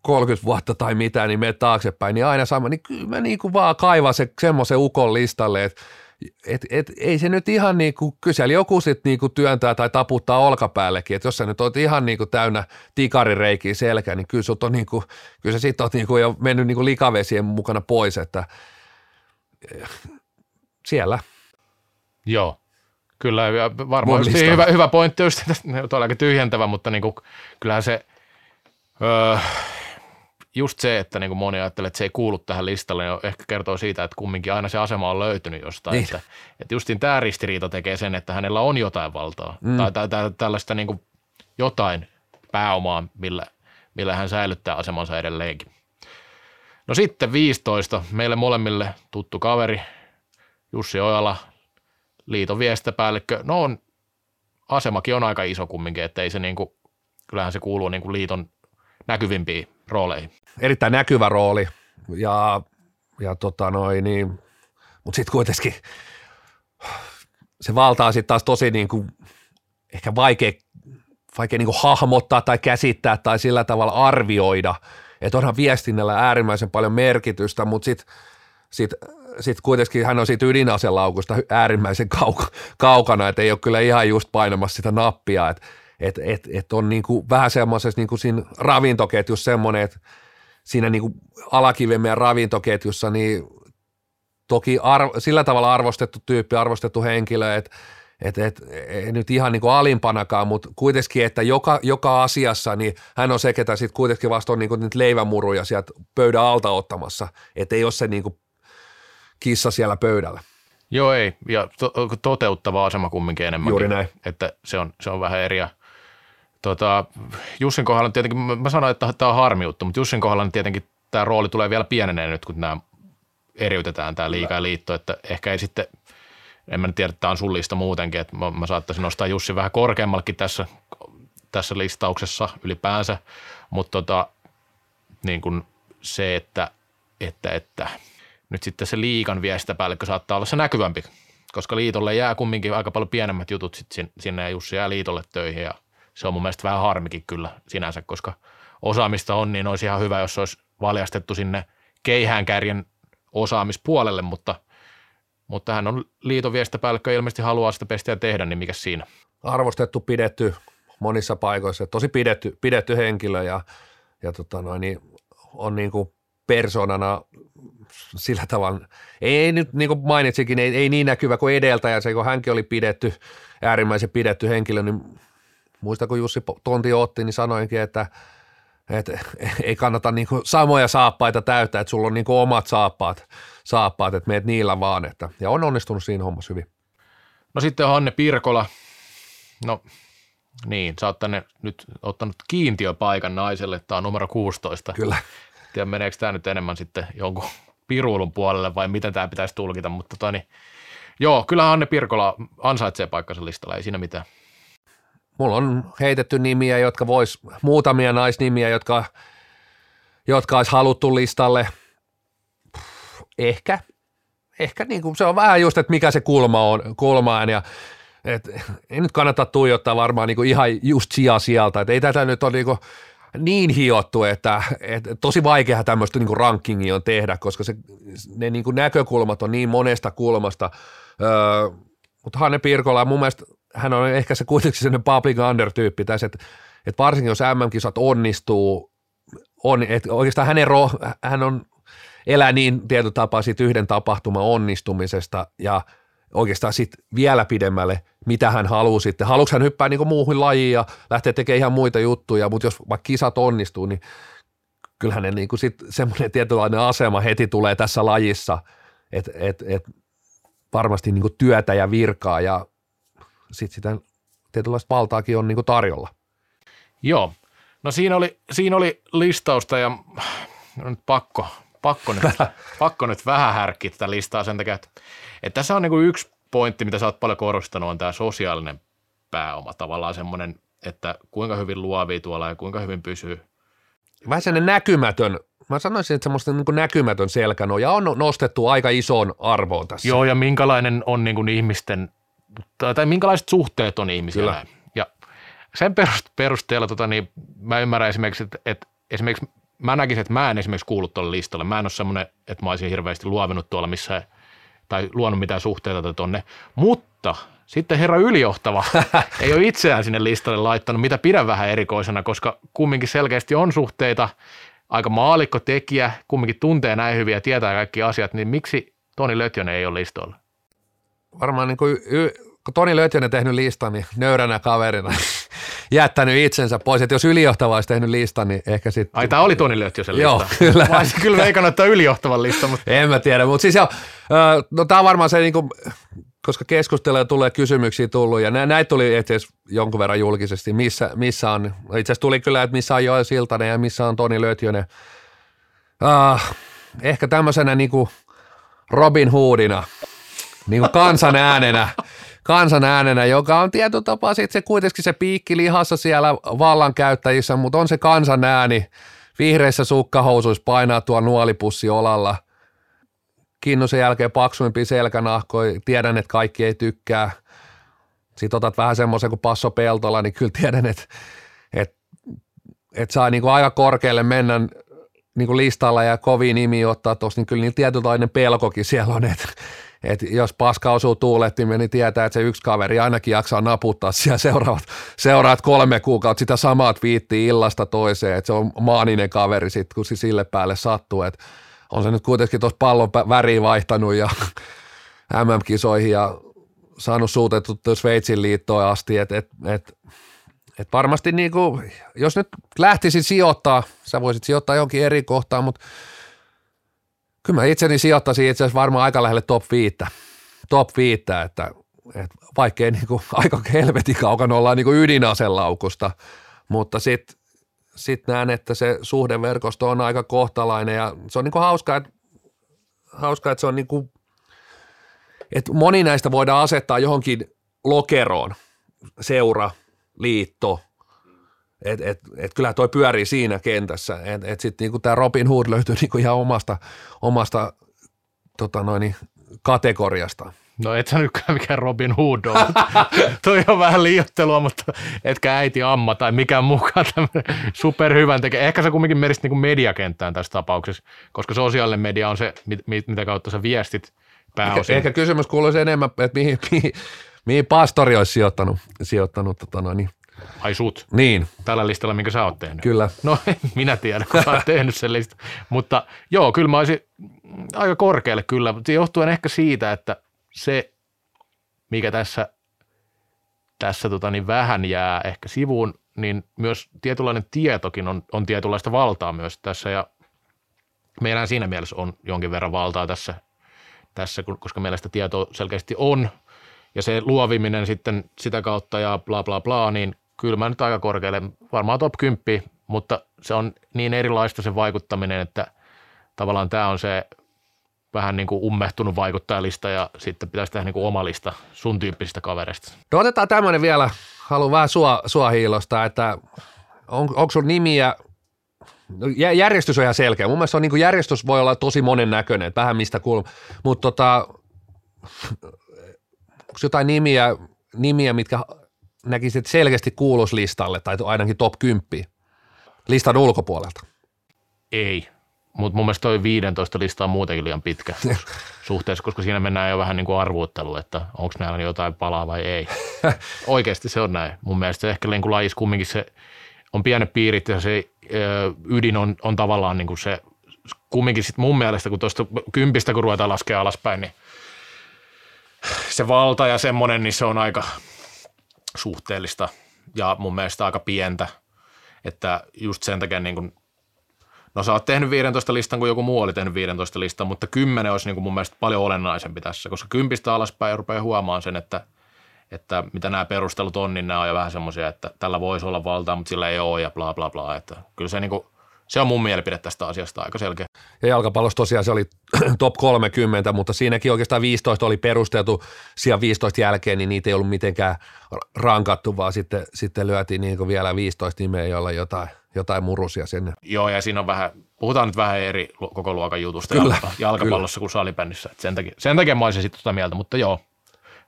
30 vuotta tai mitä, niin menet taaksepäin, niin aina sama, niin kyllä mä niin kuin vaan kaivan se, semmoisen ukon listalle, että, et, et, ei se nyt ihan niin kuin, kyllä siellä joku sitten niin kuin työntää tai taputtaa olkapäällekin, että jos sä nyt oot ihan niin kuin täynnä tikarireikiä selkä, niin kyllä, sut on niin kuin, kyllä sä sitten oot niin kuin jo mennyt niin kuin likavesien mukana pois, että eh, siellä. Joo, kyllä ja varmaan just hyvä, hyvä pointti, just, että on aika tyhjentävä, mutta niin kuin, kyllähän se, öö, just se, että niin kuin moni ajattelee, että se ei kuulu tähän listalle, niin ehkä kertoo siitä, että kumminkin aina se asema on löytynyt jostain. Niin. Että, että justiin tämä ristiriita tekee sen, että hänellä on jotain valtaa mm. tai, tai, tai tällaista niin kuin jotain pääomaa, millä, millä hän säilyttää asemansa edelleenkin. No sitten 15, meille molemmille tuttu kaveri, Jussi Ojala, liiton viestintäpäällikkö. No on, asemakin on aika iso kumminkin, että ei se niin kuin, kyllähän se kuuluu niin kuin liiton näkyvimpiin rooleihin. Erittäin näkyvä rooli ja, ja tota noin, niin, mutta sitten kuitenkin se valtaa sitten taas tosi niin kuin, ehkä vaikea, vaikea niin kuin hahmottaa tai käsittää tai sillä tavalla arvioida, että onhan viestinnällä äärimmäisen paljon merkitystä, mutta sitten sit, sit kuitenkin hän on siitä ydinaselaukusta äärimmäisen kau- kaukana, että ei ole kyllä ihan just painamassa sitä nappia, että että et, et on niinku vähän semmoisessa niinku siinä ravintoketjussa semmoinen, että siinä niinku alakiven meidän ravintoketjussa niin toki arvo, sillä tavalla arvostettu tyyppi, arvostettu henkilö, että et, et, ei nyt ihan niin kuin alimpanakaan, mutta kuitenkin, että joka, joka asiassa niin hän on se, ketä sitten kuitenkin vasta on niin kuin niitä leivämuruja sieltä pöydän alta ottamassa, että ei ole se niin kuin kissa siellä pöydällä. Joo ei, ja to- toteuttava asema kumminkin enemmän. Juuri näin. Että se on, se on vähän eri. Tota, Jussin kohdalla tietenkin, mä sanoin, että tämä on harmi juttu, mutta Jussin kohdalla niin tietenkin tämä rooli tulee vielä pienenee nyt, kun nämä eriytetään tämä liika ja liitto, että ehkä ei sitten, en mä tiedä, että tämä on sun lista muutenkin, että mä, mä saattaisin nostaa Jussi vähän korkeammallekin tässä, tässä listauksessa ylipäänsä, mutta tota, niin kuin se, että, että, että nyt sitten se liikan viestintäpäällikkö saattaa olla se näkyvämpi, koska liitolle jää kumminkin aika paljon pienemmät jutut sit sinne ja Jussi jää liitolle töihin ja se on mun mielestä vähän harmikin kyllä sinänsä, koska osaamista on, niin olisi ihan hyvä, jos olisi valjastettu sinne keihäänkärjen osaamispuolelle, mutta, mutta hän on ja ilmeisesti haluaa sitä pestiä tehdä, niin mikä siinä? Arvostettu, pidetty monissa paikoissa, tosi pidetty, pidetty henkilö ja, ja tota noin, niin on niin kuin persoonana sillä tavalla, ei nyt niin kuin mainitsikin, ei, ei niin näkyvä kuin edeltäjä, se kun hänkin oli pidetty, äärimmäisen pidetty henkilö, niin muista kun Jussi Tonti otti, niin sanoinkin, että, että ei kannata niin kuin samoja saappaita täyttää, että sulla on niin kuin omat saappaat, saappaat, että meet niillä vaan, että, ja on onnistunut siinä hommassa hyvin. No sitten on Hanne Pirkola, no niin, sä oot tänne nyt ottanut kiintiöpaikan naiselle, tämä on numero 16. Kyllä. Tiedä, meneekö tämä nyt enemmän sitten jonkun piruulun puolelle vai miten tämä pitäisi tulkita, mutta tota, niin, joo, kyllä Anne Pirkola ansaitsee paikkansa listalla, ei siinä mitään. Mulla on heitetty nimiä, jotka vois, muutamia naisnimiä, jotka, jotka olisi haluttu listalle. Ehkä, ehkä niin kuin se on vähän just, että mikä se kulma on, kulma on ja et, ei nyt kannata tuijottaa varmaan niin kuin ihan just sija sieltä, että ei tätä nyt ole niin kuin, niin hiottu, että, että tosi vaikea tämmöistä niin rankingia on tehdä, koska se, ne niin näkökulmat on niin monesta kulmasta. Öö, mutta Hanne Pirkola, mun mielestä hän on ehkä se kuitenkin sellainen public under-tyyppi tässä, että, että varsinkin jos MM-kisat onnistuu, on, että oikeastaan hänen ro, hän on elää niin tietyllä tapaa siitä yhden tapahtuman onnistumisesta ja oikeastaan sitten vielä pidemmälle, mitä hän haluaa sitten. Haluatko hän hyppää niin muuhun lajiin ja lähteä tekemään ihan muita juttuja, mutta jos vaikka kisat onnistuu, niin kyllähän ne niin sit semmoinen tietynlainen asema heti tulee tässä lajissa, että et, et varmasti niin työtä ja virkaa ja sitten sitä tietynlaista valtaakin on niin tarjolla. Joo, no siinä oli, siinä oli listausta ja no nyt pakko, pakko, nyt, <laughs> pakko nyt vähän härkkiä tätä listaa sen takia, että, että tässä on niin yksi pointti, mitä sä oot paljon korostanut, on tämä sosiaalinen pääoma, tavallaan semmoinen, että kuinka hyvin luovii tuolla ja kuinka hyvin pysyy. Vähän sellainen näkymätön, mä sanoisin, että semmoista niin näkymätön selkänoja on nostettu aika isoon arvoon tässä. Joo, ja minkälainen on niin kuin ihmisten, tai, tai minkälaiset suhteet on ihmisillä. Kyllä. Ja sen perusteella tota, niin mä ymmärrän esimerkiksi, että, että esimerkiksi mä näkisin, että mä en esimerkiksi kuulu tuolle listalle. Mä en ole semmoinen, että mä olisin hirveästi luovinut tuolla missä tai luonut mitään suhteita tonne. Mutta sitten herra ylijohtava <laughs> ei ole itseään sinne listalle laittanut, mitä pidän vähän erikoisena, koska kumminkin selkeästi on suhteita, aika maalikko tekijä, kumminkin tuntee näin hyvin ja tietää kaikki asiat, niin miksi Toni Lötjönen ei ole listoilla? Varmaan niin kuin y- kun Toni Lötjönen tehnyt listan, niin nöyränä kaverina <laughs> jättänyt itsensä pois. Että jos ylijohtava olisi tehnyt listan, niin ehkä sitten... Ai tämä oli Toni Lötjösen lista? Joo, <laughs> kyllä. Mä olisin kyllä veikannut, että ylijohtavan lista, mutta... <laughs> En mä tiedä, mutta siis jo, no tämä on varmaan se, niin kuin, koska keskustelee tulee kysymyksiä tullut, ja näitä tuli itse jonkun verran julkisesti, missä, missä on, itse asiassa tuli kyllä, että missä on Joel Siltanen ja missä on Toni Lötjönen. Uh, ehkä tämmöisenä niin kuin Robin Hoodina, niin kuin kansan äänenä, kansan äänenä, joka on tietyllä tapaa sit se kuitenkin se piikki lihassa siellä vallankäyttäjissä, mutta on se kansan ääni vihreissä sukkahousuissa painaa tuo nuolipussi olalla. Kinnusen jälkeen paksuimpi selkänahkoi, tiedän, että kaikki ei tykkää. Sitten otat vähän semmoisen kuin Passo Peltola, niin kyllä tiedän, että, että, että saa niin kuin aika korkealle mennä niin kuin listalla ja kovin nimi ottaa tuossa, niin kyllä niin tietynlainen pelkokin siellä on, että että jos paska osuu tuulettimeen, niin tietää, että se yksi kaveri ainakin jaksaa naputtaa siellä seuraavat, seuraavat kolme kuukautta sitä samaa twiittiä illasta toiseen, että se on maaninen kaveri sitten, kun se sille päälle sattuu, että on se nyt kuitenkin tuossa pallon väriin vaihtanut ja <laughs> MM-kisoihin ja saanut suutettu Sveitsin liittoon asti, että et, et, et varmasti niin kuin, jos nyt lähtisin sijoittaa, sä voisit sijoittaa jonkin eri kohtaan, mutta Kyllä mä itseni sijoittaisin itse asiassa varmaan aika lähelle top 5. Top 5, että, että vaikkei niin kuin, <laughs> aika helvetin kaukana ollaan niin ydinaselaukusta, mutta sitten sit näen, että se suhdeverkosto on aika kohtalainen ja se on niin kuin hauska, että, hauska, että se on niin kuin, että moni näistä voidaan asettaa johonkin lokeroon, seura, liitto, et, et, et kyllä toi pyörii siinä kentässä. Et, et sitten niinku tämä Robin Hood löytyy niinku ihan omasta, omasta tota noin, kategoriasta. No et sä nytkään mikään Robin Hood ole. <laughs> toi on vähän liiottelua, mutta etkä äiti amma tai mikään mukaan tämmöinen superhyvän tekee. Ehkä sä kumminkin menisit niinku mediakenttään tässä tapauksessa, koska sosiaalinen media on se, mit, mitä kautta sä viestit pääosin. Ehkä, ehkä kysymys kuuluisi enemmän, että mihin, mihin, mihin pastori olisi sijoittanut, sijoittanut tota noin, Ai sut? Niin. Tällä listalla, minkä sä oot tehnyt? Kyllä. No minä tiedän, kun sä oot <laughs> tehnyt sen listan. Mutta joo, kyllä mä olisin aika korkealle kyllä, mutta johtuen ehkä siitä, että se, mikä tässä, tässä tota, niin vähän jää ehkä sivuun, niin myös tietynlainen tietokin on, on tietynlaista valtaa myös tässä ja meillä siinä mielessä on jonkin verran valtaa tässä, tässä koska meillä sitä tietoa selkeästi on ja se luoviminen sitten sitä kautta ja bla bla bla, niin kyllä mä nyt aika korkealle, varmaan top 10, mutta se on niin erilaista se vaikuttaminen, että tavallaan tämä on se vähän niin kuin ummehtunut vaikuttajalista ja sitten pitäisi tehdä niin kuin oma lista sun tyyppisistä kavereista. No otetaan tämmöinen vielä, haluan vähän sua, sua hiilosta, että on, onko sun nimiä, no, järjestys on ihan selkeä. Mun mielestä on, niin kuin järjestys voi olla tosi monen näköinen, vähän mistä kuuluu, mutta tota, onko jotain nimiä, nimiä mitkä näkisit selkeästi kuuloslistalle tai ainakin top 10 listan ulkopuolelta? Ei, mutta mun mielestä toi 15 lista on muutenkin liian pitkä <laughs> suhteessa, koska siinä mennään jo vähän niin kuin arvuuttelu, että onko näillä jotain palaa vai ei. <laughs> Oikeasti se on näin. Mun mielestä ehkä niin lajissa kumminkin se on pienet piirit ja se ö, ydin on, on tavallaan niin kuin se kumminkin sit mun mielestä, kun tuosta kympistä kun ruvetaan laskemaan alaspäin, niin se valta ja semmoinen, niin se on aika suhteellista ja mun mielestä aika pientä, että just sen takia niin kuin, no sä oot tehnyt 15 listan, kun joku muu oli tehnyt 15 listan, mutta 10 olisi niin kuin mun mielestä paljon olennaisempi tässä, koska kympistä alaspäin rupeaa huomaan sen, että, että mitä nämä perustelut on, niin nämä on jo vähän semmoisia, että tällä voisi olla valtaa, mutta sillä ei ole ja bla bla bla, että kyllä se niin kuin, se on mun mielipide tästä asiasta aika selkeä. Ja jalkapallossa tosiaan se oli <clears throat> top 30, mutta siinäkin oikeastaan 15 oli perusteltu siellä 15 jälkeen, niin niitä ei ollut mitenkään rankattu, vaan sitten, sitten lyötiin niin vielä 15 nimeä, joilla jotain, jotain murusia sinne. Joo, ja siinä on vähän, puhutaan nyt vähän eri koko luokan jutusta kyllä, jalkapallossa kyllä. kuin salibändissä. Sen takia, sen takia mä olisin sitten tuota mieltä, mutta joo,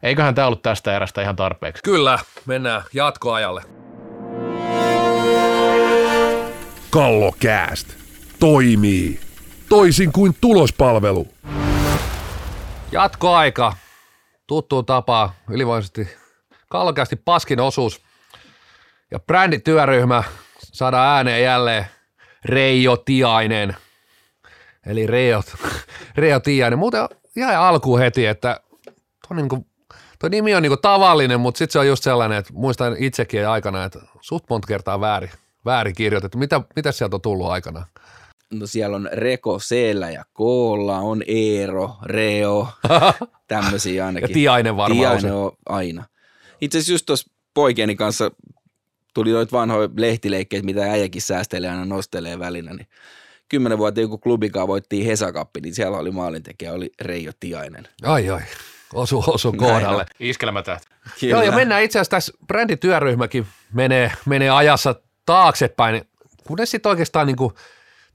eiköhän tämä ollut tästä erästä ihan tarpeeksi. Kyllä, mennään jatkoajalle. Kallokääst toimii toisin kuin tulospalvelu. Jatkoaika. Tuttuun tapaa ylivoimaisesti kalkeasti paskin osuus. Ja brändityöryhmä saadaan ääneen jälleen Reijo Tiainen. Eli Reijo, <laughs> Reijo Tiainen. Muuten jäi alkuun heti, että tuo, niin kuin, tuo nimi on niin kuin tavallinen, mutta sitten se on just sellainen, että muistan itsekin aikana, että suht monta kertaa väärin, väärin kirjoitettu. Mitä, mitä sieltä on tullut aikana? No siellä on Reko c ja Koolla, on Eero, Reo, <laughs> tämmöisiä ainakin. Ja Tiainen varmaan Tiainen on aina. Itse asiassa just tuossa poikieni kanssa tuli noita vanhoja lehtileikkeitä, mitä äijäkin säästelee aina nostelee välinä, niin kymmenen vuotta joku klubikaan voittiin Hesakappi, niin siellä oli maalintekijä, oli Reijo Tiainen. Ai ai, osu, osu kohdalle. Iskelmätähti. Joo, ja mennään itse asiassa tässä brändityöryhmäkin menee, menee ajassa taaksepäin, kunnes sitten oikeastaan niin kuin,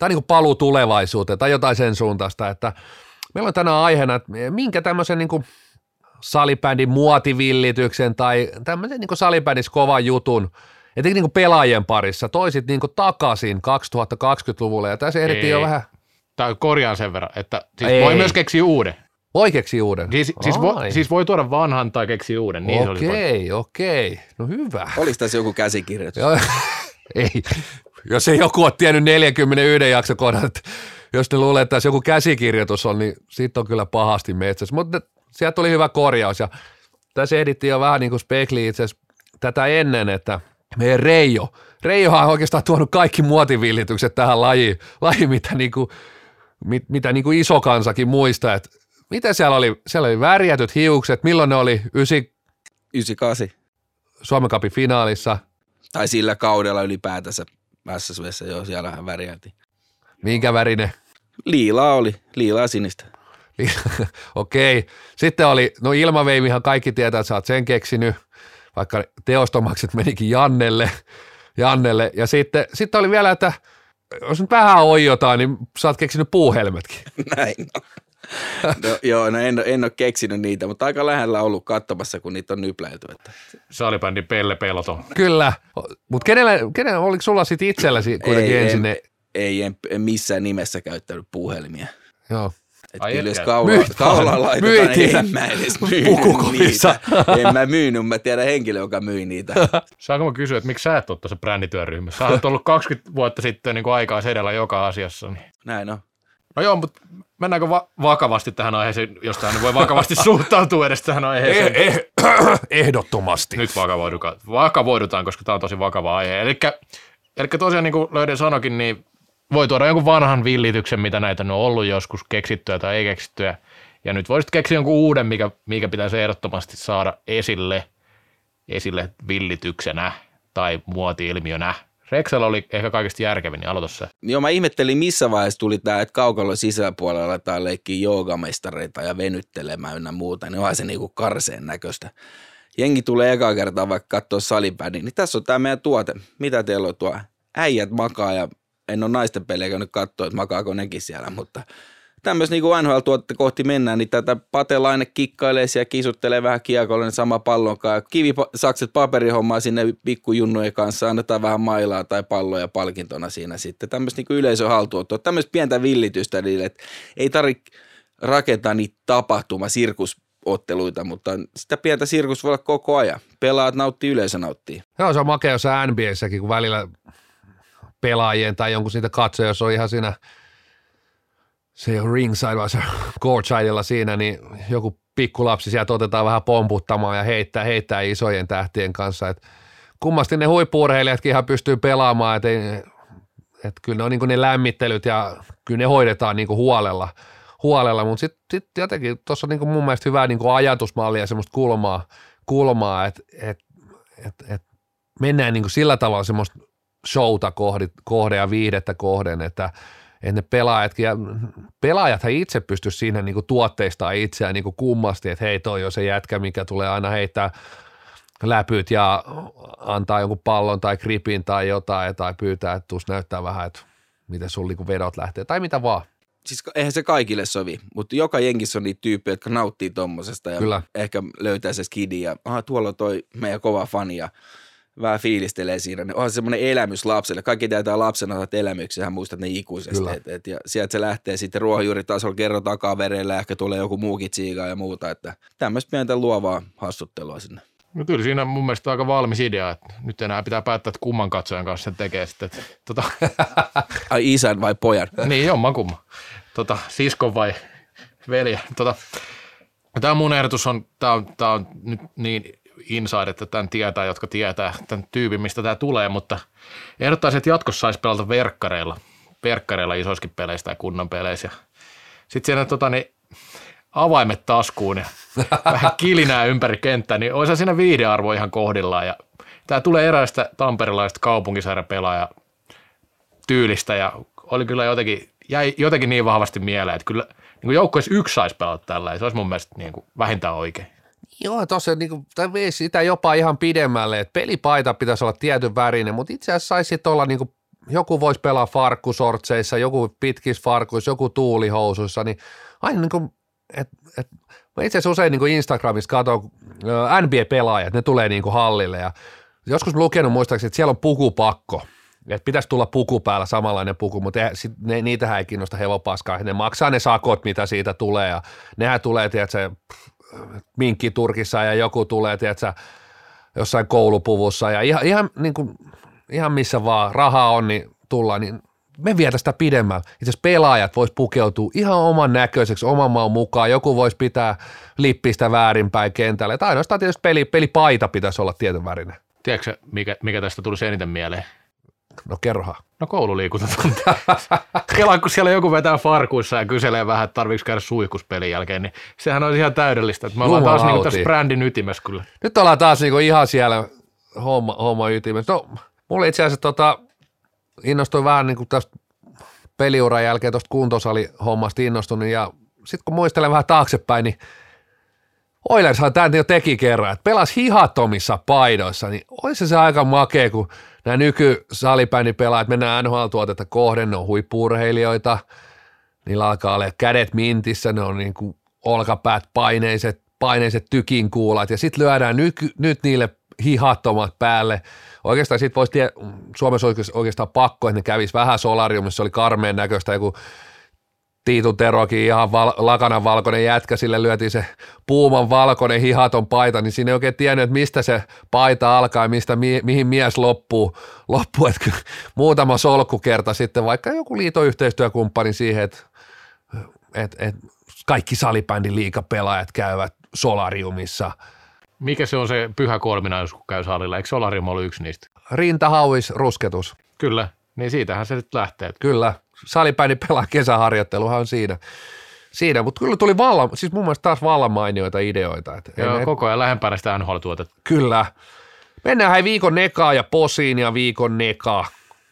on niin kuin paluu tulevaisuuteen tai jotain sen suuntaista, että meillä on tänään aiheena, että minkä tämmöisen niin kuin salibändin muotivillityksen tai tämmöisen niin salibändissä kovan jutun, etenkin niin kuin pelaajien parissa, toisit niin kuin takaisin 2020-luvulle ja tässä ehdittiin jo vähän. Tai korjaan sen verran, että siis Ei. voi myös keksiä uuden. Voi keksiä uuden? Siis, siis, voi, siis voi tuoda vanhan tai keksiä uuden. Niin okei, okei. No hyvä. Olisi tässä joku käsikirjoitus? <laughs> Ei. Jos ei joku ole tiennyt 41 jakso kohdan, että jos ne luulee, että tässä joku käsikirjoitus on, niin siitä on kyllä pahasti metsässä. Mutta sieltä tuli hyvä korjaus ja tässä ehdittiin jo vähän niin kuin spekli itse tätä ennen, että meidän Reijo, Reijohan on oikeastaan tuonut kaikki muotivillitykset tähän lajiin, lajiin mitä, niin kuin, mit, mitä niin kuin iso kansakin muistaa, että miten siellä oli, siellä oli värjätyt hiukset, milloin ne oli 98 Suomen Cupin finaalissa. Tai sillä kaudella ylipäätänsä SSVssä, joo, siellähän värjäti. Minkä värinen? Liilaa oli, liilaa sinistä. <laughs> Okei. Okay. Sitten oli, no ilmaveivihan kaikki tietää, että sä oot sen keksinyt, vaikka teostomakset menikin Jannelle. Jannelle. Ja sitten, sitten oli vielä, että jos nyt vähän oijotaan, niin sä oot keksinyt puuhelmetkin. <laughs> Näin no. No, joo, no en, en ole keksinyt niitä, mutta aika lähellä ollut katsomassa, kun niitä on nypläilty. Että. Salibändi Pelle Peloton. Kyllä, mutta kenellä, kenellä, oliko sulla sitten itselläsi kuitenkin ei, ensin ne? Ei, en, en missään nimessä käyttänyt puhelimia. Joo. Että kyllä jos kaula, kaula laitetaan, niin en mä edes myynyt niitä. En mä myynyt, mä tiedän henkilö, joka myi niitä. <laughs> Saanko mä kysyä, että miksi sä et ole tuossa brändityöryhmässä? Sä oot ollut 20 vuotta sitten niin kuin aikaa sedellä joka asiassa. Niin. Näin on. No joo, mutta mennäänkö va- vakavasti tähän aiheeseen, jos tähän voi vakavasti <laughs> suhtautua edes tähän aiheeseen? Eh, eh, <clears throat> ehdottomasti. Nyt vakavoidutaan, vakavoidutaan, koska tämä on tosi vakava aihe. Eli, eli tosiaan niin kuin Löyden sanokin, niin voi tuoda jonkun vanhan villityksen, mitä näitä on ollut joskus keksittyä tai ei keksittyä. Ja nyt voisit keksiä jonkun uuden, mikä, mikä pitäisi ehdottomasti saada esille, esille villityksenä tai muoti-ilmiönä. Rexel oli ehkä kaikista järkevin, niin aloita se. Joo, mä ihmettelin missä vaiheessa tuli tämä, että kaukalon sisäpuolella aletaan leikkiä joogamestareita ja venyttelemään ynnä muuta, niin onhan se niinku karseen näköistä. Jengi tulee eka kertaa vaikka katsoa salipädin, niin tässä on tämä meidän tuote. Mitä teillä on tuo? Äijät makaa ja en ole naisten pelejä käynyt katsoa, että makaako nekin siellä, mutta tämmöistä niin NHL-tuotetta kohti mennään, niin tätä patelaine kikkailee siellä, kisuttelee vähän kiekolle sama pallon kanssa. Kivisakset paperihommaa sinne pikkujunnujen kanssa, annetaan vähän mailaa tai palloja palkintona siinä sitten. Tämmöistä niin yleisön haltuottoa, tämmöistä pientä villitystä niille, että ei tarvitse rakentaa niitä tapahtuma, sirkusotteluita, mutta sitä pientä sirkus voi olla koko ajan. Pelaat nauttii, yleisö nauttii. Joo, se on makea jossain NBAssäkin, kun välillä pelaajien tai jonkun siitä katsoja, jos on ihan siinä se ole ringside, vaan se courtsidella siinä, niin joku pikkulapsi sieltä otetaan vähän pomputtamaan ja heittää, heittää isojen tähtien kanssa. Et kummasti ne huippuurheilijatkin ihan pystyy pelaamaan, että et kyllä ne on niin ne lämmittelyt ja kyllä ne hoidetaan niin huolella, huolella mutta sitten sit jotenkin tuossa on niin mun mielestä hyvää niin ajatusmallia ja semmoista kulmaa, kulmaa että et, et, et mennään niin sillä tavalla semmoista showta kohde, kohde ja viihdettä kohden, että, että ne pelaajatkin, ja pelaajathan itse pysty siinä niin kuin tuotteistaa itseään niin kuin kummasti, että hei toi on se jätkä, mikä tulee aina heittää läpyt ja antaa jonkun pallon tai gripin tai jotain tai pyytää, että tuus näyttää vähän, että miten sun niin vedot lähtee tai mitä vaan. Siis eihän se kaikille sovi, mutta joka jengissä on niitä tyyppejä, jotka nauttii tommosesta ja Kyllä. ehkä löytää se skidi ja aha, tuolla on toi meidän kova fani ja vähän fiilistelee siinä. Onhan se semmoinen elämys lapselle. Kaikki tietää lapsena että elämyksiä, hän muistat ne ikuisesti. Et, et, ja sieltä se lähtee sitten ruohonjuuritasolla, kerro takavereillä, ehkä tulee joku muukin tsiiga ja muuta. Että tämmöistä pientä luovaa hassuttelua sinne. No kyllä siinä mun mielestä aika valmis idea, että nyt enää pitää päättää, että kumman katsojan kanssa sen tekee sitten. Että, tota, <laughs> Ai isän vai pojan? <laughs> niin, jomman kumman. Tota, siskon vai veljen. Tota, tämä mun ehdotus on, tämä on, tää on nyt niin inside, että tämän tietää, jotka tietää tämän tyypin, mistä tämä tulee, mutta ehdottaisin, että jatkossa saisi pelata verkkareilla, verkkareilla isoiskin peleissä tai kunnon peleissä. Sitten siinä tota, niin, avaimet taskuun ja <laughs> vähän kilinää ympäri kenttää, niin olisi siinä viihdearvo ihan kohdillaan. Ja tämä tulee eräistä tamperilaista kaupunkisarjapelaaja tyylistä ja oli kyllä jotenkin, jäi jotenkin niin vahvasti mieleen, että kyllä niin kuin joukkueessa yksi saisi pelata tällä ja se olisi mun mielestä niin kuin vähintään oikein. Joo, tosiaan niin tai vei sitä jopa ihan pidemmälle, että pelipaita pitäisi olla tietyn värinen, mutta itse asiassa saisi olla niin kuin, joku voisi pelaa farkkusortseissa, joku pitkissä farkuissa, joku tuulihousuissa, niin aina niin kuin, et, et, mä itse asiassa usein niin kuin Instagramissa katson NBA-pelaajat, ne tulee niin kuin hallille ja joskus lukenut muistaakseni, että siellä on pukupakko, että pitäisi tulla puku päällä samanlainen puku, mutta ne, niitähän ei kiinnosta hevopaskaa, ne maksaa ne sakot, mitä siitä tulee ja nehän tulee, tiedätkö, minkki Turkissa ja joku tulee, tiedätkö, jossain koulupuvussa ja ihan, ihan, niin kuin, ihan missä vaan rahaa on, niin tullaan, niin me vietä sitä pidemmällä. Itse asiassa pelaajat vois pukeutua ihan oman näköiseksi, oman maan mukaan. Joku voisi pitää lippistä väärinpäin kentälle. Tai ainoastaan tietysti peli, pelipaita pitäisi olla tietyn värinen. Tiedätkö, mikä, mikä tästä tulisi eniten mieleen? No kerrohan. No koululiikuntatunti. <laughs> Kelaan, kun siellä joku vetää farkuissa ja kyselee vähän, että tarvitsetko käydä suihkuspelin jälkeen, niin sehän on ihan täydellistä. Me ollaan taas niin tässä brändin ytimessä kyllä. Nyt ollaan taas niin ihan siellä homma, homma ytimessä. No, mulla itse asiassa tota, innostuin vähän niin kuin tästä peliuran jälkeen tuosta kuntosalihommasta innostunut ja sitten kun muistelen vähän taaksepäin, niin Oilershan tämän jo teki kerran, että pelas hihattomissa paidoissa, niin olisi se aika makea, kun nämä pelaajat mennään NHL-tuotetta kohden, ne on huippurheilijoita, niillä alkaa olla kädet mintissä, ne on niin kuin olkapäät paineiset, paineiset tykinkuulat ja sitten lyödään nyt, nyt niille hihattomat päälle. Oikeastaan sitten voisi, tie, Suomessa oikeastaan pakko, että ne kävisi vähän solariumissa, se oli karmeen näköistä joku Tiitu Terokin ihan val, lakanan valkoinen jätkä, sille lyötiin se puuman valkoinen hihaton paita, niin siinä ei oikein tiennyt, että mistä se paita alkaa ja mistä, mi, mihin mies loppuu. loppuu että muutama solkkukerta sitten vaikka joku liitoyhteistyökumppani siihen, että et, et kaikki salibändin liikapelaajat käyvät solariumissa. Mikä se on se pyhä kolminaisuus, kun käy salilla? Eikö solarium ollut yksi niistä? Rintahauis, rusketus. Kyllä, niin siitähän se nyt lähtee. Kyllä, salipäini pelaa kesäharjoitteluhan on siinä. Siinä, mutta kyllä tuli vallan, siis mun mielestä taas vallan mainioita ideoita. Että Joo, en, koko ajan lähempänä sitä NHL-tuotetta. Kyllä. Mennään hei viikon nekaa ja posiin ja viikon nekaa.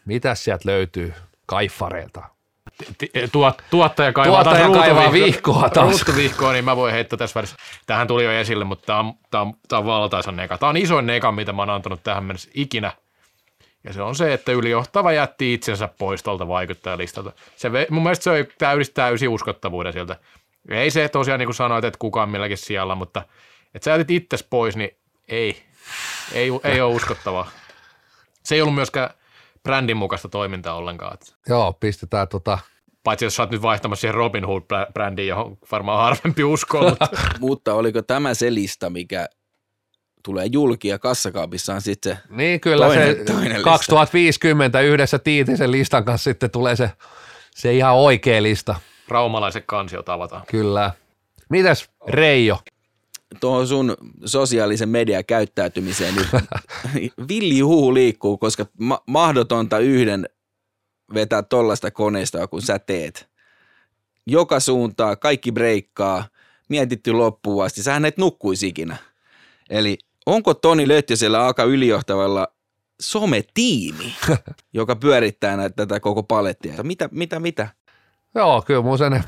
Mitäs sieltä löytyy kaifareilta? Tuot, tuottaja kaivaa tuottaja taas kaivaa vihkoa taas. Ruutuvihkoa, niin mä voin heittää tässä välissä. Tähän tuli jo esille, mutta tämä on, tämä on, tämä on valtaisa neka. Tämä on isoin neka, mitä mä oon antanut tähän mennessä ikinä ja se on se, että ylijohtava jätti itsensä pois tuolta vaikuttajalistalta. Se, mun mielestä se on täysin, täysin uskottavuuden sieltä. Ei se tosiaan niin kuin sanoit, että kukaan milläkin siellä, mutta että sä jätit itses pois, niin ei, ei, ei ole uskottavaa. Se ei ollut myöskään brändin mukaista toimintaa ollenkaan. Joo, pistetään tota Paitsi jos sä oot nyt vaihtamassa siihen Robin Hood-brändiin, johon varmaan harvempi uskoo. Mutta... <laughs> mutta oliko tämä se lista, mikä tulee julki ja kassakaapissa on sitten se Niin kyllä toinen, se toinen 2050 lista. yhdessä Tiitisen listan kanssa sitten tulee se, se ihan oikea lista. Raumalaiset kansiot avataan. Kyllä. Mitäs Reijo? Tuohon sun sosiaalisen median käyttäytymiseen nyt <laughs> villi huhu liikkuu, koska ma- mahdotonta yhden vetää tollaista koneista, kun sä teet. Joka suuntaa, kaikki breikkaa, mietitty loppuun asti. Sähän et nukkuisi ikinä. Eli onko Toni Lötjösellä aika ylijohtavalla sometiimi, <laughs> joka pyörittää näitä, tätä koko palettia? Mitä, mitä, mitä? Joo, kyllä mun sen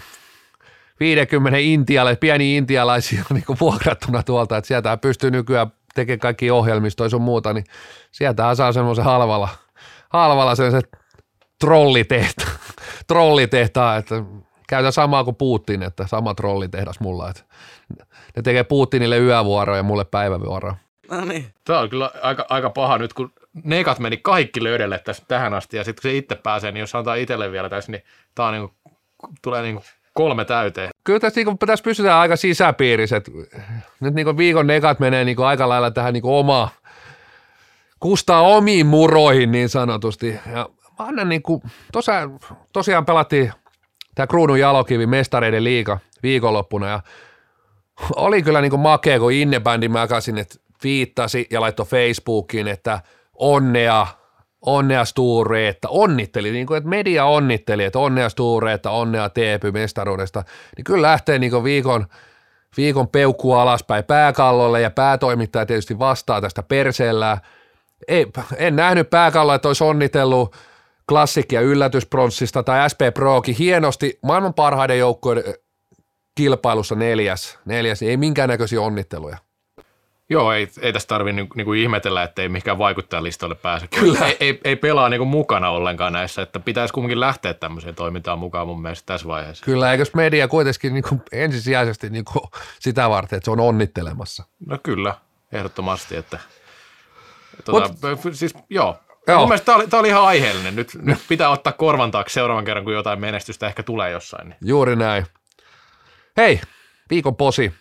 50 intialle, pieni intialaisia on niin vuokrattuna tuolta, että sieltä pystyy nykyään tekemään kaikki ohjelmistoja sun muuta, niin sieltähän saa semmoisen halvalla, halvalla sen se trollitehta, <laughs> trollitehtaa, että käytän samaa kuin Putin, että sama trollitehdas mulla, että ne tekee Putinille yövuoroja ja mulle päivävuoroja. No niin. Tämä on kyllä aika, aika paha nyt, kun nekat meni kaikki löydelle tässä tähän asti, ja sitten kun se itse pääsee, niin jos antaa itselle vielä tässä, niin tämä on niin kuin, tulee niin kuin kolme täyteen. Kyllä tässä, niin tässä pysytään aika sisäpiiriset. Nyt niin viikon nekat menee niin aika lailla tähän niin oma, kustaa omiin muroihin niin sanotusti. Ja mä annan niin kuin, tosiaan, tosiaan pelattiin tämä Kruunun jalokivi mestareiden liiga viikonloppuna ja oli kyllä niin kuin makea, kun Innebändi Magasin, että viittasi ja laittoi Facebookiin, että onnea, onnea Sture, että onnitteli, niin kuin, että media onnitteli, että onnea Sture, että onnea Teepy mestaruudesta, niin kyllä lähtee niin viikon, viikon peukku alaspäin pääkallolle ja päätoimittaja tietysti vastaa tästä perseellä. Ei, en nähnyt pääkalloa, että olisi onnitellut klassikki- ja yllätyspronssista tai SP Prokin hienosti maailman parhaiden joukkojen kilpailussa neljäs, neljäs ei minkäännäköisiä onnitteluja. Joo, ei, ei tässä tarvitse niinku, niinku ihmetellä, että ei mihinkään vaikuttajalistoille pääse. Kyllä. Ei, ei, ei pelaa niinku mukana ollenkaan näissä, että pitäisi kumminkin lähteä tämmöiseen toimintaan mukaan mun mielestä tässä vaiheessa. Kyllä, eikös media kuitenkin niinku ensisijaisesti niinku sitä varten, että se on onnittelemassa? No kyllä, ehdottomasti, että tuota, Mut, siis joo, Joo. Mun mielestä tämä oli, oli ihan aiheellinen. Nyt, nyt pitää ottaa korvan taakse seuraavan kerran, kun jotain menestystä ehkä tulee jossain. Niin. Juuri näin. Hei, viikon posi.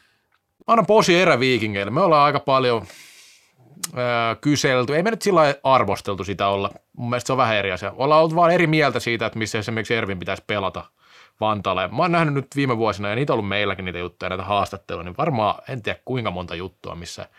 Anna posi eräviikingeille. Me ollaan aika paljon ää, kyselty. Ei me nyt sillä arvosteltu sitä olla. Mun mielestä se on vähän eri asia. Ollaan ollut vaan eri mieltä siitä, että missä esimerkiksi Ervin pitäisi pelata Vantaalle. Mä oon nähnyt nyt viime vuosina, ja niitä on ollut meilläkin niitä juttuja, näitä haastatteluja, niin varmaan en tiedä kuinka monta juttua, missä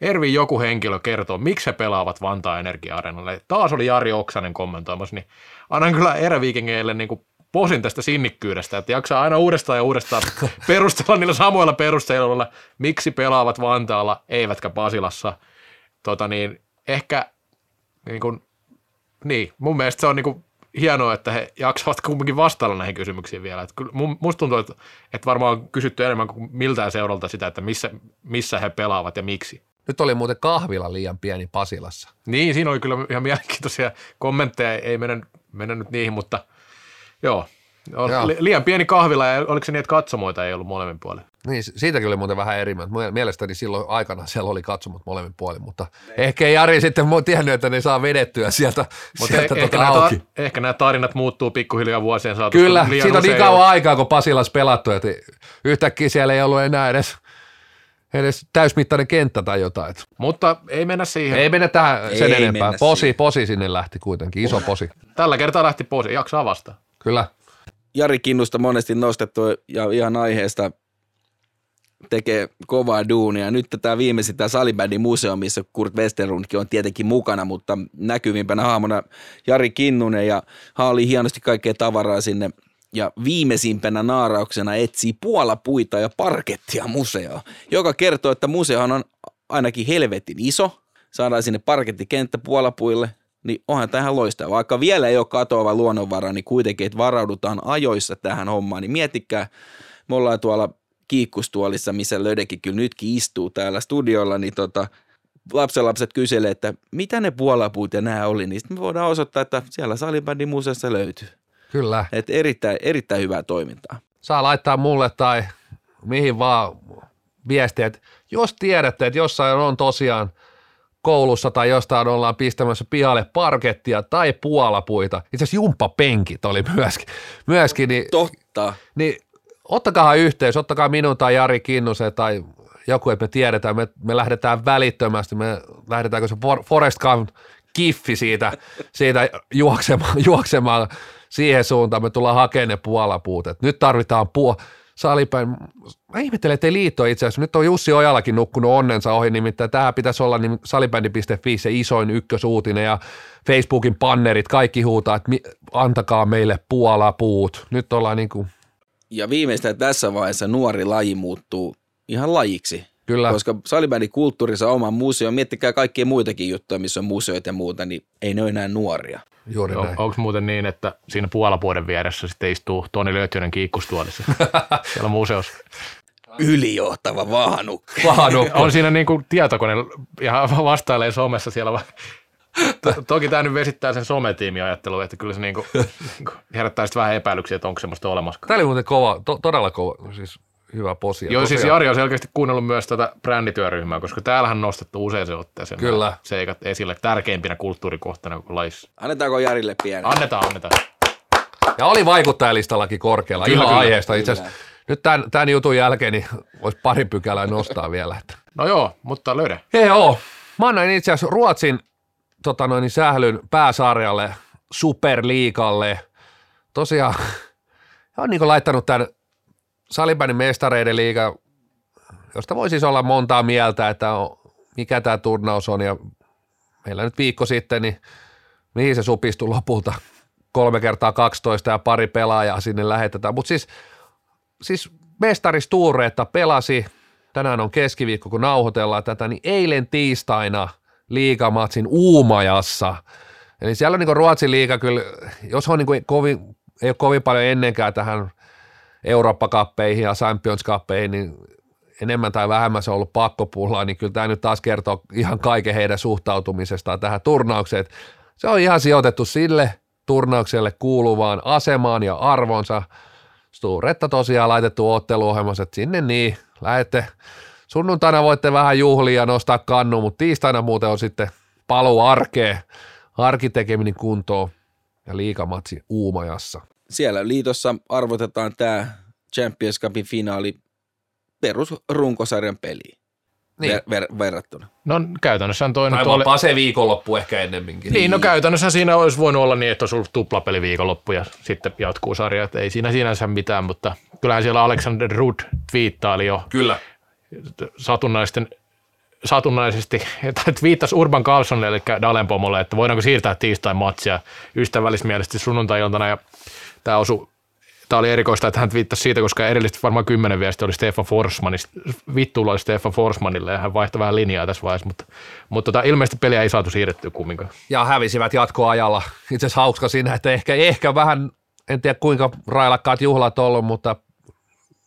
Ervin joku henkilö kertoo, miksi he pelaavat Vantaa Energia-areenalle. Taas oli Jari Oksanen kommentoimassa, niin annan kyllä eräviikingeille niin kuin posin tästä sinnikkyydestä, että jaksaa aina uudestaan ja uudestaan <laughs> perustella niillä samoilla perusteilla, miksi pelaavat Vantaalla eivätkä Pasilassa. Tota niin, ehkä niin, kuin, niin mun mielestä se on niin kuin hienoa, että he jaksavat kumminkin vastailla näihin kysymyksiin vielä. Että kyllä, musta tuntuu, että, että varmaan on kysytty enemmän kuin miltään seuralta sitä, että missä, missä he pelaavat ja miksi. Nyt oli muuten kahvila liian pieni Pasilassa. Niin, siinä oli kyllä ihan mielenkiintoisia kommentteja, ei mennä, mennä nyt niihin, mutta joo. On joo. liian pieni kahvila ja oliko se niin, että katsomoita ei ollut molemmin puolin? Niin, siitäkin oli muuten vähän eri. Mielestäni silloin aikana <laughs> siellä oli katsomot molemmin puolin, mutta ehkä ei Jari sitten tiennyt, että ne saa vedettyä sieltä, mutta sieltä ehkä, tota nämä, auki. ehkä nämä tarinat muuttuu pikkuhiljaa vuosien saatossa. Kyllä, siitä on niin kauan aikaa, kun Pasilas pelattu, että yhtäkkiä siellä ei ollut enää edes edes täysmittainen kenttä tai jotain. Mutta ei mennä siihen. Ei mennä tähän sen ei enempää. Posi, siihen. posi sinne lähti kuitenkin, iso posi. Tällä kertaa lähti posi, jaksaa vasta. Kyllä. Jari Kinnusta monesti nostettu ja ihan aiheesta tekee kovaa duunia. Nyt tämä viimeisin tämä salibändin museo, missä Kurt Westerlundkin on tietenkin mukana, mutta näkyvimpänä hahmona Jari Kinnunen ja haali hienosti kaikkea tavaraa sinne ja viimeisimpänä naarauksena etsii puolapuita ja parkettia museo, joka kertoo, että museohan on ainakin helvetin iso. Saadaan sinne parkettikenttä puolapuille, niin onhan tähän loistava. Vaikka vielä ei ole katoava luonnonvara, niin kuitenkin, että varaudutaan ajoissa tähän hommaan, niin miettikää, me ollaan tuolla kiikkustuolissa, missä Lödekin kyllä nytkin istuu täällä studiolla, niin tota, lapsenlapset kyselee, että mitä ne puolapuut ja nämä oli, niin sitten me voidaan osoittaa, että siellä salibändin museossa löytyy. Kyllä. Et erittäin, erittäin hyvää toimintaa. Saa laittaa mulle tai mihin vaan viestiä, että jos tiedätte, että jossain on tosiaan koulussa tai jostain ollaan pistämässä pihalle parkettia tai puolapuita, itse asiassa jumppapenkit oli myöskin, myöskin niin, Totta. Niin ottakaa yhteys, ottakaa minun tai Jari Kinnusen tai joku, että me tiedetään, me, me lähdetään välittömästi, me lähdetäänkö se Forest Gump kiffi siitä, siitä juoksemaan, juoksemaan siihen suuntaan, me tullaan hakemaan ne puolapuut. Et nyt tarvitaan puo salipäin. Mä ihmettelen, että ei liitto itse asiassa. Nyt on Jussi Ojalakin nukkunut onnensa ohi, nimittäin tämä pitäisi olla niin salibändi.fi se isoin ykkösuutinen ja Facebookin pannerit, kaikki huutaa, että antakaa meille puolapuut. Nyt ollaan niin kuin... Ja viimeistään tässä vaiheessa nuori laji muuttuu ihan lajiksi. Kyllä. Koska salibändin kulttuurissa on oma museo, miettikää kaikkia muitakin juttuja, missä on museoita ja muuta, niin ei ne ole enää nuoria. Juuri näin. Onko muuten niin, että siinä puolapuoden vieressä sitten istuu Toni Löytjönen kiikkustuolissa <laughs> siellä museossa? Ylijohtava vahanukka. vahanukka. on siinä niin kuin tietokone ja vastailee somessa siellä Toki tämä nyt vesittää sen sometiimiajattelun, että kyllä se niinku, <laughs> niinku herättää sitten vähän epäilyksiä, että onko semmoista olemassa. Tämä oli muuten kova, to, todella kova, siis hyvä posi. Ja Joo, siis tosiaan- Jari on selkeästi kuunnellut myös tätä brändityöryhmää, koska täällähän on nostettu usein otteeseen Kyllä. seikat esille tärkeimpinä kulttuurikohtana koko lajissa. Annetaanko Jarille pieni? Annetaan, annetaan. Ja oli vaikuttajalistallakin korkealla, Kyllä, ihan kyllä, aiheesta. Itse asiassa nyt tämän, tämän jutun jälkeen niin voisi pari pykälää nostaa vielä. Että. No joo, mutta löydä. Hei joo, mä annan itse asiassa Ruotsin tota noin, niin sählyn pääsarjalle, Superliikalle. Tosiaan, <laughs> he on niin laittanut tämän salibändin mestareiden liiga, josta voi siis olla montaa mieltä, että mikä tämä turnaus on. Ja meillä nyt viikko sitten, niin mihin se supistui lopulta? Kolme kertaa 12 ja pari pelaajaa sinne lähetetään. Mutta siis, siis mestaristuureetta pelasi, tänään on keskiviikko, kun nauhoitellaan tätä, niin eilen tiistaina liigamatsin Uumajassa. Eli siellä on niin Ruotsin liiga kyllä, jos on niin kovin, ei ole kovin paljon ennenkään tähän Eurooppa-kappeihin ja Champions-kappeihin, niin enemmän tai vähemmän se on ollut pakko pullaa, niin kyllä tämä nyt taas kertoo ihan kaiken heidän suhtautumisestaan tähän turnaukseen. Se on ihan sijoitettu sille turnaukselle kuuluvaan asemaan ja arvonsa. Sturetta tosiaan laitettu otteluohjelmassa, että sinne niin, lähette sunnuntaina voitte vähän juhlia ja nostaa kannu, mutta tiistaina muuten on sitten paluu arkeen, arkitekeminen kuntoon ja liikamatsi Uumajassa. Siellä liitossa arvotetaan tämä Champions Cupin finaali perusrunkosarjan peliin Niin. ver- ver- verrattuna. No käytännössä toi Tai nyt oli... vapaa se viikonloppu ehkä ennemminkin. Niin, no käytännössä siinä olisi voinut olla niin, että olisi ollut tuplapeli viikonloppu ja sitten jatkuu sarja. Että ei siinä sinänsä mitään, mutta kyllähän siellä Alexander Rudd twiittaili jo Kyllä. satunnaisten satunnaisesti, että viittasi Urban Carlsonille, eli Dalen pomolle, että voidaanko siirtää tiistain matsia ystävällismielisesti sunnuntai-iltana, ja tämä osu Tämä oli erikoista, että hän viittasi siitä, koska edellisesti varmaan kymmenen viesti oli Stefan Forsmanista, vittuilla oli Stefan Forsmanille ja hän vaihtoi vähän linjaa tässä vaiheessa, mutta, mutta tota, ilmeisesti peliä ei saatu siirrettyä kumminkaan. Ja hävisivät jatkoajalla. Itse asiassa hauska siinä, että ehkä, ehkä vähän, en tiedä kuinka railakkaat juhlat ollut, mutta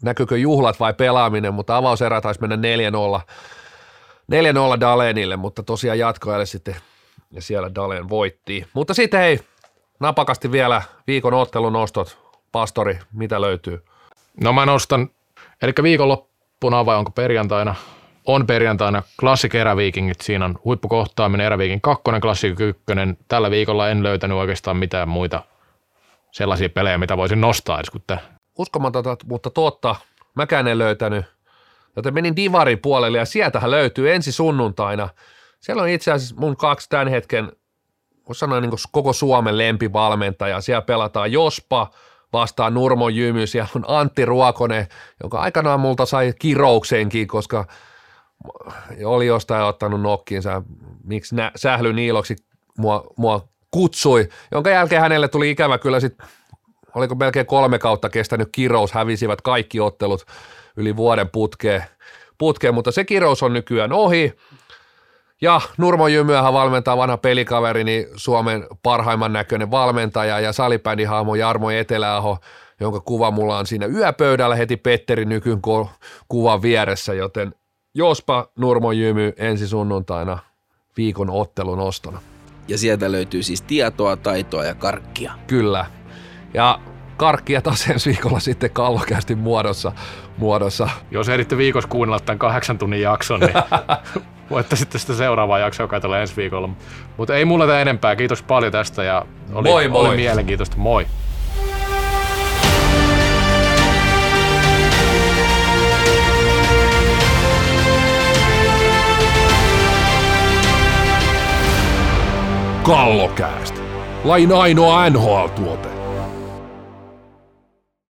näkyykö juhlat vai pelaaminen, mutta avauserä taisi mennä 4-0, 4-0 Dalenille, mutta tosiaan jatkoajalle sitten ja siellä Dalen voitti. Mutta sitten hei, napakasti vielä viikon ottelunostot. Pastori, mitä löytyy? No mä nostan, eli viikonloppuna vai onko perjantaina? On perjantaina Classic Eräviikingit, siinä on huippukohtaaminen Eräviikin kakkonen, Classic ykkönen. Tällä viikolla en löytänyt oikeastaan mitään muita sellaisia pelejä, mitä voisin nostaa edes kuin. Uskomatonta, mutta totta. Mäkään en löytänyt. Joten menin Divarin puolelle ja sieltähän löytyy ensi sunnuntaina. Siellä on itse asiassa mun kaksi tämän hetken, voisi sanoa niin koko Suomen lempivalmentaja. Siellä pelataan Jospa vastaan Nurmo Jymy. Siellä on Antti Ruokonen, joka aikanaan multa sai kirouksenkin, koska oli jostain ottanut nokkiinsa, miksi nä, Sähly Niiloksi mua, mua kutsui, jonka jälkeen hänelle tuli ikävä kyllä sitten oliko melkein kolme kautta kestänyt kirous, hävisivät kaikki ottelut yli vuoden putkeen, putkeen mutta se kirous on nykyään ohi. Ja Nurmo Jymyähän valmentaa vanha pelikaveri, niin Suomen parhaimman näköinen valmentaja ja salibändihahmo Jarmo Eteläaho, jonka kuva mulla on siinä yöpöydällä heti Petteri Nykyn ku- kuvan vieressä, joten jospa Nurmo Jymy ensi sunnuntaina viikon ottelun ostona. Ja sieltä löytyy siis tietoa, taitoa ja karkkia. Kyllä. Ja karkkia taas <laughs> ensi viikolla sitten kallokästi muodossa. muodossa. Jos ehditte viikossa kuunnella tämän kahdeksan tunnin jakson, niin <laughs> voitte sitten sitä seuraavaa jaksoa katsella ensi viikolla. Mutta ei mulla tää enempää. Kiitos paljon tästä ja oli, Moi, moi. oli mielenkiintoista. Moi. Kallokääst. Lain ainoa NHL-tuote.